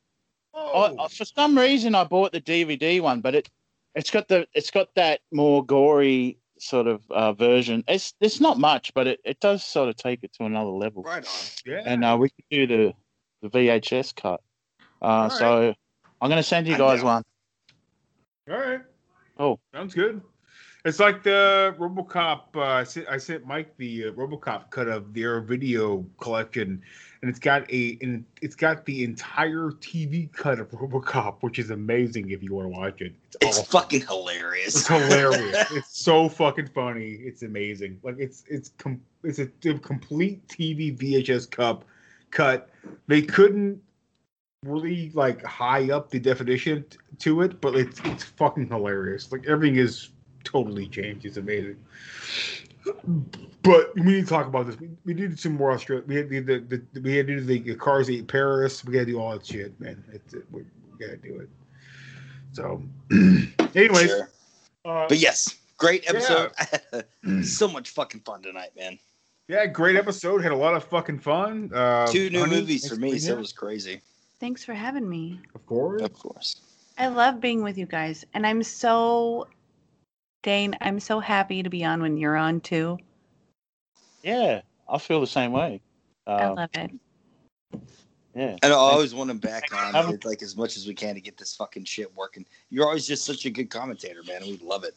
I, I- for some reason, I bought the DVD one, but it it's got the it's got that more gory sort of uh, version. It's it's not much, but it, it does sort of take it to another level. Right on. Yeah. And uh, we could do the the VHS cut. Uh, All right. so I'm gonna send you guys one. All right. Oh, Sounds good. It's like the RoboCop. Uh, I sent I sent Mike the uh, RoboCop cut of their video collection, and it's got a and it's got the entire TV cut of RoboCop, which is amazing if you want to watch it. It's, It's fucking hilarious. It's hilarious. (laughs) it's so fucking funny. It's amazing. Like it's it's com- it's a, a complete TV VHS cup cut. They couldn't really like high up the definition t- to it, but it's it's fucking hilarious. Like everything is totally changed. It's amazing. But we need to talk about this. We, we need some more Australia. We had the, the, the we had to do the Cars Ate Paris. We got to do all that shit, man. It's it, we, we got to do it. So, (clears throat) anyways, Sure. uh, But yes, great Yeah. episode. (laughs) so much fucking fun tonight, man. Yeah, great episode. Had a lot of fucking fun. Uh, Two new Honey, movies for me, being so it was crazy. Thanks for having me. Of course. Of course. I love being with you guys, and I'm so Dane. I'm so happy to be on when you're on too. yeah, I feel the same way. I Uh, love it. yeah. And I always want him back on, Um, like as much as we can to get this fucking shit working. You're always just such a good commentator, man. We love it.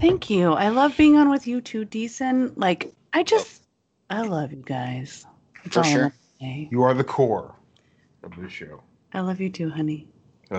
Thank you. I love being on with you too, decent. Like I just, I love you guys. That's For sure. You are the core of this show. I love you too, honey.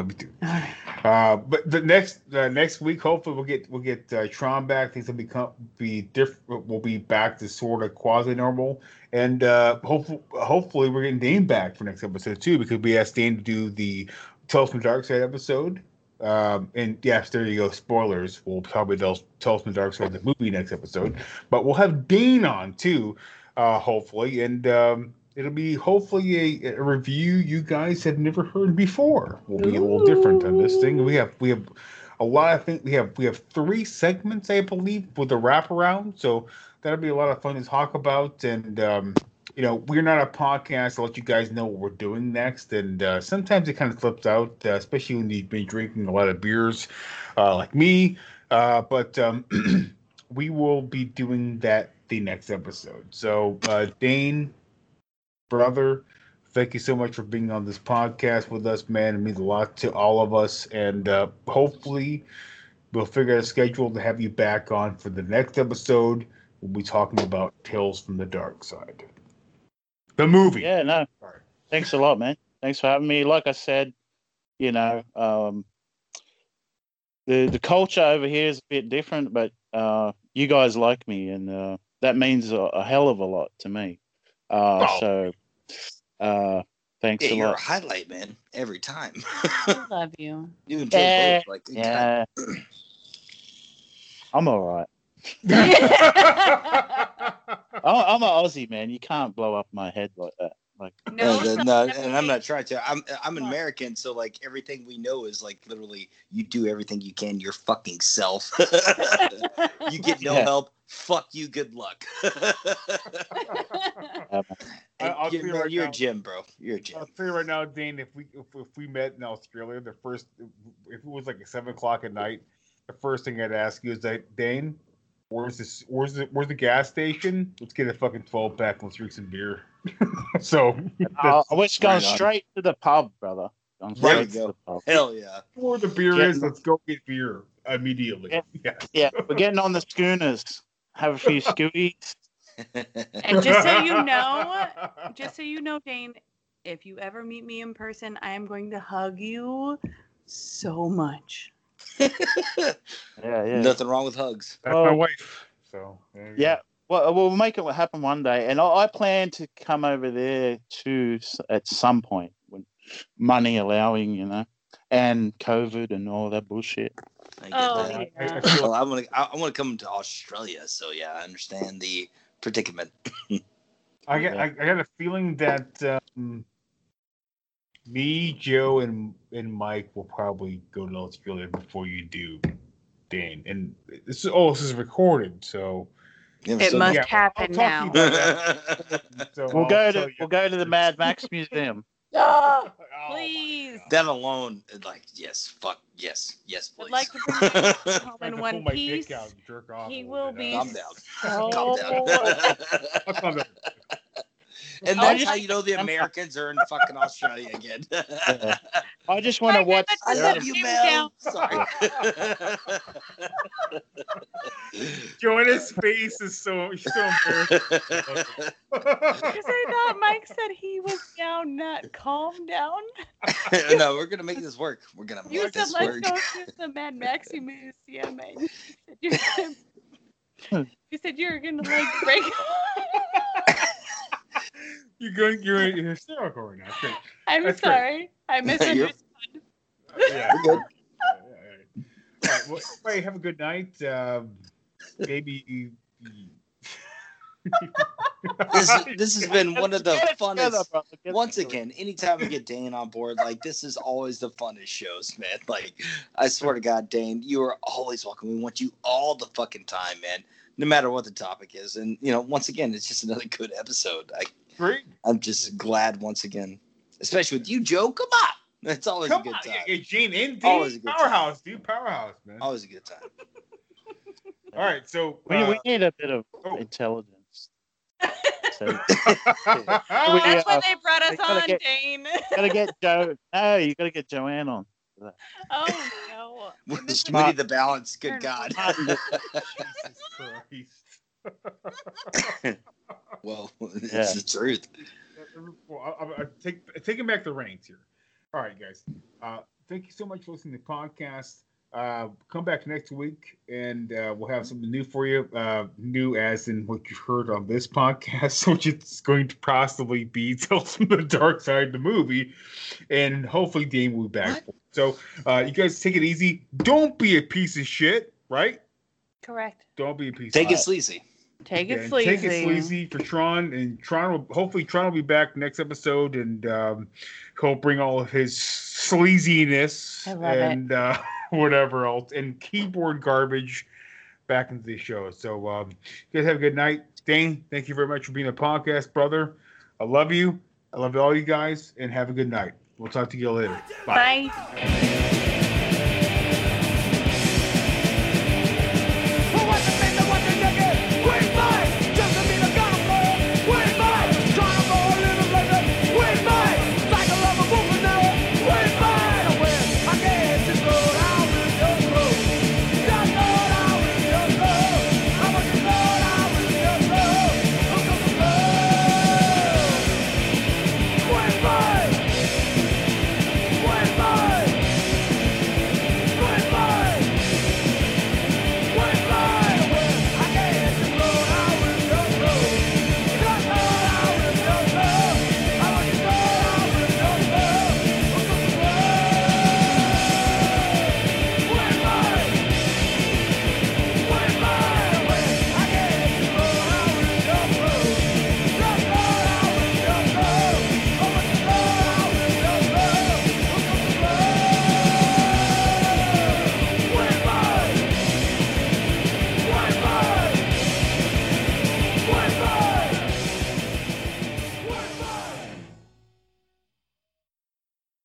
Too. All right. Uh, but the next uh, next week, hopefully we'll get we'll get uh, Tron back. Things will become be different. We'll be back to sort of quasi normal, and uh, hopefully hopefully we're getting Dane back for next episode too because we asked Dane to do the Tales from the Dark Side episode. Um, and yes, there you go. Spoilers. We'll probably tell Tales from the Dark Side the movie next episode, but we'll have Dane on too, uh, hopefully, and um, it'll be hopefully a, a review you guys have never heard before. Will be a little different on this thing. We have we have a lot of things. We have we have three segments, I believe, with a wraparound. So that'll be a lot of fun to talk about. And um, you know, we're not a podcast to let you guys know what we're doing next. And uh, sometimes it kind of slips out, uh, especially when you've been drinking a lot of beers, uh, like me. Uh, but um, (clears throat) we will be doing that the next episode. So uh, Dane, brother. Thank you so much for being on this podcast with us, man. It means a lot to all of us, and uh, hopefully, we'll figure out a schedule to have you back on for the next episode. We'll be talking about Tales from the Dark Side, the movie. Yeah, no. Thanks a lot, man. Thanks for having me. Like I said, you know, um, the the culture over here is a bit different, but uh, you guys like me, and uh, that means a, a hell of a lot to me. Uh, Oh. So, uh, thanks Yeah, a you're a highlight, man. Every time. I (laughs) love you. You and Joe Yeah, both like good yeah. time. (clears throat) I'm all right. (laughs) I'm, I'm an Aussie man. You can't blow up my head like that. Like No, no, no, and I'm not trying to. I'm I'm American, so like everything we know is like literally you do everything you can your fucking self. (laughs) you get no Yeah. help. Fuck you. Good luck. (laughs) I- And I'll you're, tell right you're now- a Jim, bro. You're a Jim. I'll tell you right now, Dane. If we if, if we met in Australia, the first if it was like seven o'clock at night, the first thing I'd ask you is that Dane, where's this? Where's the where's the gas station? Let's get a fucking twelve pack. and Let's drink some beer. (laughs) so uh, that's I was going right on. straight to the pub, brother. Going There straight you to the pub. Hell yeah. Where the beer Getting- is, let's go get beer immediately. Yeah. (laughs) Yeah, we're getting on the schooners. Have a few (laughs) scooties. And just so you know, just so you know, Dane, if you ever meet me in person, I am going to hug you so much. Yeah, yeah. Nothing wrong with hugs. That's Oh. my wife. So yeah. go. Yeah, well, we'll make it happen one day, and I, I plan to come over there too at some point when money allowing, you know, and COVID and all that bullshit. I get Oh, that. yeah. Well, I want to. I want to come to Australia, so yeah, I understand the predicament. (laughs) I got I, I got a feeling that um, me, Joe, and and Mike will probably go to Australia before you do, Dan. And this is oh, this is recorded, so It must Yeah, happen I'll now. talk to you about that. (laughs) So We'll I'll go to you. we'll go to the Mad Max Museum. (laughs) (laughs) Ah, please. that alone, like, yes, fuck, yes, yes, please. I'd like to bring home in can pull one my piece. dick out and jerk off. He will bit. be Calm down. so Calm down. I'll calm down. and that's just- how you know the Americans are in fucking Australia again. (laughs) I just want to watch. I love you, Him Mel. down. Sorry. (laughs) Joanna's face is so she's so embarrassed. Because I thought Mike said he was down, not calm down. (laughs) no, we're gonna make this work. We're gonna You make said this let's go to the Mad Maxi Museum, and you said you're you said you were gonna like break. You're going. You're, you're hysterical right now. Great. I'm That's great. sorry, I (laughs) misunderstood. Yeah. We're good. All right. Well, anyway, have a good night. Um, maybe. (laughs) This, this has been one of the Get it together, funnest. brother. Get it Once again, anytime we get Dane on board, like this is always the funnest shows, man. Like I swear to God, Dane, you are always welcome. We want you all the fucking time, man. No matter what the topic is, and you know, once again, it's just another good episode. I, Great. I'm just glad once again, especially with you, Joe. Come on, it's always Come a good on, time. yeah, yeah, Gene in Always a Dean. good time. Powerhouse, dude. Powerhouse, man. Always a good time. (laughs) All right, so We, uh, we need a bit of oh. intelligence. So, (laughs) That's uh, why they brought us on, get- Dane. gotta get (laughs) Joe. No, you gotta get Joanne on. oh no. we Smart. need the balance. Good God. Jesus Christ. Well, (laughs) it's Yeah. the truth. well, I, I, I take taking back the reins here. All right, guys. Uh, thank you so much for listening to the podcast. Uh, come back next week, and uh, we'll have something new for you. Uh, new as in what you heard on this podcast, (laughs) which is going to possibly be (laughs) Tales from the Dark Side, of the movie, and hopefully Dane will be back. So, uh, you guys take it easy. Don't be a piece of shit, right? Correct. Don't be a piece. Of Take of it sleazy. Take it sleazy. Take it sleazy for Tron, and Tron will hopefully Tron will be back next episode, and um, he'll bring all of his sleaziness, I love it. and uh, (laughs) whatever else, and keyboard garbage back into the show. So, um, you guys have a good night. Dane, thank you very much for being a podcast, brother. I love you. I love all you guys, and have a good night. We'll talk to you later. Bye. Bye.